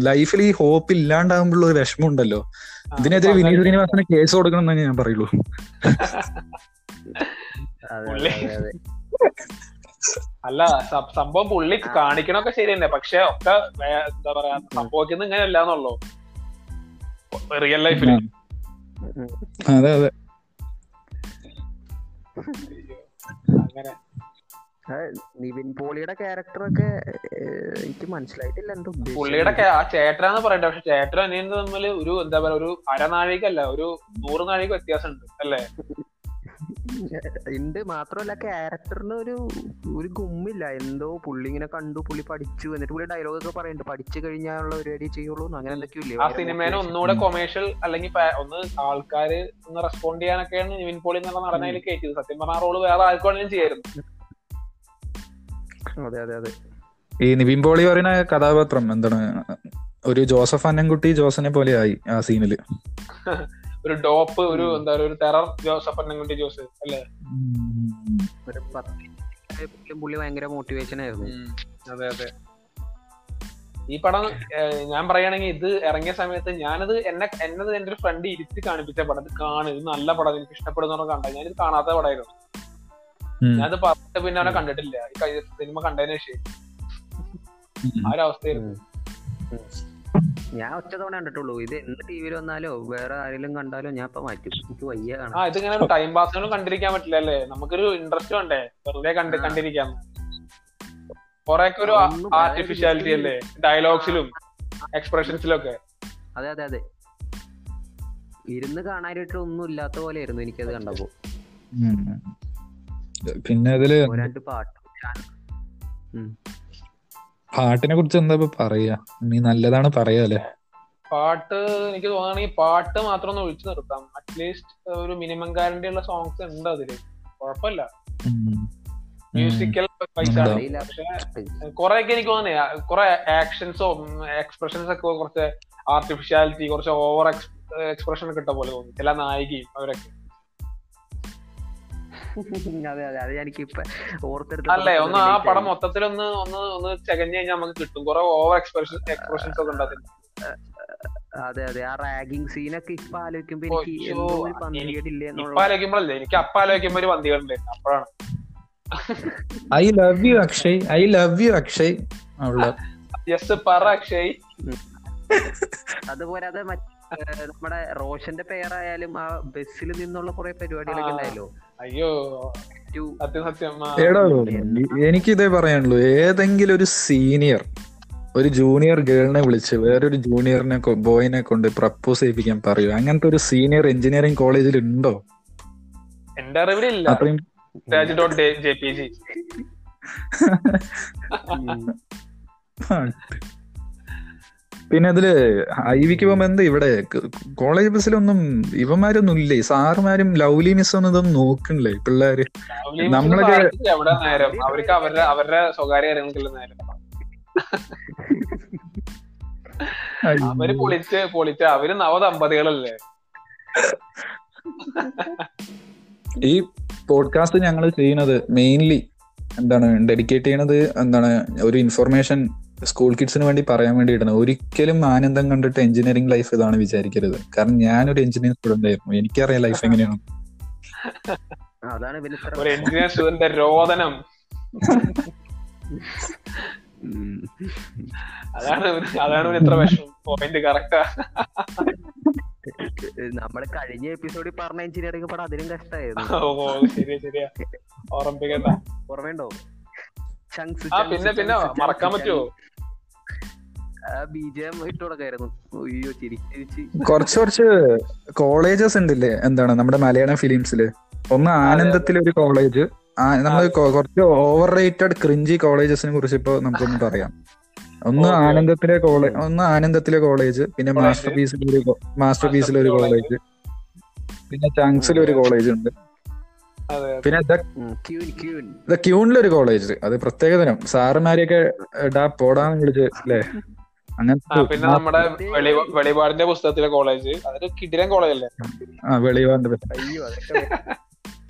ലൈഫിൽ ഈ ഹോപ്പ് ഇല്ലാണ്ടാകുമ്പോഴുള്ള ഒരു വിഷമം ഉണ്ടല്ലോ ഇതിനെതിരെ വിനീത് ശ്രീനിവാസന് കേസ് കൊടുക്കണം എന്നേ ഞാൻ പറയുള്ളൂ. അല്ല സംഭവം പുള്ളി കാണിക്കണൊക്കെ ശരി തന്നെ പക്ഷെ ഒക്കെ എന്താ പറയാ സംഭവിക്കുന്നത് ഇങ്ങനെ അല്ലാന്നുള്ളൂ റിയൽ ലൈഫിൽ. അതെ അതെ. അങ്ങനെ. നിവിൻ പോളിയുടെ ക്യാരക്ടറൊക്കെ എനിക്ക് മനസ്സിലായിട്ടില്ല എന്താ പുള്ളിയുടെ ആ ചേട്ടനാന്ന് പറയണ്ട പക്ഷെ ചേട്ടനും അനിയൻ തമ്മിൽ ഒരു എന്താ പറയാ ഒരു അരനാഴികല്ല ഒരു നൂറ് നാഴിക വ്യത്യാസമുണ്ട് അല്ലേ? ഉണ്ട് മാത്രമല്ല ക്യാരക്ടറിന് ഒരു ഒരു ഗുമ്മില്ല. എന്തോ പുള്ളി ഇങ്ങനെ കണ്ടു പുള്ളി പഠിച്ചു. എന്നിട്ട് പുള്ളി ഡയലോഗ് ഒക്കെ പറയുന്നുണ്ട്. പഠിച്ചു കഴിഞ്ഞാലുള്ള പരിപാടി ചെയ്യുള്ളൂ അങ്ങനെ എന്തൊക്കെയോ ഇല്ലേ? ആ സിനിമേനെ ഒന്നുകൂടെ കൊമേഴ്ഷ്യൽ അല്ലെങ്കിൽ ഒന്ന് ആൾക്കാര് ഒന്ന് റെസ്പോണ്ട് ചെയ്യാനൊക്കെയാണ് നിവിൻ പോളി എന്നുള്ള നടനയിൽ കയറ്റിയത് സത്യം പറഞ്ഞ റോൾ വേറെ ആർക്കാണെങ്കിലും ചെയ്യായിരുന്നു. അതെ അതെ അതെ. ഈ നിവിൻ പോളി പറയുന്ന കഥാപാത്രം എന്താണ്? ഒരു ജോസഫ് അന്നൻകുട്ടി ജോസനെ പോലെ ആയി ആ സീനിൽ ഒരു ഡോപ്പ് ഒരു. എന്താ പറയുക ഒരു ടെറർ ജോസഫ് അന്നംകുട്ടി ജോസ് അല്ലേ? പുള്ളി ഭയങ്കര മോട്ടിവേഷൻ ആയിരുന്നു. അതെ അതെ. ഈ പടം ഞാൻ പറയുകയാണെങ്കിൽ ഇത് ഇറങ്ങിയ സമയത്ത് ഞാനത് എന്നെ എന്നത് എന്റെ ഒരു ഫ്രണ്ട് ഇരുത്തി കാണിപ്പിച്ച പടം. ഇത് കാണു ഇത് നല്ല പടം എനിക്ക് ഇഷ്ടപ്പെടുന്ന കണ്ട ഞാനിത് കാണാത്ത പടമായിരുന്നു. ഞാനത് പറഞ്ഞിട്ട് പിന്നെ അവനെ കണ്ടിട്ടില്ല. ഈ സിനിമ കണ്ടതിന് ശേഷം. ആ ഒരു അവസ്ഥയായിരുന്നു. ഞാൻ ഒറ്റ തവണ കണ്ടിട്ടുള്ളൂ. ഇത് എന്ത് ടി വിയിൽ വന്നാലോ വേറെ ആരെങ്കിലും കണ്ടാലോ ഞാൻ ഇപ്പൊ മാറ്റും എനിക്ക് വയ്യ കാണാൻ. ആ ഇതിങ്ങനെ ഒരു ടൈം പാസിനും കണ്ടിരിക്കാൻ പറ്റില്ല അല്ലേ? നമുക്കൊരു ഇൻട്രസ്റ്റ് വേണ്ടേ? വെറുതെ കണ്ട് കണ്ടിരിക്കാം കൊറേയൊക്കെ ഒരു ആർട്ടിഫിഷ്യാലിറ്റി അല്ലേ? ഡയലോഗ്സിലും എക്സ്പ്രഷൻസിലും ഒക്കെ അതെ അതെ അതെ. ഇരുന്ന് കാണാനായിട്ട് ഒന്നും ഇല്ലാത്ത പോലെ ആയിരുന്നു എനിക്കത് കണ്ടപ്പോ. പിന്നെ അതിൽ രണ്ട് പാട്ട് പാട്ടിനെ കുറിച്ച് എന്താ ഇപ്പൊ പറയാ? നീ നല്ലതാണ് പറയാല്ലേ പാട്ട് എനിക്ക് തോന്നുകയാണെങ്കിൽ പാട്ട് മാത്രം ഒന്ന് ഒഴിച്ചു നിർത്താം. അറ്റ്ലീസ്റ്റ് ഒരു മിനിമം ഗ്യാരണ്ടി ഉള്ള സോങ്സ് ഉണ്ട് അതിൽ. കുഴപ്പമില്ല. മ്യൂസിക്കൽ പൈസ പക്ഷെ കുറെ ഒക്കെ എനിക്ക് തോന്നി കുറെ ആക്ഷൻസോ എക്സ്പ്രഷൻസ് ഒക്കെ കുറച്ച് ആർട്ടിഫിഷ്യാലിറ്റി കുറച്ച് ഓവർ എക്സ്പ്രഷൻ കിട്ട പോലെ തോന്നി. ചില നായികയും അവരൊക്കെ. അതെ അതെ അത് എനിക്ക് ഓർത്തെടുത്ത് അല്ലേ ഒന്ന് ആ പടം മൊത്തത്തിൽ ഒന്ന് ഒന്ന് ഒന്ന് ചകഞ്ഞു കഴിഞ്ഞാൽ നമുക്ക് കിട്ടും. കുറെ ഓവർ എക്സ്പ്രഷൻ എക്സ്പ്രഷൻസ് ഒക്കെ ഉണ്ടാകും അതെ അതെ ആ റാഗിങ് സീനൊക്കെ ഇപ്പൊ ആലോചിക്കുമ്പോ എനിക്ക് പന്തികേടില്ലേ ആലോചിക്കുമ്പോഴല്ലേ എനിക്ക് അപ്പ ആലോചിക്കുമ്പോ ഒരു വന്തികളുണ്ടായിരുന്നു അപ്പോഴാണ്. I love you Akshay I love you Akshay yes പറ അക്ഷയ് അതുപോലെ അത് മറ്റേ നമ്മുടെ റോഷന്റെ പേരായാലും ആ ബസ്സിൽ നിന്നുള്ള കുറെ പരിപാടികളൊക്കെ. ഉണ്ടായല്ലോ. അയ്യോ. എടോ എനിക്കിതേ പറയാനുള്ളൂ. ഏതെങ്കിലും ഒരു സീനിയർ ഒരു ജൂനിയർ ഗേളിനെ വിളിച്ച് വേറൊരു ജൂനിയറിനെ ബോയിനെ കൊണ്ട് പ്രപ്പോസ് ചെയ്യിപ്പിക്കാൻ പറയൂ. അങ്ങനത്തെ ഒരു സീനിയർ എഞ്ചിനീയറിംഗ് കോളേജിൽ ഉണ്ടോ? എന്റെ അറിവിലില്ല അത്രയും പിന്നെ അതിൽ ഐവിക്ക് പോകുമ്പോ എന്താ ഇവിടെ? കോളേജ് ബസ്സിലൊന്നും ഇവന്മാരൊന്നും ഇല്ലേ? സാറുമാരും ലവ്ലി മിസ് ഒന്നും ഇതൊന്നും നോക്കണില്ലേ? പിള്ളേര്. നമ്മളൊക്കെ- അവർക്ക് അവരുടെ അവരുടെ സ്വകാര്യ കാര്യങ്ങൾക്കുള്ള നേരം. അവർ പൊളിച്ച് പൊളിച്ച്. അവർ നവദമ്പതികളല്ലേ? ഈ പോഡ്കാസ്റ്റ് ഞങ്ങൾ ചെയ്യുന്നത് മെയിൻലി എന്താണ് ഡെഡിക്കേറ്റ് ചെയ്യണത് എന്താണ് ഒരു ഇൻഫർമേഷൻ സ്കൂൾ കിഡ്സിന് വേണ്ടി പറയാൻ വേണ്ടി ഇടണം ഒരിക്കലും ആനന്ദം കണ്ടിട്ട് എഞ്ചിനീയറിംഗ് ലൈഫ് ഇതാണ് വിചാരിക്കരുത്. കാരണം ഞാനൊരു എഞ്ചിനീയറിംഗ് സ്റ്റുഡന്റ് ആയിരുന്നു. എനിക്കറിയാം ലൈഫ് എങ്ങനെയാണ്. അതാണ് ഇവന് ഒരു എഞ്ചിനീയർ സ്റ്റുഡന്റ് രോദനം. ഉം. അതാണ് ഇവന്- അതാണ് ഇവന് ഇത്ര വിഷമം. പോയിന്റ് കറക്റ്റാ നമ്മൾ കഴിഞ്ഞ എപ്പിസോഡിൽ പറഞ്ഞ എഞ്ചിനീയറിംഗ് പടം അതിലും കഷ്ടമായിരുന്നു ഓ ശരിയാ ഓർമ്മയുണ്ടോ? പിന്നെ പിന്നെ. മറക്കാൻ പറ്റുമോ ബി ജെ എം ഇട്ട് കൊടുക്കായിരുന്നു. അയ്യോ ചിരിച്ച്. കുറച്ച് കുറച്ച് കോളേജസ് ഉണ്ടല്ലേ? എന്താണ് നമ്മുടെ മലയാളം ഫിലിംസിൽ ഒന്ന് ആനന്ദത്തിലെ ഒരു കോളേജ് നമ്മൾ കുറച്ച് ഓവർ റേറ്റഡ് ക്രിഞ്ചി കോളേജസിനെ കുറിച്ച് ഇപ്പൊ നമുക്കൊന്ന് പറയാം. ഒന്ന്. ആനന്ദത്തിലെ കോളേജ് ഒന്ന് ആനന്ദത്തിലെ കോളേജ് പിന്നെ. മാസ്റ്റർ പീസിലെ ഒരു മാസ്റ്റർ പീസിലെ ഒരു കോളേജ് പിന്നെ ചാങ്സിലെ ഒരു കോളേജ് ഉണ്ട്. പിന്നെ ദ ക്യൂണിലെ ഒരു കോളേജ് അത് പ്രത്യേകതരം സാറുമാരെയൊക്കെ ഡാ പോടാന്ന് വിളിച്ച് അല്ലേ ആ പിന്നെ നമ്മുടെ വെളി വെളിപാടിന്റെ പുസ്തകത്തിലെ കോളേജ് അതൊരു കിടിലൻ കോളേജ് അല്ലേ? ആ അതൊക്കെ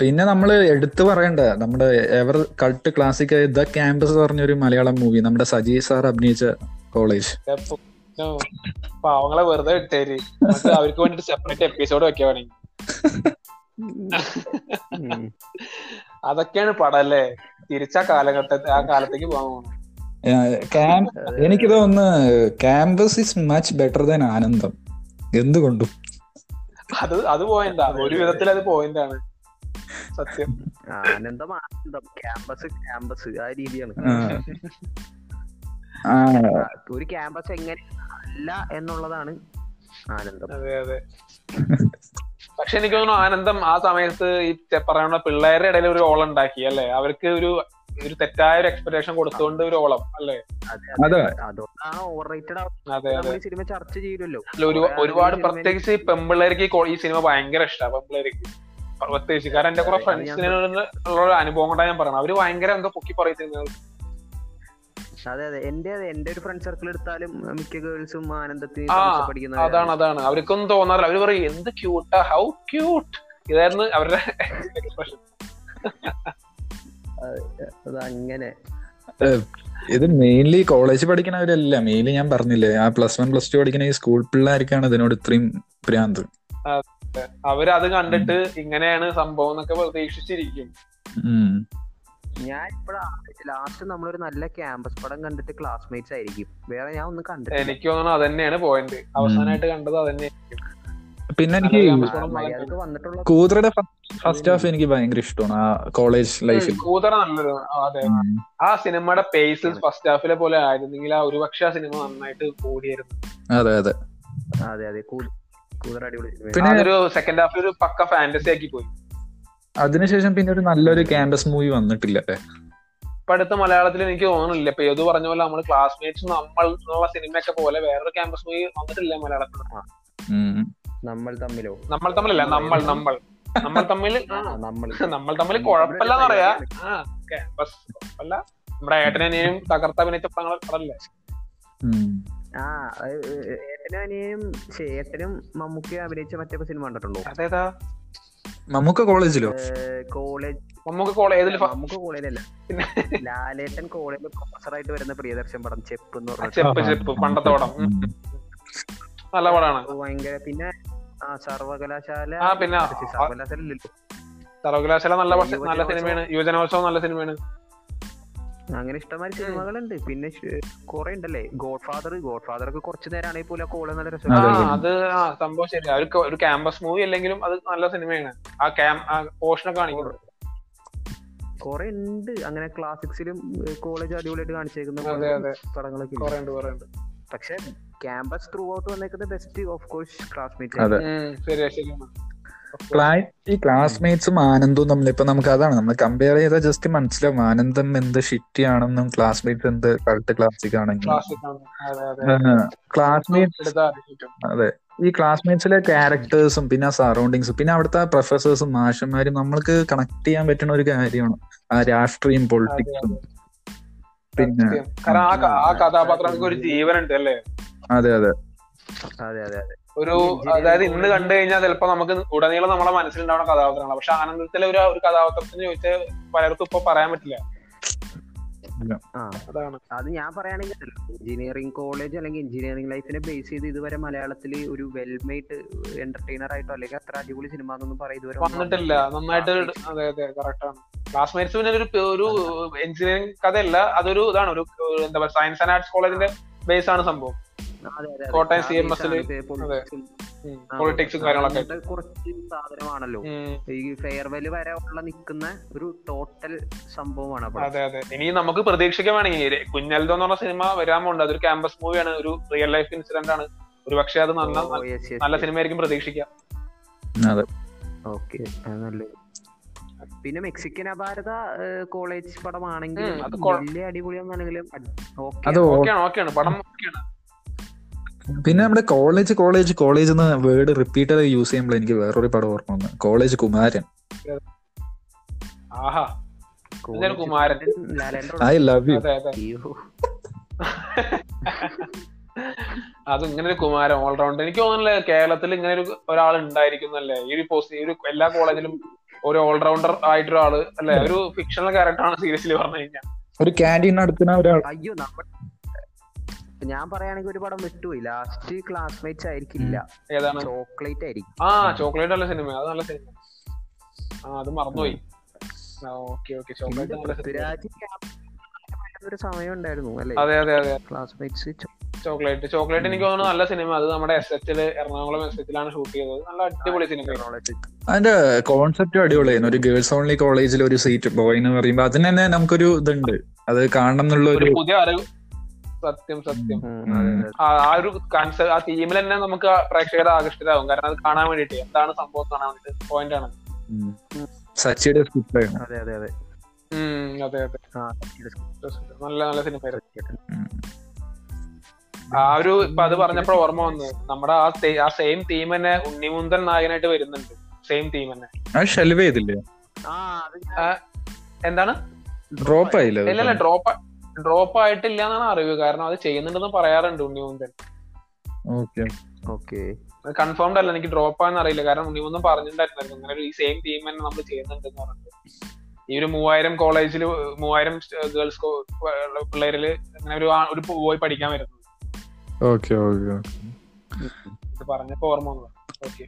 പിന്നെ നമ്മൾ എടുത്തു പറയണ്ട നമ്മുടെ എവർ കൾട്ട് ക്ലാസിക് ആയ ദ ക്യാമ്പസ് പറഞ്ഞൊരു മലയാളം മൂവി നമ്മുടെ സജി സാർ അഭിനയിച്ച കോളേജ്. പാവങ്ങളെ വെറുതെ ഇട്ടേര് അവർക്ക് വേണ്ടിട്ട് സെപ്പറേറ്റ് എപ്പിസോഡ് വെക്കാൻ വേണമെങ്കിൽ ഉം. അതൊക്കെയാണ് പടം അല്ലേ? തിരിച്ച കാലഘട്ടത്തെ ആ കാലത്തേക്ക് പോകാൻ പോകുന്നത് എനിക്ക് തോന്നുന്നു campus is much better than Aanandam. എന്തുകൊണ്ടും. അത് അത് പോയിന്റാ ഒരു വിധത്തിൽ അത് പോയിന്റാണ് സത്യം. ആനന്ദം ആനന്ദം. ക്യാമ്പസ് ക്യാമ്പസ് ആ രീതിയാണ്. ഒരു ക്യാമ്പസ് എങ്ങനെ അല്ല എന്നുള്ളതാണ് ആനന്ദം. അതെ അതെ. പക്ഷെ എനിക്ക് തോന്നുന്നു ആനന്ദം ആ സമയത്ത് ഈ പറയുന്ന പിള്ളേരുടെ ഇടയിൽ ഒരു ഓളം ഉണ്ടാക്കി അല്ലേ? അവർക്ക് ഒരു ഒരു തെറ്റായ ഒരു എക്സ്പെക്ടേഷൻ കൊടുത്തുകൊണ്ട് ഒരു ഓളം അല്ലേ? അതെ. അതുകൊണ്ടാണ് ഓവർ റേറ്റഡ് അതെ അതെ. ഈ സിനിമ ചർച്ച ചെയ്തല്ലോ ഒരു ഒരുപാട് പ്രത്യേകിച്ച് ഈ പെമ്പിള്ളേർക്ക് ഈ സിനിമ ഭയങ്കര ഇഷ്ടമാണ് പെമ്പിള്ളേർക്ക്. പ്രത്യേകിച്ച് കാരണം എന്റെ കുറെ ഫ്രണ്ട്സിനെ ഉള്ള ഒരു അനുഭവം കൊണ്ടാണ് ഞാൻ പറയുന്നത് അവർ ഭയങ്കര എന്തോ പൊക്കി പറയുന്നത് അതെ അതെ. എന്റെ അതെ എന്റെ ഒരു ഫ്രണ്ട് സർക്കിൾ എടുത്താലും മിക്ക ഗേൾസും ആനന്ദത്തിൽ ആ, പഠിക്കുന്ന അതാണ് അതാണ്. അവർക്കൊന്നും തോന്നാറില്ല. അവർ പറയും എന്ത് ക്യൂട്ടാ ഹൗ ക്യൂട്ട് ഇതായിരുന്നു അവരുടെ എക്സ്പ്രഷൻ അത് അങ്ങനെ ഇത് മെയിൻലി കോളേജ് പഠിക്കണവരല്ല മെയിൻലി ഞാൻ പറഞ്ഞില്ലേ ആ പ്ലസ് വൺ പ്ലസ് ടു പഠിക്കുന്ന ഈ സ്കൂൾ പിള്ളേർക്കാണ് ഇതിനോട് ഇത്രയും ഭ്രാന്ത് അവരത് അത് കണ്ടിട്ട് ഇങ്ങനെയാണ് സംഭവം എന്നൊക്കെ പ്രതീക്ഷിച്ചിരിക്കും. ഞാൻ ഇപ്പോഴാണ് ലാസ്റ്റ് നമ്മളൊരു നല്ല ക്യാമ്പസ് പടം കണ്ടിട്ട് ക്ലാസ്മേറ്റ്സ് ആയിരിക്കും. വേറെ ഞാൻ ഒന്നും കണ്ടിട്ടില്ല. എനിക്ക് തോന്നുന്നു അത് തന്നെയാണ് പോയിന്റ് അവസാനമായിട്ട് കണ്ടത് അത് പിന്നെ എനിക്ക് കൂതറയുടെ ഫസ്റ്റ് ഹാഫ് എനിക്ക് ഭയങ്കര ഇഷ്ടമാണ് ആ കോളേജ് ലൈഫിൽ. കൂതറ നല്ലൊരു ആ, അതെ. ആ സിനിമയുടെ പേസ് ഫസ്റ്റ് ഹാഫിലെ പോലെ ആയിരുന്നെങ്കിൽ ആ ഒരു പക്ഷെ ആ സിനിമ നന്നായിട്ട് കൂടിയായിരുന്നു. അതെ അതെ. അതെ അതെ. കൂതറ അടിപൊളി പിന്നെ ഒരു സെക്കൻഡ് ഹാഫിൽ ഒരു പക്ക ഫാന്റസി ആക്കി പോയി. അതിനുശേഷം പിന്നെ ഒരു നല്ലൊരു ക്യാമ്പസ് മൂവി വന്നിട്ടില്ല ഇപ്പൊ അടുത്ത മലയാളത്തിൽ എനിക്ക് തോന്നുന്നില്ല. ഇപ്പൊ ഏത് പറഞ്ഞ പോലെ നമ്മൾ ക്ലാസ്മേറ്റ്സ് നമ്മൾ എന്നുള്ള സിനിമയൊക്കെ പോലെ വേറൊരു ക്യാമ്പസ് മൂവി വന്നിട്ടില്ല മലയാളത്തിൽ. നമ്മൾ തമ്മിലോ? നമ്മൾ തമ്മിലല്ല നമ്മൾ നമ്മൾ. നമ്മൾ തമ്മിൽ ആ, നമ്മൾ. നമ്മൾ തമ്മിൽ കുഴപ്പമില്ലെന്ന് പറയാ. കുഴപ്പമില്ല. നമ്മുടെ ഏട്ടനെയും തകർത്ത അഭിനയിച്ച പടങ്ങൾ പടല്ലേ ആ ഏട്ടനും അനിയനും ഏട്ടനും മമ്മൂക്കി അഭിനയിച്ച മറ്റേ സിനിമ കണ്ടിട്ടുണ്ടോ അതേതാ? മമ്മൂക്ക കോളേജിലോ? കോളേജ്. മമ്മൂക്ക കോളേജ് മമ്മൂക്ക കോളേജിലല്ല. ലാലേട്ടൻ കോളേജിൽ പ്രൊഫസറായിട്ട് വരുന്ന പ്രിയദർശൻ പടം ചെപ്പ് എന്ന് പറഞ്ഞ ചെപ്പ് ചെപ്പ് പണ്ടത്തെ പടം. നല്ല പടമാണ് ഭയങ്കര. പിന്നെ ആ സർവകലാശാല. ആ, പിന്നെ സർവകലാശാല സർവകലാശാല നല്ല നല്ല. സിനിമയാണ്. യുവജനോത്സവം നല്ല സിനിമയാണ്. അങ്ങനെ ഇഷ്ടമായ സിനിമകളുണ്ട്. പിന്നെ കുറെ ഉണ്ടല്ലേ? ഗോഡ് ഫാദർ ഗോഡ് ഫാദർ ഒക്കെ കുറച്ചു നേരമാണെങ്കിൽ പോലും ആ കോളേജ് നല്ല രസമാണ് അതെ. അത്. സംഭവം ശരി അവർക്ക് ഒരു ക്യാമ്പസ് മൂവി അല്ലെങ്കിലും അത് നല്ല സിനിമയാണ്. ആ ക്യാം പോർഷനൊക്കെ കാണിക്കുന്നത് കുറെ ഉണ്ട്. അങ്ങനെ ക്ലാസിക്സിലും കോളേജ് അടിപൊളിയായിട്ട് കാണിച്ചേക്കുന്ന പടങ്ങളൊക്കെ ഉണ്ട്. പക്ഷെ ക്യാമ്പസ് ത്രൂ ഔട്ട് വന്നേക്കുന്ന ബെസ്റ്റ് ഓഫ് കോഴ്സ് ക്ലാസ്മേറ്റ് ഈ ക്ലാസ്മേറ്റ്സും ആനന്ദവും തമ്മിൽ ഇപ്പൊ നമുക്ക് അതാണ് നമ്മൾ കമ്പയർ ചെയ്താൽ ജസ്റ്റ് മനസ്സിലാവും ആനന്ദം എന്ത് ഷിറ്റി ആണെന്നും ക്ലാസ്മേറ്റ്സ് എന്ത് കറക്റ്റ് ക്ലാസിക് ആണെങ്കിൽ ക്ലാസിക് അതെ അതെ. ക്ലാസ്മേറ്റ്സ് അതെ. ഈ ക്ലാസ്മേറ്റ്സിലെ ക്യാരക്ടേഴ്സും പിന്നെ സറൗണ്ടിങ്സും പിന്നെ അവിടുത്തെ പ്രൊഫസേഴ്സും മാഷന്മാരും നമ്മൾക്ക് കണക്ട് ചെയ്യാൻ പറ്റുന്ന ഒരു കാര്യമാണ്. ആ രാഷ്ട്രീയം പൊളിറ്റിക്സും പിന്നെ കാരണം ആ കഥാപാത്രങ്ങൾക്ക് ഒരു ജീവനുണ്ട് അല്ലേ? അതെ അതെ. അതെ അതെ അതെ. ഒരു അതായത് ഇന്ന് കണ്ടു കഴിഞ്ഞാൽ ചിലപ്പോ നമുക്ക് ഉടനീളം നമ്മുടെ മനസ്സിലുണ്ടാവുന്ന കഥാപാത്രങ്ങളാണ്. പക്ഷെ ആനന്ദത്തിലെ ഒരു ഒരു കഥാപാത്രത്തിന് ചോദിച്ചാൽ പലർക്കും ഇപ്പൊ പറയാൻ പറ്റില്ല. അത് ഞാൻ പറയുകയാണെങ്കിൽ എഞ്ചിനീയറിംഗ് കോളേജ് അല്ലെങ്കിൽ എഞ്ചിനീയറിംഗ് ലൈഫിനെ ബേസ് ചെയ്ത് ഇതുവരെ മലയാളത്തിൽ ഒരു വെൽമെയ്ഡ് എന്റർടൈനർ ആയിട്ടോ അല്ലെങ്കിൽ അത്ര അടിപൊളി സിനിമ എന്നൊന്നും പറയാം ഇതുവരെ വന്നിട്ടില്ല. നന്നായിട്ട് അതെ അതെ കറക്റ്റ് ആണ്. ക്ലാസ്മേറ്റ്സ് പിന്നെ ഒരു ഒരു എഞ്ചിനീയറിംഗ് കഥയല്ല. അതൊരു ഇതാണ്. ഒരു എന്താ പറയുക സയൻസ് ആൻഡ് ആർട്സ് കോളേജിന്റെ ബേസ് ആണ് സംഭവം. കോട്ടയം സി എം എസ് പൊളിറ്റിക്സും കാര്യങ്ങളൊക്കെ. കുറച്ച് സാധനമാണല്ലോ. ഈ ഫെയർവെൽ വരെ ഉള്ള നിൽക്കുന്ന ഒരു ടോട്ടൽ സംഭവമാണ് അതെ അതെ. ഇനി നമുക്ക് പ്രതീക്ഷിക്കാൻ വേണമെങ്കിൽ കുഞ്ഞൽദോ എന്ന് പറഞ്ഞ സിനിമ വരാൻ പോകുന്നുണ്ട് അതൊരു ക്യാമ്പസ് മൂവിയാണ് ഒരു റിയൽ ലൈഫ് ഇൻസിഡന്റ് ആണ്. ഒരു പക്ഷെ അത് നല്ല നല്ല സിനിമ ആയിരിക്കും പ്രതീക്ഷിക്കാം. അതെ. ഓക്കെ അത് നല്ല പിന്നെ മെക്സിക്കൻ അപാരത കോളേജ് പടമാണെങ്കിലും വലിയ അടിപൊളിയാണെങ്കിലും ഓക്കെയാണ് പടം ഓക്കെയാണ് പിന്നെ നമ്മുടെ കോളേജ് കോളേജ് കോളേജ് എന്ന വേർഡ് റിപ്പീറ്റ് ചെയ്ത് യൂസ് ചെയ്യുമ്പോൾ എനിക്ക് വേറൊരു പടം ഓർമ്മ വന്നു. College Kumaran. I love you അതെ ഇങ്ങനെ ഒരു കുമാരൻ ഓൾറൗണ്ട് എനിക്ക് തോന്നുന്നില്ല കേരളത്തിൽ ഇങ്ങനെ ഒരു ഒരാൾ ഉണ്ടായിരിക്കുന്നല്ലേ ഈ ഒരു പോസ്റ്റ് ഈ ഒരു എല്ലാ കോളേജിലും ഒരു ഓൾറൗണ്ടർ ആയിട്ടൊരാൾ അല്ലെ? ഒരു ഫിക്ഷണൽ ക്യാരക്ടറാണ് സീരിയസ്ലി പറഞ്ഞു കഴിഞ്ഞാൽ ഒരു ക്യാന്റീൻ നടത്തുന്ന ഒരാൾ. അയ്യോ നമ്മൾ ഞാൻ പറയുകയാണെങ്കിൽ ഒരു പടം വിട്ടുപോയി ലാസ്റ്റ് ക്ലാസ്മേറ്റ്സ് ആയിരിക്കില്ല. ഏതാണ്? ചോക്ലേറ്റ് ആയിരിക്കും. ആ ചോക്ലേറ്റ് നല്ല സിനിമ അത് നല്ല സിനിമ ആ അത് മറന്നുപോയി. Okay okay. ചോക്ലേറ്റ് നല്ല സിനിമ പൃഥ്വിരാജ് ഒരു സമയം ഉണ്ടായിരുന്നു അല്ലെ? അതെ അതെ അതെ. Classmates chocolate. ചോക്ലേറ്റ് എനിക്ക് തോന്നുന്നു നല്ല സിനിമ അത് നമ്മുടെ എസ് എച്ചിൽ എറണാകുളം എസ് എച്ചിലാണ് ഷൂട്ട് ചെയ്തത്. നല്ല അടിപൊളി സിനിമ അതിന്റെ കോൺസെപ്റ്റ് അടിപൊളിയായിരുന്നു. ഒരു ഗേൾസ് ഓൺലി കോളേജിൽ ഒരു സീറ്റ് ബോയ് എന്ന് പറയുമ്പോൾ അതിന് തന്നെ നമുക്കൊരു ഇതുണ്ട്. അത് കാണണം എന്നുള്ള ഒരു പുതിയ അറിവ്. സത്യം സത്യം. ആ ആ ഒരു കൺസെപ്റ്റ് ആ തീമിൽ തന്നെ നമുക്ക് പ്രേക്ഷകരെ ആകർഷിതരാകും കാരണം അത് കാണാൻ വേണ്ടിട്ട് എന്താണ് സംഭവം കാണാൻ വേണ്ടിട്ട് പോയിന്റ് ആണ്. സച്ചിയുടെ അതെ അതെ അതെ. അതെ അതെ. ആ നല്ല നല്ല സിനിമ ഉം. ആ ഒരു ഇപ്പൊ അത് പറഞ്ഞപ്പോ ഓർമ്മ വന്നു. നമ്മുടെ ആ ആ സെയിം തീം തന്നെ ഉണ്ണിമുന്തൻ നായകനായിട്ട് വരുന്നുണ്ട്. സെയിം തീം തന്നെ. ഷെൽവ് ചെയ്തില്ലേ? ആ എന്താണ്? ഡ്രോപ്പ് ആയില്ല ഇല്ല ഡ്രോപ്പ് ഡ്രോപ്പ് ഡ്രോപ്പ് ആയിട്ടില്ല എന്നാണ് അറിവ്. കാരണം അത് ചെയ്യുന്നുണ്ടെന്ന് പറയാറുണ്ട് ഉണ്ണിമുന്തൻ. ഓക്കെ ഓക്കെ കൺഫേംഡ് അല്ല. എനിക്ക് ഡ്രോപ്പ് ആണെന്ന് അറിയില്ല. കാരണം ഉണ്ണിമുന്തൻ പറഞ്ഞിട്ടുണ്ടായിരുന്നു അങ്ങനെ ഈ സെയിം ടീം തന്നെ നമ്മൾ ചെയ്യുന്നുണ്ട് പറഞ്ഞിട്ട്. ഈ ഒരു മൂവായിരം കോളേജിൽ മൂവായിരം ഗേൾസ് പിള്ളേരിൽ അങ്ങനെ ഒരു ഒരു പോയി പഠിക്കാൻ വരുന്നത്. ഓക്കെ ഓക്കെ ഇത് പറഞ്ഞപ്പോ ഓർമ്മ ഓക്കെ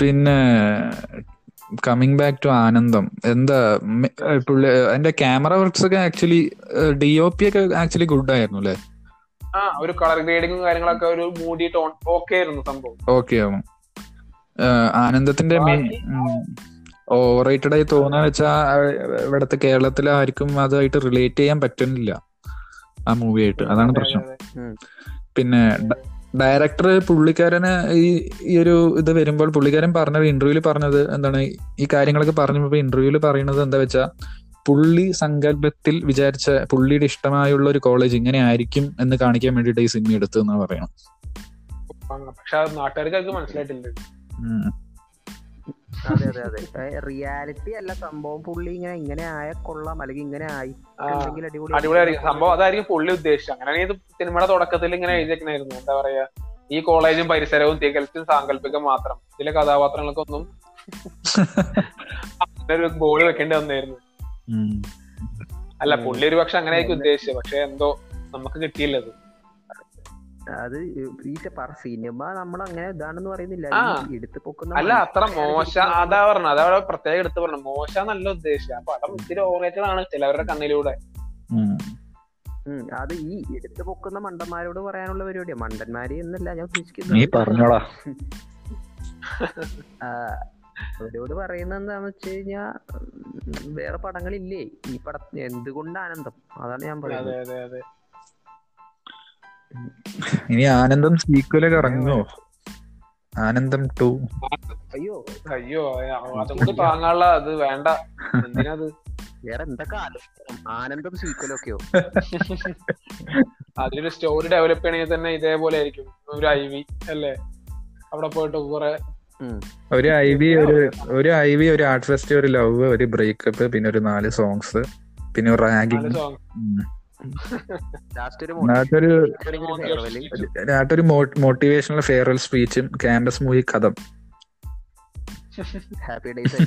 പിന്നെ കമ്മിങ് ബാക്ക് ടു ആനന്ദം. എന്താ പുള്ളി അതിന്റെ ക്യാമറ വർക്ക്സ് ഒക്കെ ആക്ച്വലി ഡി ഒ പി ഒക്കെ ആക്ച്വലി ഗുഡ് ആയിരുന്നു അല്ലേ? ആ ഒരു കളർ ഗ്രേഡിങ്ങും കാര്യങ്ങളൊക്കെ ഒരു മൂടി ടോൺ ഓക്കെ ആയിരുന്നു സംഭവം. ഓക്കെ ആവും. ആനന്ദത്തിന്റെ ഓവർ റേറ്റഡ് ആയി തോന്നാന്ന് വെച്ചാ ഇവിടത്തെ കേരളത്തിലെ ആർക്കും അതുമായിട്ട് റിലേറ്റ് ചെയ്യാൻ പറ്റുന്നില്ല. ആ മൂവി ആയിട്ട്. അതാണ് പ്രശ്നം. പിന്നെ ഡയറക്ടർ പുള്ളിക്കാരന് ഈ ഈ ഒരു ഇത് വരുമ്പോൾ പുള്ളിക്കാരൻ പറഞ്ഞത് ഇന്റർവ്യൂൽ പറഞ്ഞത് എന്താണ്? ഈ കാര്യങ്ങളൊക്കെ പറഞ്ഞപ്പോൾ ഇന്റർവ്യൂൽ പറയുന്നത് എന്താ വെച്ചാൽ പുള്ളി സങ്കല്പത്തിൽ വിചാരിച്ച പുള്ളിയുടെ ഇഷ്ടമായുള്ള ഒരു കോളേജ് ഇങ്ങനെ ആയിരിക്കും എന്ന് കാണിക്കാൻ വേണ്ടിയിട്ട് ഈ സിനിമ എടുത്തു എന്ന് പറയണം പക്ഷെ നാട്ടുകാർക്ക് മനസ്സിലായിട്ടില്ല. അതെ അതെ അതെ. റിയാലിറ്റി അല്ല സംഭവം പുള്ളി ഇങ്ങനെ ഇങ്ങനെ ആയ കൊള്ളാം അല്ലെങ്കിൽ ഇങ്ങനെ ആയി. അടിപൊളിയായിരിക്കും. സംഭവം അതായിരിക്കും പുള്ളി ഉദ്ദേശിച്ചത്. അങ്ങനെയാണ് ഈ സിനിമയുടെ തുടക്കത്തിൽ ഇങ്ങനെ എഴുതിയേക്കണായിരുന്നു. എന്താ പറയാ ഈ കോളേജും പരിസരവും തികച്ചും സാങ്കല്പികം മാത്രം. ഇതിലെ കഥാപാത്രങ്ങൾക്കൊന്നും അങ്ങനെ ഒരു ബോർഡ് വെക്കേണ്ടി വന്നായിരുന്നു. അല്ല പുള്ളി ഒരു പക്ഷെ അങ്ങനെയായിരിക്കും ഉദ്ദേശിച്ചത്. പക്ഷെ എന്തോ നമുക്ക് കിട്ടിയില്ല അത് അത് ഈ പറ സിനിമ നമ്മൾ അങ്ങനെ ഇതാണെന്ന് പറയുന്നില്ല. എടുത്തു പൊക്കുന്ന അല്ല അത്ര മോശ അതാ പറഞ്ഞു അതാ പ്രത്യേകം എടുത്തു പറഞ്ഞു മോശ നല്ല ഉദ്ദേശിച്ചത്. ആ പടം ഇത്തിരി ഓവറേറ്റഡ് ആണ് ചിലവരുടെ കണ്ണിലൂടെ. അത് ഈ എടുത്തു പൊക്കുന്ന മണ്ടന്മാരോട് പറയാനുള്ള പരിപാടിയാ. മണ്ടന്മാര് എന്നല്ല ഞാൻ നീ ഉദ്ദേശിക്കുന്നത് പറഞ്ഞോളാ ആ, അവരോട് പറയുന്നത് എന്താന്ന് വെച്ച് കഴിഞ്ഞാ വേറെ പടങ്ങളില്ലേ. ഈ പട എന്തുകൊണ്ട് ആനന്ദം? അതാണ് ഞാൻ അതെ പറയുന്നത് അതെ അതെ. ഇനി ആനന്ദം സീക്വലൊക്കെ ഇറങ്ങുമോ? ആനന്ദം ടു അയ്യോ. അയ്യോ അതും കൂടി താങ്ങാനുള്ള അത് വേണ്ട. എന്തിനത് വേറെ എന്തൊക്കെ ആനന്ദം സീക്വലൊക്കെയോ അതിലൊരു സ്റ്റോറി ഡെവലപ്പ് ചെയ്യണമെങ്കിൽ തന്നെ ഇതേപോലെ ആയിരിക്കും. ഒരു ഐ വി അല്ലേ? അവിടെ പോയിട്ട് കുറെ ഒരു ഐ വി ഒരു ഒരു ഐ വി ഒരു ആർട്ട് ഫെസ്റ്റ് ഒരു ലവ് ഒരു ബ്രേക്കപ്പ് പിന്നെ ഒരു നാല് സോങ്സ് പിന്നെ ഒരു റാഗിങ് ഒരു മോട്ടിവേഷണൽ ഫെയർവെൽ സ്പീച്ചും ക്യാമ്പസ് മൂവി കഥം. ഹാപ്പി ഡേയ്സ്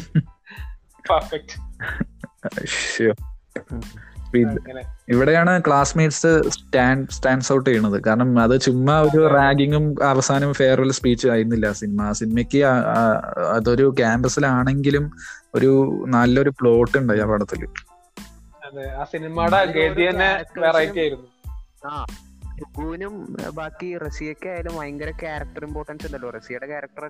ഇവിടെയാണ് ക്ലാസ്മേറ്റ്സ് സ്റ്റാൻഡ് സ്റ്റാൻഡ്സ് ഔട്ട് ചെയ്യുന്നത് കാരണം അത് ചുമ്മാ ഒരു റാഗിങ്ങും അവസാനം ഫെയർവെൽ സ്പീച്ച് ആയിരുന്നില്ല സിനിമ. ആ സിനിമയ്ക്ക് അതൊരു ക്യാമ്പസിലാണെങ്കിലും ഒരു നല്ലൊരു പ്ലോട്ട് ഉണ്ടായി ആ പടത്തിൽ. അതെ ആ സിനിമയുടെ ഗതി തന്നെ വെറൈറ്റി ആയിരുന്നു. ആ ബാക്കി റസിയൊക്കെ ആയാലും ഭയങ്കര ക്യാരക്ടർ ഇമ്പോർട്ടൻസ് ഉണ്ടല്ലോ. റസിയുടെ ക്യാരക്ടർ.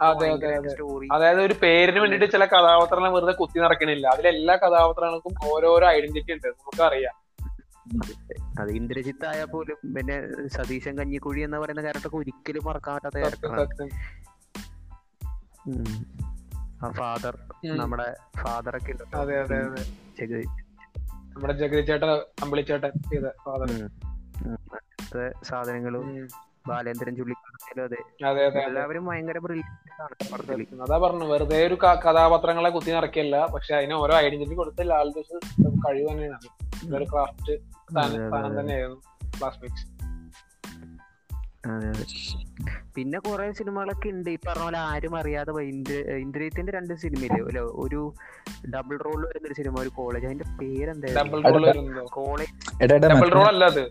സ്റ്റോറി അതായത് ഒരു പേരിന് വേണ്ടിട്ട് ചില കഥാപാത്രങ്ങൾ വെറുതെ കുത്തി നടക്കണില്ല. അതിലെല്ലാ കഥാപാത്രങ്ങൾക്കും ഓരോരോ ഐഡന്റിറ്റി ഉണ്ട് നമുക്കറിയാം. അത് ഇന്ദ്രജിത്ത് ആയാൽ പോലും പിന്നെ സതീശൻ കഞ്ഞിക്കുഴി എന്ന് പറയുന്ന ക്യാരക്ടർ ഒരിക്കലും മറക്കാൻ പറ്റാത്ത ക്യാരക്ടറാണ് ആ ഫാദർ. നമ്മുടെ ഫാദർ ഒക്കെ ഉണ്ടല്ലോ. നമ്മുടെ ജഗതി ചേട്ടൻ അമ്പിളിച്ചേട്ടൻ ചെയ്ത ഫാദർ സാധനങ്ങളും. ബാലേന്ദ്രൻ എല്ലാവരും ഭയങ്കര അതാ പറഞ്ഞു വെറുതെ ഒരു കഥാപാത്രങ്ങളെ കുത്തി നിറക്കില്ല പക്ഷെ അതിന് ഓരോ ഐഡന്റിറ്റി കൊടുത്ത് ലാൽ ജോസ് കഴിവ് തന്നെയാണ്. ക്രാഫ്റ്റ് സ്ഥാനം. തന്നെയായിരുന്നു ക്ലാസ്മേറ്റ്സ് അതെ, അതെ. പിന്നെ കുറെ സിനിമകളൊക്കെ ഉണ്ട് ഈ പറഞ്ഞ പോലെ ആരും അറിയാതെ പോയി. ഇന്ദ്ര- ഇന്ദ്രജിത്തിന്റെ രണ്ട് സിനിമയില്ലേ? ഒരു- ഒരു ഡബിൾ റോൾ വരുന്ന ഒരു സിനിമ ഒരു കോളേജ്. അതിന്റെ ഡബിൾ പേരെന്തായിരുന്നു കോളേജ്. ഡബിൾ റോൾ അല്ല അത്.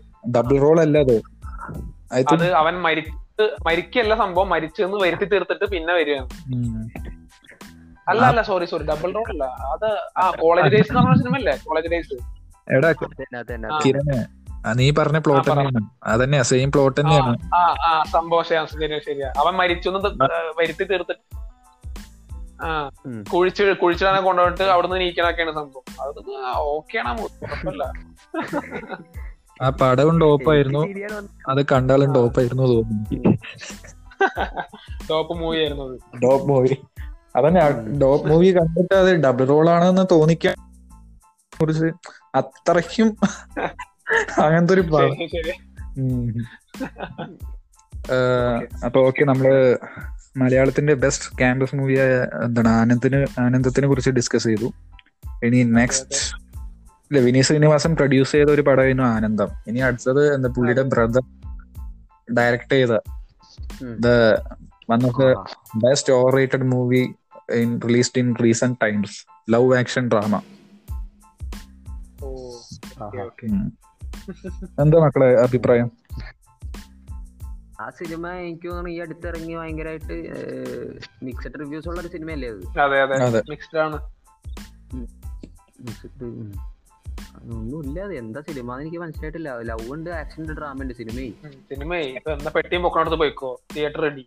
അവൻ മരിച്ച് മരിക്കല്ല സംഭവം. മരിച്ചു എന്ന് വരുത്തി തീർത്തിട്ട് പിന്നെ വരികയാണ് ഉം. അല്ല അല്ല സോറി സോറി ഡബിൾ റോൾ അല്ല അത് ആ കോളേജ് ഡേയ്സ് എന്ന് പറഞ്ഞ സിനിമ അല്ലേ കോളേജ് ഡേയ്സ്. എടാ കിരണേ. നീ പറഞ്ഞ പ്ലോട്ട് തന്നെയാണ്. അതന്നെയാ സെയിം പ്ലോട്ട് തന്നെയാണ്. ആ ആ സംഭവം ശരിയാ അവൻ മരിച്ചു ത- വരുത്തി തീർത്തിട്ട് ആ. കുഴിച്ച് കുഴിച്ചിടാനെ കൊണ്ടുപോയിട്ട് അവിടുന്ന് നീക്കണൊക്കെയാണ് സംഭവം. അത് ഓക്കെയാണ് കുഴപ്പമില്ല. ആ പടവും ടോപ്പായിരുന്നു അത് കണ്ടാലും ടോപ്പായിരുന്നു തോന്നുന്നു. ടോപ്പ് മൂവി ആയിരുന്നു ടോപ്പ് ഡോപ്പ് മൂവി. അതന്നെ ഡോപ്പ് മൂവി കണ്ടിട്ട് അത് ഡബിൾ റോൾ ആണെന്ന് തോന്നിക്കാൻ കുറിച്ച് അത്രയ്ക്കും അങ്ങനത്തെ ഒരു. അപ്പൊ ഓക്കെ നമ്മൾ മലയാളത്തിന്റെ ബെസ്റ്റ് ക്യാമ്പസ് മൂവിയായ എന്താണ് ആനന്ദിന് ആനന്ദത്തിനെ കുറിച്ച് ഡിസ്കസ് ചെയ്തു. ഇനി നെക്സ്റ്റ് ഇല്ല വിനീത് ശ്രീനിവാസൻ പ്രൊഡ്യൂസ് ചെയ്ത ഒരു പടമായിരുന്നു ആനന്ദം. ഇനി അടുത്തത് എന്താ പുള്ളിയുടെ ബ്രദർ ഡയറക്ട് ചെയ്ത. The one of the best over rated movie in released in recent times love action drama. എന്താ മക്കളെ അഭിപ്രായം? ആ സിനിമ എനിക്ക് തോന്നുന്നു ഈ അടുത്തിറങ്ങി ഭയങ്കരമായിട്ട് മിക്സഡ് റിവ്യൂസ് ഉള്ള ഒരു സിനിമയല്ലേ അത്? അതെ അതെ. അതെ. മിക്സ്ഡ് ആണ്. ഒന്നുമില്ല അത് എന്താ സിനിമ എനിക്ക് മനസ്സിലായിട്ടില്ല. ലവ് ഉണ്ട് ആക്ഷൻ ഉണ്ട് ഡ്രാമ ഉണ്ട് സിനിമയെ സിനിമയെ ഇപ്പൊ എന്താ പെട്ടിയും പൊക്കണടുത്ത് പോയിക്കോ? തിയേറ്റർ റെഡി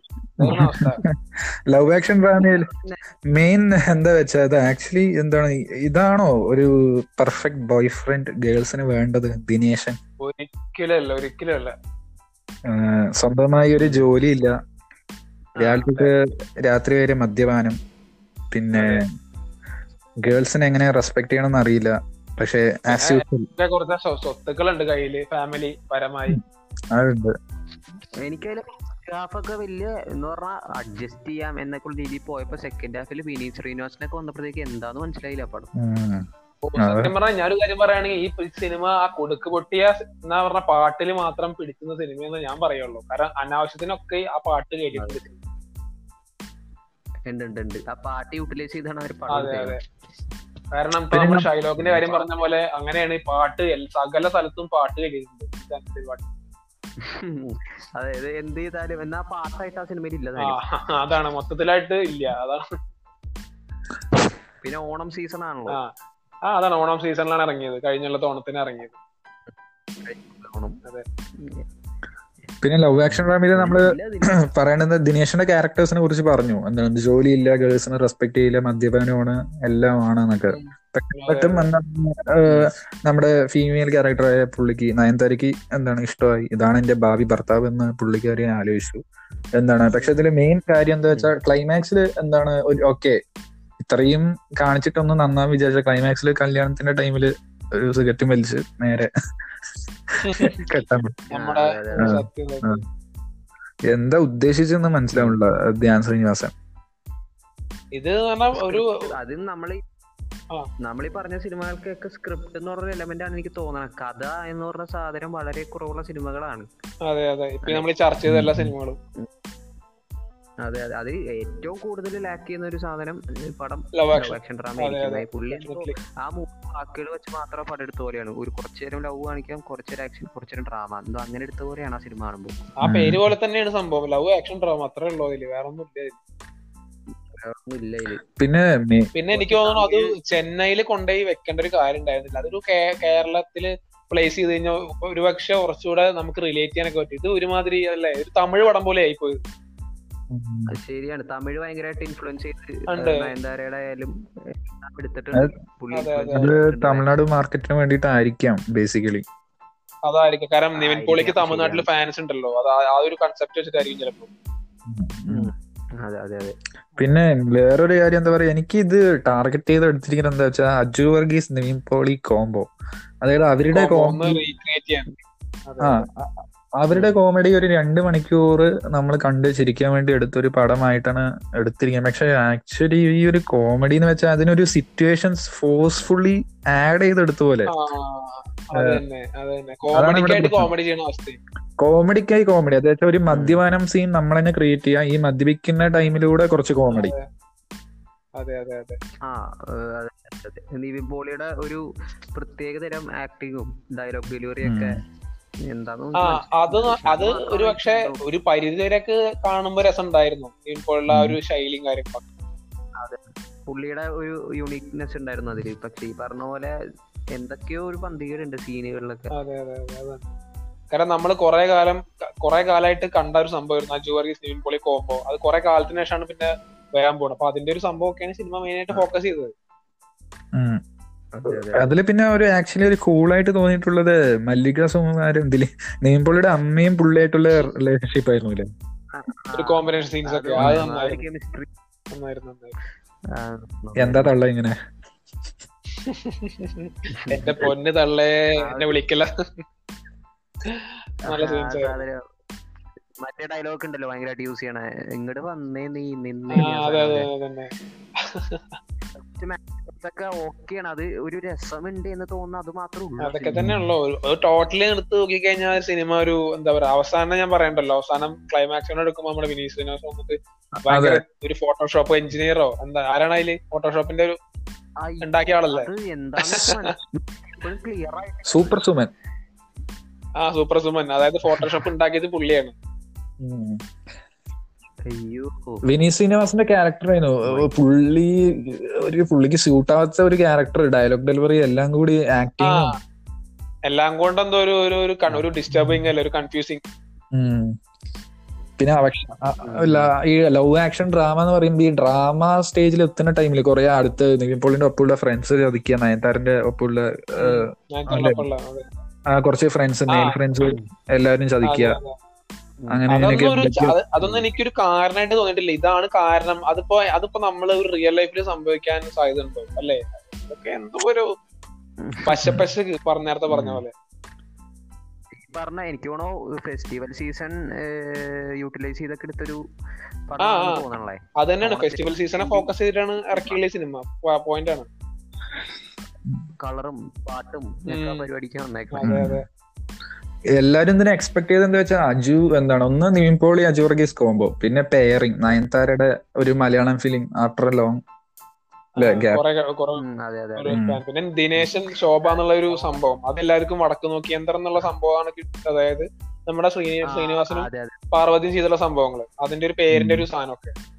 ലവ് ആക്ഷൻ ഡ്രാമയിൽ മെയിൻ എന്താ വെച്ചാ അത് ആക്ച്വലി എന്താണ് ഇതാണോ ഒരു പെർഫെക്റ്റ് ബോയ് ഫ്രണ്ട് ഗേൾസിന് വേണ്ടത് ദിനേശൻ? ഒരിക്കലല്ല അല്ല ഒരിക്കലും അല്ല ആഹ് സ്വന്തമായി ഒരു ജോലി ഇല്ല രാത്രിക്ക് രാത്രി വരെ മദ്യപാനം. പിന്നെ ഗേൾസിനെ എങ്ങനെ റെസ്പെക്ട് ചെയ്യണമെന്ന് അറിയില്ല. പക്ഷെ കുറച്ച് സ്വ- സ്വത്തുക്കളുണ്ട് കയ്യിൽ ഫാമിലി പരമായി. അതുണ്ട്. എനിക്കതിൽ ഹാഫ് ഒക്കെ വലിയ എന്ന് പറഞ്ഞാൽ അഡ്ജസ്റ്റ് ചെയ്യാം എന്നൊക്കെ ഉള്ള രീതിയിൽ പോയപ്പോ സെക്കൻഡ് ഹാഫിൽ വിനീത് ശ്രീനിവാസനൊക്കെ വന്നപ്പോഴത്തേക്ക് എന്താന്ന് മനസ്സിലായില്ല പടം. സത്യം പറഞ്ഞാൽ ഞാനൊരു കാര്യം പറയുകയാണെങ്കിൽ ഈ സിനിമ ആ കൊടുക്ക് പൊട്ടിയ എന്നാ പറഞ്ഞ പാട്ടിൽ മാത്രം പിടിക്കുന്ന സിനിമയെന്ന് ഞാൻ പറയുള്ളൂ. കാരണം അനാവശ്യത്തിനൊക്കെ ആ പാട്ട് കേട്ടിട്ടുണ്ട്. ആ പാട്ട് യൂട്ടിലൈസ് ചെയ്താണ് അവർ പടം അതെ. അതെ കാരണം ഇപ്പൊ നമ്മൾ ഷൈലോക്കിന്റെ കാര്യം പറഞ്ഞ പോലെ അങ്ങനെയാണ് ഈ പാട്ട് സകല സ്ഥലത്തും പാട്ട്. അതായത് എന്ത് ചെയ്താലും എന്നാ പാട്ടായിട്ട് ആ സിനിമയിൽ ഇല്ല അതാണ്. മൊത്തത്തിലായിട്ട് ഇല്ല. അതാണ്. പിന്നെ ഓണം സീസൺ ആണല്ലോ. ആ ആ അതാണ്. ഓണം സീസണിലാണ് ഇറങ്ങിയത്. കഴിഞ്ഞുള്ള ഓണത്തിന് ഇറങ്ങിയത്. ഓണം. അതെ. പിന്നെ ലവ് ആക്ഷൻ ഡ്രാമയിൽ നമ്മൾ പറയണത് ദിനേശിന്റെ ക്യാരക്ടേഴ്സിനെ കുറിച്ച് പറഞ്ഞു. എന്താണ് ജോലിയില്ല ഗേൾസിനെ റെസ്പെക്ട് ചെയ്യില്ല മദ്യപാനമാണ് എല്ലാം ആണ് എന്നൊക്കെ. എന്താണ് നമ്മുടെ ഫീമെയിൽ ക്യാരക്ടറായ പുള്ളിക്ക് നയൻതാരയ്ക്ക് എന്താണ് ഇഷ്ടമായി? ഇതാണ് എന്റെ ഭാവി ഭർത്താവ് എന്ന് പുള്ളിക്കാരി ആലോചിച്ചു. എന്താണ്? പക്ഷെ ഇതിൽ മെയിൻ കാര്യം എന്താ വെച്ചാൽ ക്ലൈമാക്സിൽ എന്താണ് ഓക്കെ ഇത്രയും കാണിച്ചിട്ടൊന്നും നന്നാന്ന് വിചാരിച്ച ക്ലൈമാക്സിൽ കല്യാണത്തിന്റെ ടൈമിൽ ഒരു സിഗരറ്റും വലിച്ച് നേരെ കെട്ടാൻ. എന്താ ഉദ്ദേശിച്ചെന്ന് മനസ്സിലാവുള്ള ധ്യാൻ ശ്രീനിവാസൻ. ഇത് ഒരു അത് നമ്മളീ ആ. നമ്മളീ പറഞ്ഞ സിനിമകൾക്കൊക്കെ സ്ക്രിപ്റ്റ് എന്ന് പറഞ്ഞ എലമെന്റ് ആണ് എനിക്ക് തോന്നണം കഥ എന്ന് പറഞ്ഞ സാധനം വളരെ കുറവുള്ള സിനിമകളാണ്. അതെ അതെ. ഇപ്പൊ നമ്മൾ ചർച്ച ചെയ്ത എല്ലാ സിനിമകളും. അതെ അതെ. അത് ഏറ്റവും കൂടുതൽ ലാക്ക് ചെയ്യുന്ന ഒരു സാധനം ഈ പടം ലവ് ആക്ഷൻ ഡ്രാമ. പുള്ളി ആ മൂന്ന് വാക്കുകൾ വെച്ച് മാത്രം പടം എടുത്ത പോലെയാണ്. ഒരു കുറച്ചു നേരം ലവ് കാണിക്കാം കുറച്ചു നേരം ആക്ഷൻ കുറച്ചു നേരം ഡ്രാമ എന്തോ അങ്ങനെ എടുത്ത പോലെയാണ് ആ സിനിമ കാണുമ്പോൾ ആ പേര് പോലെ തന്നെയാണ് സംഭവം. ലവ് ആക്ഷൻ ഡ്രാമ അത്രേ ഉള്ളൂ അതിൽ. വേറെ ഒന്നും ഇല്ല പിന്നെ പിന്നെ എനിക്ക് തോന്നുന്നു അത് ചെന്നൈയിൽ കൊണ്ടുപോയി വെക്കേണ്ട ഒരു കാര്യം ഉണ്ടായിരുന്നില്ല. അതൊരു കേരളത്തിൽ പ്ലേസ് ചെയ്ത് കഴിഞ്ഞാൽ ഒരുപക്ഷെ കുറച്ചുകൂടെ നമുക്ക് റിലേറ്റ് ചെയ്യാനൊക്കെ പറ്റും. ഇത് ഒരുമാതിരി അല്ലേ? ഒരു തമിഴ് പടം പോലെ ആയിപ്പോയി. അത് ശരിയാണ്. തമിഴ് ഭയങ്കരമായിട്ട് ഇൻഫ്ലുവൻസ് ചെയ്ത് നയൻതാരയുടെ ആയാലും എടുത്തിട്ടുണ്ട്. തമിഴ്നാട് മാർക്കറ്റിന് വേണ്ടിയിട്ടായിരിക്കാം ബേസിക്കലി അതായിരിക്കും. കാരണം നിവിൻ പോളിക്ക് തമിഴ്നാട്ടിൽ. ഫാൻസ് ഉണ്ടല്ലോ. അത് ആ- ഒരു കൺസെപ്റ്റ് വെച്ചിട്ടായിരിക്കും ചിലപ്പോ. അതെ അതെ അതെ. പിന്നെ വേറൊരു കാര്യം എന്താ പറയാ എനിക്ക് ഇത് ടാർഗറ്റ് ചെയ്ത് എടുത്തിരിക്കുന്നത് എന്താ വെച്ചാൽ അജു വർഗീസ് നിവിൻ പോളി കോംബോ അതായത് അവരുടെ കോംബോ ആ അവരുടെ കോമഡി ഒരു രണ്ട് മണിക്കൂർ നമ്മൾ കണ്ട് ചിരിക്കാൻ വേണ്ടി എടുത്തൊരു പടമായിട്ടാണ് എടുത്തിരിക്കുന്നത്. പക്ഷെ ആക്ച്വലി ഈ ഒരു കോമഡി എന്ന് വെച്ചാൽ അതിനൊരു സിറ്റുവേഷൻസ് ഫോഴ്സ്ഫുള്ളി ആഡ് ചെയ്തെടുത്ത പോലെ കോമഡിക്കായി കോമഡി അതായത് ഒരു മദ്യപാനം സീൻ നമ്മൾ തന്നെ ക്രിയേറ്റ് ചെയ്യാം ഈ മദ്യപിക്കുന്ന ടൈമിലൂടെ കുറച്ച് കോമഡി അതെ അതെ അതെ ആ. നിവിൻ പോളിയുടെ ഒരു പ്രത്യേകതരം ആക്ടിങ്ങും ഡയലോഗ് ഡെലിവറിയും ഒക്കെ. അത് അത് ഒരു പക്ഷെ ഒരു പരിധി വരെയൊക്കെ കാണുമ്പോ രസം ഉണ്ടായിരുന്നു ഇപ്പോഴുള്ള ഒരു ശൈലിയും കാര്യങ്ങളൊക്കെ. പുള്ളിയുടെ ഒരു യുണീക്നെസ് ഉണ്ടായിരുന്നു അതിൽ. പക്ഷെ ഈ പറഞ്ഞ പോലെ എന്തൊക്കെയോ ഒരു പന്തികളുണ്ട് സീനുകളിലൊക്കെ. അതെ അതെ അതെ അതെ. കാരണം നമ്മൾ കുറെ കാലം കുറെ കാലമായിട്ട് കണ്ട ഒരു സംഭവമായിരുന്നു അജു വർഗീസ് നിവിൻ പോളി കോംബോ അത് കുറെ കാലത്തിന് ശേഷമാണ് പിന്നെ വരാൻ പോകുന്നത് അപ്പൊ അതിന്റെ ഒരു സംഭവം ഒക്കെയാണ് സിനിമ മെയിൻ ആയിട്ട് ഫോക്കസ് ചെയ്തത്. അതിൽ പിന്നെ ഒരു ആക്ച്വലി ഒരു കൂളായിട്ട് തോന്നിയിട്ടുള്ളത് മല്ലിക സുമാരും ഇതിൽ നെയ്മ്പുള്ളിയുടെ അമ്മയും പുള്ളിയായിട്ടുള്ള റിലേഷൻഷിപ്പ് ആയിരുന്നു. ഇല്ലേ കോമ്പിനേഷൻ സീൻസ് ഒക്കെ എന്താ തള്ള ഇങ്ങനെ? എന്റെ പൊന്ന് തള്ളേ എന്നെ വിളിക്കല നല്ല സീൻസ് മറ്റേ ഡയലോഗ് ഉണ്ടല്ലോ ഭയങ്കരമായിട്ട് യൂസ് ചെയ്യണേ. ഇങ്ങോട്ട് വന്നേ നീ നിന്നേ ഇതൊക്കെ ഓക്കെയാണ് അത് ഒരു രസമുണ്ട് എന്ന് തോന്നുന്നു. അത് മാത്രമേ അതൊക്കെ തന്നെയാണല്ലോ. ടോട്ടലി എടുത്ത് നോക്കി കഴിഞ്ഞാൽ സിനിമ ഒരു എന്താ പറയാ അവസാനം ഞാൻ പറയണ്ടല്ലോ. അവസാനം ക്ലൈമാക്സിനോട് എടുക്കുമ്പോൾ നമ്മുടെ വിനീത് ശ്രീനിവാസ് വന്നിട്ട് ഭയങ്കര ഒരു ഫോട്ടോഷോപ്പ് എഞ്ചിനീയറോ എന്താ ആരാണ് അതിൽ ഫോട്ടോഷോപ്പിന്റെ ഒരു ഉണ്ടാക്കിയ ആളല്ലേ? സൂപ്പർ സുമൻ. ആ സൂപ്പർ സുമൻ. അതായത് ഫോട്ടോഷോപ്പ് ഉണ്ടാക്കിയത് പുള്ളിയാണ്. വിനീത് ശ്രീനിവാസന്റെ ക്യാരക്ടർ ആയിരുന്നു. പുള്ളി ഒരു പുള്ളിക്ക് സ്യൂട്ട് ആവാത്ത ഒരു ക്യാരക്ടർ ഡയലോഗ് ഡെലിവറി എല്ലാം കൂടി ആക്ടിങ് എല്ലാം കൊണ്ട് എന്തോ ഒരു ഒരു ഒരു ഡിസ്റ്റർബിങ് അല്ല ഒരു കൺഫ്യൂസിങ് പിന്നെ ഈ ലവ് ആക്ഷൻ ഡ്രാമ എന്ന് പറയുമ്പോ ഈ ഡ്രാമ സ്റ്റേജിൽ എത്തുന്ന ടൈമിൽ കുറെ അടുത്ത് നിവിൻ പോളിന്റെ ഒപ്പമുള്ള ഫ്രണ്ട്സ് ചതിക്കുക നയൻതാരന്റെ ഒപ്പമുള്ള കുറച്ച് ഫ്രണ്ട്സ് മെയിൽ ഫ്രണ്ട്സ് എല്ലാവരും ചതിക്കുക. അതൊന്നും അത് അതൊന്നും എനിക്കൊരു കാരണമായിട്ട് തോന്നിയിട്ടില്ല. ഇതാണ് കാരണം അതിപ്പോ അതിപ്പോ നമ്മൾ ഒരു റിയൽ ലൈഫിൽ സംഭവിക്കാൻ സാധ്യത ഉണ്ടോ അല്ലേ? ഇതൊക്കെ എന്തോ ഒരു പശ പശ പറഞ്ഞ നേരത്തെ പറഞ്ഞ പോലെ. പറഞ്ഞ എനിക്ക് തോന്നുന്നു ഫെസ്റ്റിവൽ സീസൺ യൂട്ടിലൈസ് ചെയ്തൊക്കെ എടുത്തൊരു അത് തന്നെയാണ് ഫെസ്റ്റിവൽ സീസണെ ഫോക്കസ് ചെയ്തിട്ടാണ് ഇറക്കിയുള്ള സിനിമ പോയിന്റ് ആണ്. കളറും പാട്ടും. പരിപാടിക്ക് വന്നേക്കാം എല്ലാരും ഇതിനെ എക്സ്പെക്ട് ചെയ്ത് എന്താ വെച്ചാൽ അജു എന്താണ്? ഒന്ന് നീമ്പോളി പോളി അജു വർഗീസ് കോംബോ പിന്നെ പെയറിങ് നയൻതാരയുടെ ഒരു മലയാളം ഫിലിം ആഫ്റ്റർ ലോങ് അല്ലെ ഗ്യാപ്പ് കുറെ കുറെ അതെ അതെ. ഒരു ഉം. fan. പിന്നെ ദിനേശൻ ശോഭ എന്നുള്ള ഒരു സംഭവം. അതെല്ലാവർക്കും വടക്ക് നോക്കി യന്ത്രം എന്നുള്ള സംഭവമാണ് അതായത് നമ്മുടെ ശ്രീ ശ്രീനിവാസനും പാർവതിയും ചെയ്തുള്ള സംഭവങ്ങൾ അതിന്റെ ഒരു പേരിന്റെ ഒരു സാധനമൊക്കെ.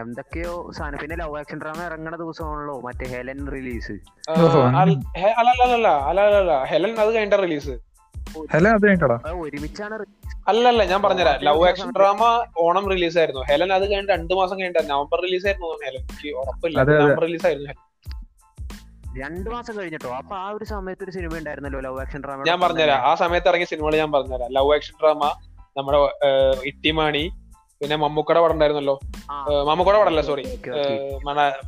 എന്തൊക്കെയോ സാധനം. പിന്നെ ലവ് ആക്ഷൻ ഡ്രാമ ഇറങ്ങണ ദിവസമാണല്ലോ മറ്റേ ഹെലൻ റിലീസ് അല്ലല്ല ഹെലൻ അത് കഴിഞ്ഞ റിലീസ് ഒരുമിച്ചാണ് അല്ലല്ല ഞാൻ പറഞ്ഞുതരാം. Love action. Drama Onam release ആയിരുന്നു. ഹെലൻ അത് കഴിഞ്ഞ രണ്ടു മാസം കഴിഞ്ഞ നവംബർ റിലീസ് ആയിരുന്നു ഹെലൻ ഉറപ്പില്ല. നവംബർ റിലീസ് ആയിരുന്നു. രണ്ടു മാസം കഴിഞ്ഞിട്ടോ? അപ്പൊ ആ ഒരു സമയത്ത് ഒരു സിനിമ ഉണ്ടായിരുന്നല്ലോ ലവ് ആക്ഷൻ ഡ്രാമ ഞാൻ പറഞ്ഞുതരാം. ആ സമയത്ത് ഇറങ്ങിയ സിനിമകൾ ഞാൻ പറഞ്ഞുതരാം. ലവ് ആക്ഷൻ ഡ്രാമ നമ്മുടെ ഇട്ടിമാണി പിന്നെ മമ്മൂക്കട പടം ഉണ്ടായിരുന്നല്ലോ മമ്മൂക്കട പടമല്ല സോറി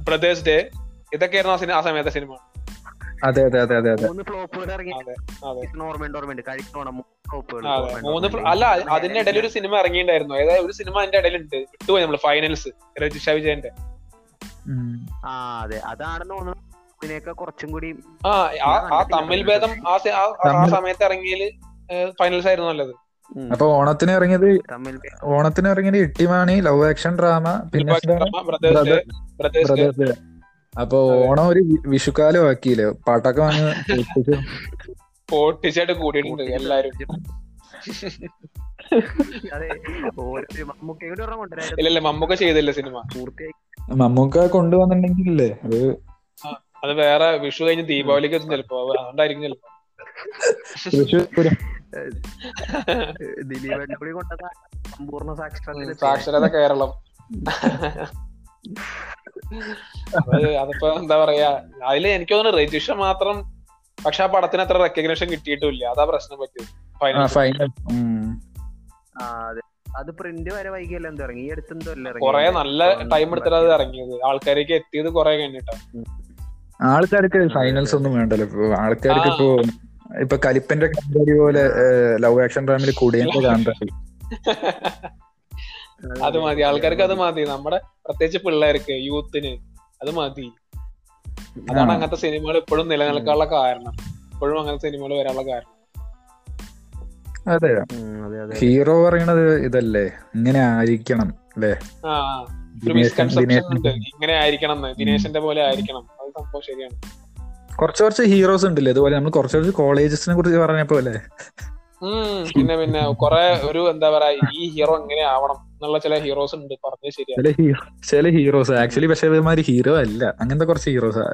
ബ്രദേഴ്സ് ഡേ ഇതൊക്കെയായിരുന്നു ആ സിനിമ ആ സമയത്തെ സിനിമ. അതെ അതെ അതെ അതെ അതെ. മൂന്ന് അല്ല അതിന്റെ ഇടയിൽ ഒരു സിനിമ ഇറങ്ങിണ്ടായിരുന്നു അതായത് ഒരു സിനിമ അതിന്റെ ഇടയിലുണ്ട്. വിട്ടുപോയി നമ്മൾ ഫൈനൽസ് രജിഷ വിജയന്റെ. ആ അതെ. അതാണെന്ന് തോന്നുന്നു ഇതിനേക്കാൾ കുറച്ചും കൂടി ആ ആ- ആ ഭേദം ആ സമയത്ത് ഇറങ്ങിയതിൽ ഫൈനൽസ് ആയിരുന്നു നല്ലത്. അപ്പൊ ഓണത്തിന് ഇറങ്ങിയത് ഓണത്തിന് ഇറങ്ങിയത് ഇട്ടിമാണി ലവ് ആക്ഷൻ ഡ്രാമ പിന്നെ അപ്പൊ ഓണം ഒരു വിഷുക്കാലം ആക്കിയില്ലേ? പാട്ടൊക്കെ വന്ന് പൊട്ടിച്ചായിട്ട് കൂടിയിട്ടുണ്ട് എല്ലാരും. ഇല്ലല്ല മമ്മൂക്ക ചെയ്തില്ല സിനിമ. പൂർത്തിയായി. മമ്മൂക്ക കൊണ്ടുവന്നിട്ടുണ്ടെങ്കിലേ അത് അത് വേറെ വിഷു കഴിഞ്ഞ് ദീപാവലിക്ക് ചിലപ്പോ. അതുകൊണ്ടായിരിക്കും ചിലപ്പോ. ദിലീപേട്ടനെ കൂടി കൊണ്ടത് സമ്പൂർണ സാക്ഷരത സാക്ഷരത കേരളം. അത് അതിപ്പോ എന്താ പറയാ അതിൽ എനിക്ക് തോന്നുന്നു രജിഷ മാത്രം പക്ഷെ ആ പടത്തിന് അത്ര റെക്കഗ്നേഷൻ കിട്ടിയിട്ടില്ല അതാ പ്രശ്നം പറ്റിയത്. ആ ഫൈനൽ അത്. പ്രിന്റ് വരെ വൈകിയല്ല എന്താ ഇറങ്ങി. ഈ അടുത്തെന്തോ അല്ല കൊറേ നല്ല ടൈം എടുത്തിട്ട് അത് ഇറങ്ങിയത്. ആൾക്കാരേക്ക് എത്തിയത് കൊറേ കഴിഞ്ഞിട്ടാ. ആൾക്കാർക്ക് ഫൈനൽസ് ഒന്നും വേണ്ടല്ലോ. ഇപ്പൊ ആൾക്കാർക്ക് ഇപ്പൊ ഇപ്പൊ കലിപ്പന്റെ പോലെ ലവ് ആക്ഷൻ ഡ്രാമിൽ കുടിയന്റെ കാന്താരി അത് മതി. ആൾക്കാർക്ക് അത് മതി. നമ്മുടെ പ്രത്യേകിച്ച് പിള്ളേർക്ക് യൂത്തിന് അത് മതി. അതാണ് അങ്ങനത്തെ സിനിമകൾ ഇപ്പോഴും നിലനിൽക്കാനുള്ള കാരണം. ഇപ്പോഴും അങ്ങനത്തെ സിനിമകൾ വരാനുള്ള കാരണം. അതെ. ഹീറോ പറയണത് ഇതല്ലേ? ഇങ്ങനെ ആയിരിക്കണം അല്ലേ? ഇങ്ങനെ ആയിരിക്കണം ദിനേശന്റെ പോലെ ആയിരിക്കണം. അത് സംഭവം ശരിയാണ്. കുറച്ച് കുറച്ച് ഹീറോസ് ഉണ്ടല്ലേ? അതുപോലെ നമ്മൾ കുറച്ച് കുറച്ച് കോളേജസിനെ കുറിച്ച് പറഞ്ഞപ്പോ അല്ലേ പിന്നെ പിന്നെ കൊറേ ഒരു എന്താ പറയാ ഈ ഹീറോ എങ്ങനെ ആവണം എന്നുള്ള ചില ഹീറോസ് ഉണ്ട്. പറഞ്ഞത് ശരിയാണ് ചില ഹീറോ ചില ഹീറോസ് ആക്ച്വലി പക്ഷെ ഇവന്മാര് ഹീറോ അല്ല. അങ്ങനത്തെ കുറച്ച് ഹീറോസ്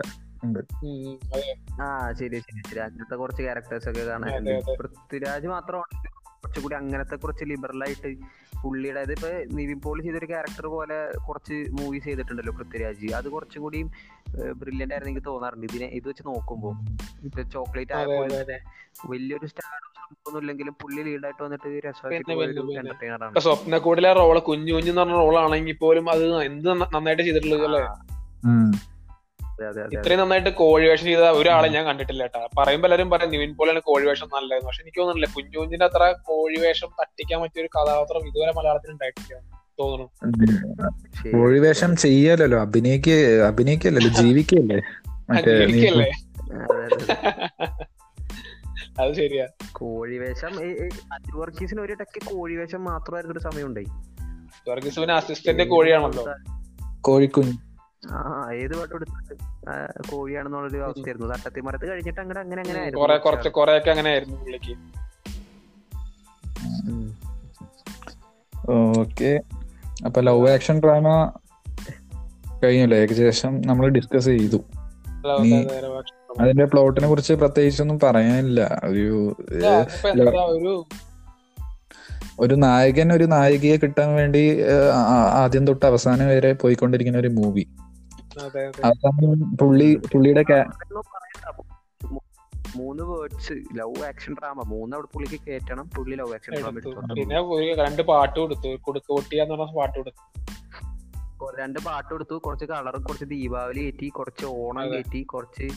ഉണ്ട്. ആ ശരി ശരി ശരി അങ്ങനത്തെ കുറച്ച് ക്യാരക്ടേഴ്സ് ഒക്കെ അതെ. പൃഥ്വിരാജ് മാത്രമാണ് കുറച്ചുകൂടി അങ്ങനത്തെ കുറച്ച് ലിബറൽ ആയിട്ട് പുള്ളിയുടെ ഇപ്പൊ നിവിൻ പോളി ചെയ്തൊരു ക്യാരക്ടർ പോലെ കുറച്ച് മൂവീസ് ചെയ്തിട്ടുണ്ടല്ലോ പൃഥ്വിരാജ്. അത് കുറച്ചും കൂടി ബ്രില്യന്റ് ആയിരുന്നു എനിക്ക് തോന്നാറുണ്ട്. ഇതിനെ ഇത് വെച്ച് നോക്കുമ്പോ ഇപ്പൊ ചോക്ലേറ്റ് ആയ അതെ. വലിയൊരു സ്റ്റാർ ഒന്നും ലീഡ് പുള്ളി ലീഡായിട്ട് വന്നിട്ട് രസമായിട്ട് സ്വപ്ന സ്വപ്നക്കൂടിലെ റോൾ കുഞ്ഞു കുഞ്ഞു എന്ന് പറഞ്ഞ റോളാണെങ്കിൽ പോലും അത് എന്ത് നന്നായിട്ട് ചെയ്തിട്ടുള്ളത് അല്ലേ? ഇത്രയും നന്നായിട്ട് കോഴി വേഷം ചെയ്ത ഒരാളെ ഞാൻ കണ്ടിട്ടില്ല കേട്ടാ. പറയുമ്പോ എല്ലാരും പറയും നിവിൻ പോലെയാണ് കോഴി വേഷം നല്ലത് പക്ഷെ എനിക്ക് തോന്നുന്നില്ല കുഞ്ഞു കുഞ്ഞിന്റെ അത്ര കോഴി വേഷം തട്ടിക്കാൻ പറ്റിയ ഒരു കഥാപാത്രം ഇതുവരെ മലയാളത്തിൽ ഉണ്ടായിട്ടില്ല തോന്നുന്നു. കോഴി വേഷം ചെയ്യാലല്ലോ. അഭിനയിക്ക അഭിനയിക്കല്ലോ ജീവിക്കല്ലേ? എനിക്കല്ലേ അതെ, ശരിയാ. കോഴി വേഷം വർഗീസിന് ഒരു ടക്ക് കോഴി വേഷം മാത്രമായിരുന്ന ഒരു സമയം ഉണ്ടായി വർഗീസുവിന് അസിസ്റ്റന്റ് കോഴിയാണല്ലോ കോഴിക്കുഞ്ഞ്. ആ ഏത് പാട്ട് എടുത്തിട്ട്? കോഴിയാണെന്നുള്ളൊരു അവസ്ഥയായിരുന്നു. തട്ടത്തി മരത്ത് കഴിഞ്ഞിട്ട് അങ്ങനെ അങ്ങനെ അങ്ങനെ ആയിരുന്നു കൊറേ കുറച്ച് കൊറേ അങ്ങനെ ആയിരുന്നു പുള്ളിക്ക്. ഓക്കെ. അപ്പൊ ലവ് ആക്ഷൻ ഡ്രാമ കഴിഞ്ഞല്ലേ? ഏകദേശം നമ്മൾ ഡിസ്കസ് ചെയ്തു. അതിന്റെ പ്ലോട്ടിനെ കുറിച്ച് പ്രത്യേകിച്ചൊന്നും പറയാനില്ല. ഒരു ഒരു നായകൻ ഒരു നായികയെ കിട്ടാൻ വേണ്ടി ആദ്യം തൊട്ട് അവസാനം വരെ പോയിക്കൊണ്ടിരിക്കുന്ന ഒരു മൂവി പുള്ളി പുള്ളിയുടെ മൂന്ന് വേർഡ്സ് ലവ് ആക്ഷൻ ഡ്രാമ മൂന്ന് അവിടെ പുള്ളിക്ക് കേറ്റണം പുള്ളി ലവ് ആക്ഷൻ ഡ്രാമ പിന്നെ രണ്ട് പാട്ട് കൊടുത്തു. കുടുക്ക് പൊട്ടിയാന്ന് പറഞ്ഞ പാട്ട് കൊടുത്തു. കൊ- രണ്ട് പാട്ട് കൊടുത്തു. കുറച്ച് കളറും കുറച്ച് ദീപാവലി കയറ്റി കുറച്ച് ഓണം. കയറ്റി കുറച്ച്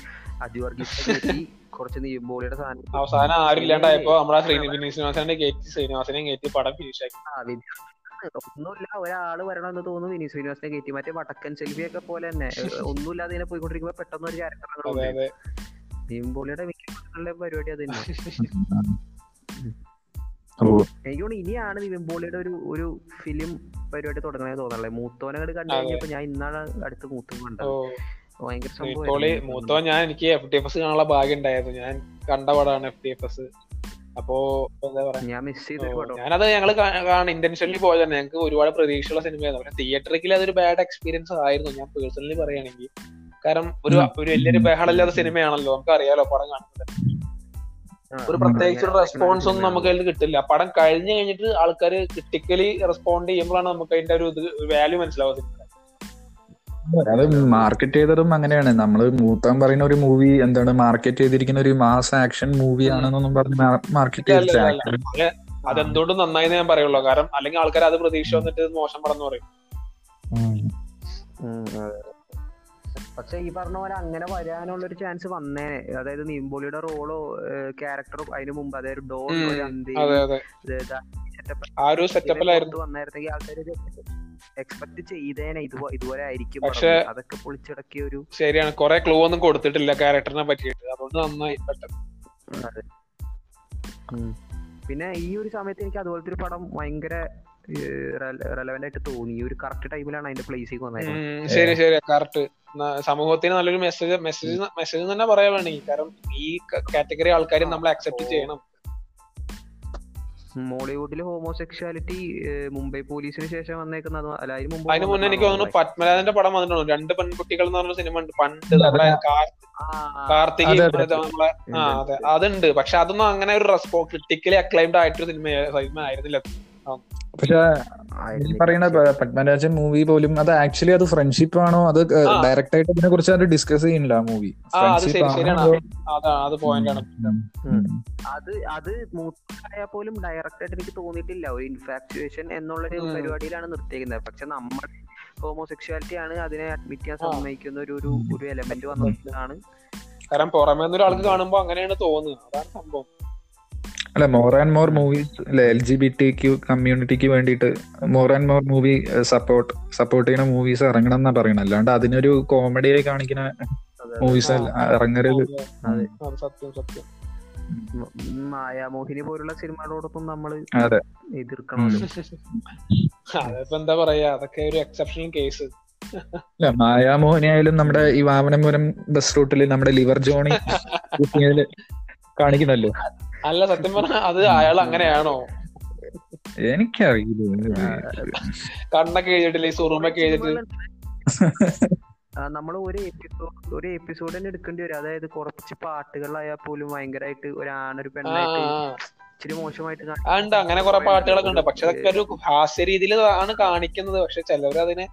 അജുവർഗീസ് കയറ്റി കുറച്ച് നീമ്പോളിയുടെ സാധനം അവസാനം ആരും ഇല്ലാണ്ടായപ്പോ നമ്മളെ ശ്രീനിവാസനെ കയറ്റി ശ്രീനിവാസനെ കയറ്റി പടം ഫിനിഷ് ആക്കി. ഒന്നുമില്ല ഒരാൾ വരണമെന്ന് തോന്നുന്നു. വിനീത് ശ്രീനിവാസിനെ കയറ്റി. മറ്റേ വടക്കൻ സെൽഫി ഒക്കെ പോലെ തന്നെ ഒന്നുമില്ലാതെ ഇങ്ങനെ പോയിക്കൊണ്ടിരിക്കുമ്പോ പെട്ടെന്ന് ഒരു ക്യാരക്ടർ മിക്ക പടങ്ങളിലെ പരിപാടി അത് തന്നെ ഓ, എനിക്ക് തോന്നുന്നു ഇനിയാണ് നിവിൻപോളിയുടെ ഒരു ഒരു ഫിലിം പരിപാടി തുടങ്ങണേ തോന്നണല്ലേ? മൂത്തോനെ കണ്ടു കഴിഞ്ഞപ്പോ ഞാൻ ഇന്നാണ് അടുത്ത് മൂത്തും കണ്ടത്. ഭയങ്കര. മൂത്തോ ഞാൻ എനിക്ക് എഫ് ഡി എഫ് എസ് കാണാനുള്ള ഭാഗ്യം ഉണ്ടായിരുന്നു. ഞാൻ കണ്ട പടമാണ് എഫ് ഡി എഫ് എസ് അപ്പോ എന്താ പറയാ? ഞാനത് ഞങ്ങൾ ഇന്റൻഷനലി പോയതാണ്. ഞങ്ങൾക്ക് ഒരുപാട് പ്രതീക്ഷയുള്ള സിനിമയായിരുന്നു. പക്ഷെ തിയേറ്ററിൽ അതൊരു ബാഡ് എക്സ്പീരിയൻസ് ആയിരുന്നു ഞാൻ പേഴ്സണലി പറയുകയാണെങ്കിൽ. കാരണം ഒരു. ഒരു വലിയൊരു ബഹളമില്ലാത്ത സിനിമയാണല്ലോ നമുക്ക് അറിയാലോ പടം കാണുന്നത്. ഒരു പ്രത്യേകിച്ച് ഒരു റെസ്പോൺസ് ഒന്നും നമുക്ക് അതിൽ കിട്ടില്ല. പടം കഴിഞ്ഞു കഴിഞ്ഞിട്ട് ആൾക്കാർ ക്രിട്ടിക്കലി റെസ്പോണ്ട് ചെയ്യുമ്പോഴാണ് നമുക്ക് അതിന്റെ ഒരു ഇത് വാല്യൂ മനസ്സിലാവുന്നത് അത് മാർക്കറ്റ് ചെയ്തതും അങ്ങനെയാണ്. നമ്മൾ മൂത്താൻ പറയുന്ന ഒരു മൂവി എന്താണ് മാർക്കറ്റ് ചെയ്തിരിക്കുന്ന ഒരു മാസ് ആക്ഷൻ മൂവി ആണെന്നൊന്നും പറഞ്ഞ് മാർക്കറ്റ് അതെന്തുകൊണ്ടും നന്നായി ഞാൻ പറയുള്ളൂ. കാരണം അല്ലെങ്കിൽ ആൾക്കാർ അത് പ്രതീക്ഷ വന്നിട്ട് മോശം പടം എന്ന് പറയും പക്ഷെ ഈ പറഞ്ഞ പോലെ അങ്ങനെ വരാനുള്ള ഒരു ചാൻസ് വന്നേനെ അതായത് നീമ്പോളിയുടെ റോളോ ക്യാരക്ടറോ അതിന് മുമ്പ്. അതായത് സെറ്റപ്പിലായിരുന്നു വന്നായിരുന്നെങ്കിൽ ആൾക്കാർ എക്സ്പെക്ട് ചെയ്തേനെ. ഇതുപോ ഇതുപോലെ ആയിരിക്കും. അതൊക്കെ പൊളിച്ചടക്കിയ ഒരു ശരിയാണ്. കുറെ ക്ലൂ ഒന്നും കൊടുത്തിട്ടില്ല ക്യാരക്ടറിനെ പറ്റിയിട്ട്. അതുകൊണ്ട് നന്നായി അതെ. പിന്നെ ഈ ഒരു സമയത്ത് എനിക്ക് അതുപോലത്തെ ഒരു പടം ഭയങ്കര റെലവെന്റ് ആയിട്ട് തോന്നി. ഈ ഒരു കറക്റ്റ് ടൈമിലാണ് അതിന്റെ പ്ലേസിലേക്ക് വന്നത്. ശരി ശരി. കറക്റ്റ് സമൂഹത്തിന് നല്ലൊരു മെസ്സേജ് മെസ്സേജ് മെസ്സേജ് തന്നെ പറയാൻ വേണമെങ്കിൽ. കാരണം ഈ കാറ്റഗറി ആൾക്കാരും നമ്മൾ അക്സെപ്റ്റ് ചെയ്യണം. മോളിവുഡിൽ ഹോമോസെക്ഷാലിറ്റി മുംബൈ പോലീസിന് ശേഷം വന്നേക്കുന്ന അല്ല അതിന് മുന്നേ എനിക്ക് തോന്നുന്നു പത്മരാജന്റെ പടം വന്നിട്ടുണ്ട് രണ്ട് പെൺകുട്ടികൾ എന്ന് പറഞ്ഞ സിനിമ ഉണ്ട്. പണ്ട് നമ്മുടെ കാർത്തിക്. നമ്മളെ ആ അതെ. അതുണ്ട്. പക്ഷെ അതൊന്നും അങ്ങനെ ഒരു റെസ്പോ ക്രിട്ടിക്കലി അക്ലൈംഡ് ആയിട്ടൊരു സിനിമ സിനിമ ആയിരുന്നില്ല. പക്ഷെ ഈ. പറയുന്ന പത്മരാജൻ മൂവി പോലും അത് ആക്ച്വലി അത് ഫ്രണ്ട്ഷിപ്പ് ആണോ? അത് ഡയറക്റ്റ് ആയിട്ട് അതിനെ കുറിച്ച് അത് ഡിസ്കസ് ചെയ്യുന്നില്ല ആ മൂവി അത് അതാ അത് പോയിന്റ് ആണ്. അത് അത് മൂത്തായാൽ പോലും ഡയറക്റ്റ് ആയിട്ട് എനിക്ക് തോന്നിയിട്ടില്ല. ഒരു ഇൻഫാക്ച്വേഷൻ എന്നുള്ള ഒരു പരിപാടിയിലാണ് നിർത്തിയിരിക്കുന്നത്. പക്ഷെ നമ്മൾ ഹോമോസെക്ഷുവാലിറ്റി ആണ് അതിനെ അഡ്മിറ്റ് ചെയ്യാൻ സമ്മതിക്കുന്ന ഒരു ഒരു എലമെന്റ് വന്നിട്ടാണ് കാരണം പുറമേ ഒരാൾക്ക് കാണുമ്പോ അങ്ങനെയാണ് തോന്നുന്നത്. അതാണ് സംഭവം. അല്ല മോർ ആൻഡ് മോർ മൂവീസ് അല്ലെ L G B T Q കമ്മ്യൂണിറ്റിക്ക് വേണ്ടിയിട്ട് more and more movie support support ചെയ്യുന്ന മൂവീസ് ഇറങ്ങണം എന്നാ പറയണം അല്ലാണ്ട് അതിനൊരു കോമഡി ആയി കാണിക്കുന്ന മൂവീസ് ഇറങ്ങരുത്. സത്യം സത്യം. മായാമോഹിനി പോലുള്ള സിനിമകളോടൊപ്പം നമ്മൾ എതിർക്കണം. അതിപ്പോ എന്താ പറയാ? അതൊക്കെ ഒരു എക്സെപ്ഷണൽ കേസ് അല്ല മായാമോഹനി ആയാലും നമ്മുടെ ഈ വാമനപുരം ബസ് റൂട്ടിൽ നമ്മുടെ ലിവർ ജോണി കാണിക്കുന്നല്ലോ. അല്ല സത്യം പറഞ്ഞ അത് അയാൾ അങ്ങനെയാണോ? എനിക്കറിയില്ല കണ്ണൊക്കെ എഴുതിട്ടില്ല ഈ സുറുമൊക്കെ എഴുതിട്ട് നമ്മൾ ഒരു എപ്പിസോഡ് ഒരു എപ്പിസോഡ് തന്നെ എടുക്കേണ്ടി വരും. അതായത് കുറച്ച് പാട്ടുകളായാൽ പോലും ഭയങ്കരമായിട്ട് ഒരു ആണൊരു പെണ്ണായിട്ട്. ഇച്ചിരി മോശമായിട്ട് ഉണ്ട്. അങ്ങനെ കുറെ പാട്ടുകളൊക്കെ ഉണ്ട്. പക്ഷെ അതൊക്കെ ഒരു ഹാസ്യ രീതിയിൽ ആണ് കാണിക്കുന്നത്. പക്ഷെ ചിലവർ അതിനെ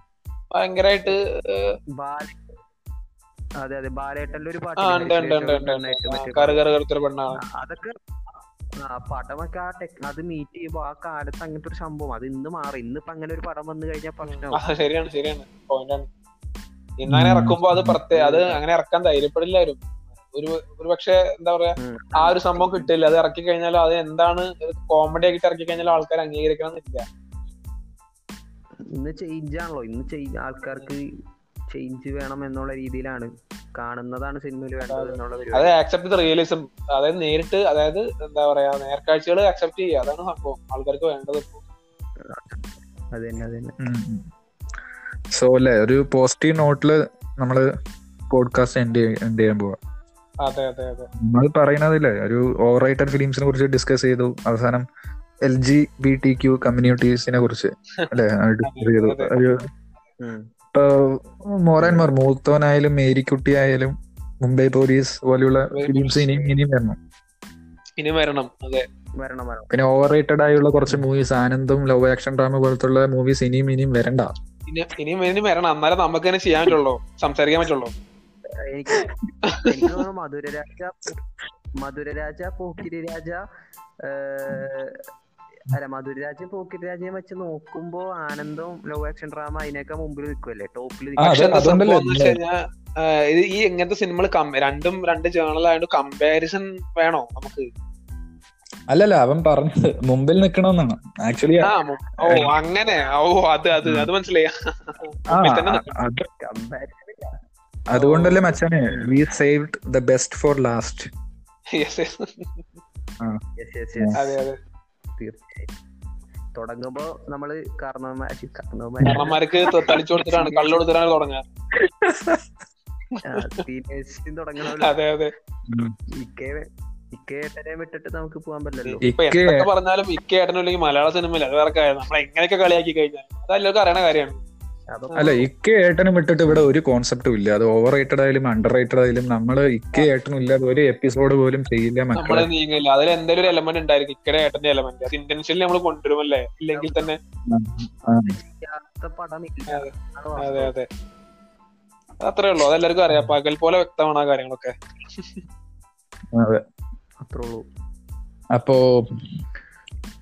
ഭയങ്കരമായിട്ട് അതെ അതെ. ബാലേട്ടന്റെ ഒരു പാട്ട് അതൊക്കെ പടമൊക്കെ ആ ടെക് അത് മീറ്റ് ചെയ്യുമ്പോ ആ കാലത്ത് അങ്ങനത്തെ ഒരു സംഭവം. അത് ഇന്ന് മാറി. ഇന്നിപ്പോ അങ്ങനെ ഒരു പടം വന്നു കഴിഞ്ഞാൽ പ്രശ്നമാവും ശരിയാണ് ശരിയാണ്. പോയിന്റ് ആണ്. ഇന്നങ്ങനെ ഇറക്കുമ്പോ അത് പ്രത്യേക അത് അങ്ങനെ ഇറക്കാൻ ധൈര്യപ്പെടില്ല ആരും ഒരു ഒരു പക്ഷെ എന്താ പറയാ. ആ ഒരു സംഭവം കിട്ടില്ല. അത് ഇറക്കി കഴിഞ്ഞാൽ അത് എന്താണ് കോമഡി ആയിട്ട് ഇറക്കി കഴിഞ്ഞാൽ ആൾക്കാർ അംഗീകരിക്കണം എന്നില്ല. ഇന്ന് ചേഞ്ച് ആണല്ലോ. ഇന്ന് ആൾക്കാർക്ക് ചേഞ്ച് വേണം എന്നുള്ള രീതിയിലാണ് കാണുന്നതാണ് സിനിമയിൽ വേണ്ടത് എന്നുള്ളത് അത് ആക്സെപ്റ്റ് റിയലിസം അതായത് നേരിട്ട് അതായത് എന്താ പറയാ നേർക്കാഴ്ചകൾ അക്സെപ്റ്റ് ചെയ്യുക. അതാണ് സംഭവം. ആൾക്കാർക്ക് വേണ്ടത്. അത് തന്നെ അത് തന്നെ. സോ അല്ലേ ഒരു പോസിറ്റീവ് നോട്ടിൽ നമ്മൾ പോഡ്കാസ്റ്റ് എൻഡ് എൻഡ് ചെയ്യാൻ പോവാ. നമ്മൾ പറയുന്നതില്ലേ ഒരു ഓവർ റൈറ്റഡ് ഫിലിംസിനെ കുറിച്ച് ഡിസ്കസ് ചെയ്തു. അവസാനം L G B T Q കമ്മ്യൂണിറ്റീസിനെ കുറിച്ച് അല്ലെ ഡിസ്കസ് ചെയ്തു. ഒരു മോർ ആൻഡ് മോർ മൂത്തോനായാലും മേരിക്കുട്ടി ആയാലും മുംബൈ പോലീസ് പോലെയുള്ള ഫിലിംസ് ഇനിയും ഇനിയും വരണം. ഇനി വരണം അതെ. വരണം വരണം. പിന്നെ ഓവർ റേറ്റഡ് ആയുള്ള കുറച്ച് movies Aanandam love action drama പോലത്തുള്ള മൂവീസ് ഇനിയും ഇനിയും വരണ്ട. ഇനി ഇനിയും വരണം. എന്നാലേ നമുക്ക് തന്നെ ചെയ്യാൻ പറ്റുള്ളൂ. സംസാരിക്കാൻ പറ്റുള്ളൂ. എനിക്ക് എനിക്ക് തോന്നുന്നു മധുരരാജ മധുരരാജ പോക്കിരി രാജ അല്ല മധുരരാജ പോക്കറ്റ് രാജ്യം വെച്ച് നോക്കുമ്പോ ആനന്ദവും ലവ് ആക്ഷൻ ഡ്രാമ അതിനൊക്കെ മുമ്പിൽ നിൽക്കുമല്ലേ ടോപ്പിൽ ഇത് ഈ ഇങ്ങനത്തെ സിനിമകൾ രണ്ടും രണ്ട് ജേണൽ ആയതുകൊണ്ട് കമ്പാരിസൺ വേണോ നമുക്ക്? അല്ലല്ല അവൻ പറഞ്ഞത് മുമ്പിൽ നിക്കണമെന്നാണ് ആക്ച്വലി ഓ അങ്ങനെ. ഓ അത് അത് അത് മനസ്സിലായി. അതുകൊണ്ടല്ലേ മച്ചാനെ we saved the best for last yes yes yes അതെ അതെ. തീർച്ചയായും തുടങ്ങുമ്പോ നമ്മൾ കാരണവന്മാര് കാരണവന്മാര് കാരണന്മാർക്ക് ത- തളിച്ചു കൊടുത്തിട്ടാണ് കള്ളു കൊടുത്തിട്ടാണ് തുടങ്ങുക. ടീനേഴ്സിന് തുടങ്ങണ അതെ അതെ. ഇക്കേ ഇക്കേട്ടനെ വിട്ടിട്ട് നമുക്ക് പോകാൻ പറ്റില്ലല്ലോ. ഇപ്പൊ പറഞ്ഞാലും ഇക്ക അല്ലെങ്കിൽ മലയാള സിനിമയിൽ അത് വേറെ കാര്യം. നമ്മൾ എങ്ങനെയൊക്കെ കളിയാക്കി കഴിഞ്ഞാൽ അതെല്ലാവർക്കും അറിയണ കാര്യമാണ്. അല്ല ഇക്കെ ഏട്ടനും വിട്ടിട്ട് ഇവിടെ ഒരു കോൺസെപ്റ്റും ഇല്ല. അത് ഓവർ റേറ്റഡ് ആയാലും അണ്ടർ റേറ്റഡ് ആയാലും നമ്മൾ ഇക്കെ ഏട്ടനും ഇല്ലാതെ ഒരു എപ്പിസോഡ് പോലും ചെയ്യില്ല നമ്മൾ മക്കളെ നീങ്ങില്ല. അതിൽ എന്തെങ്കിലും ഒരു എലമെന്റ് ഉണ്ടായിരിക്കും? ഇക്കടെ ഏട്ടന്റെ എലമെന്റ് അത് ഇന്റൻഷനിൽ നമ്മൾ കൊണ്ടുവരുമല്ലേ? ഇല്ലെങ്കിൽ തന്നെ അതെ. അതെ അത്രേ ഉള്ളൂ. അതെല്ലാവർക്കും അറിയാം. പകൽ പോലെ വ്യക്തമാണ് ആ കാര്യങ്ങളൊക്കെ. അതെ. അത്രേ ഉള്ളൂ. അപ്പോ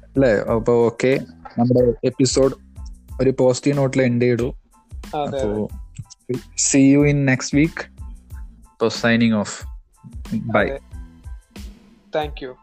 അല്ലേ? അപ്പൊ ഓക്കെ നമ്മുടെ എപ്പിസോഡ് ഒരു പോസിറ്റീവ് നോട്ടിൽ എൻഡ് ചെയ്തു. അതെ അപ്പോ see you in next week signing off bye thank you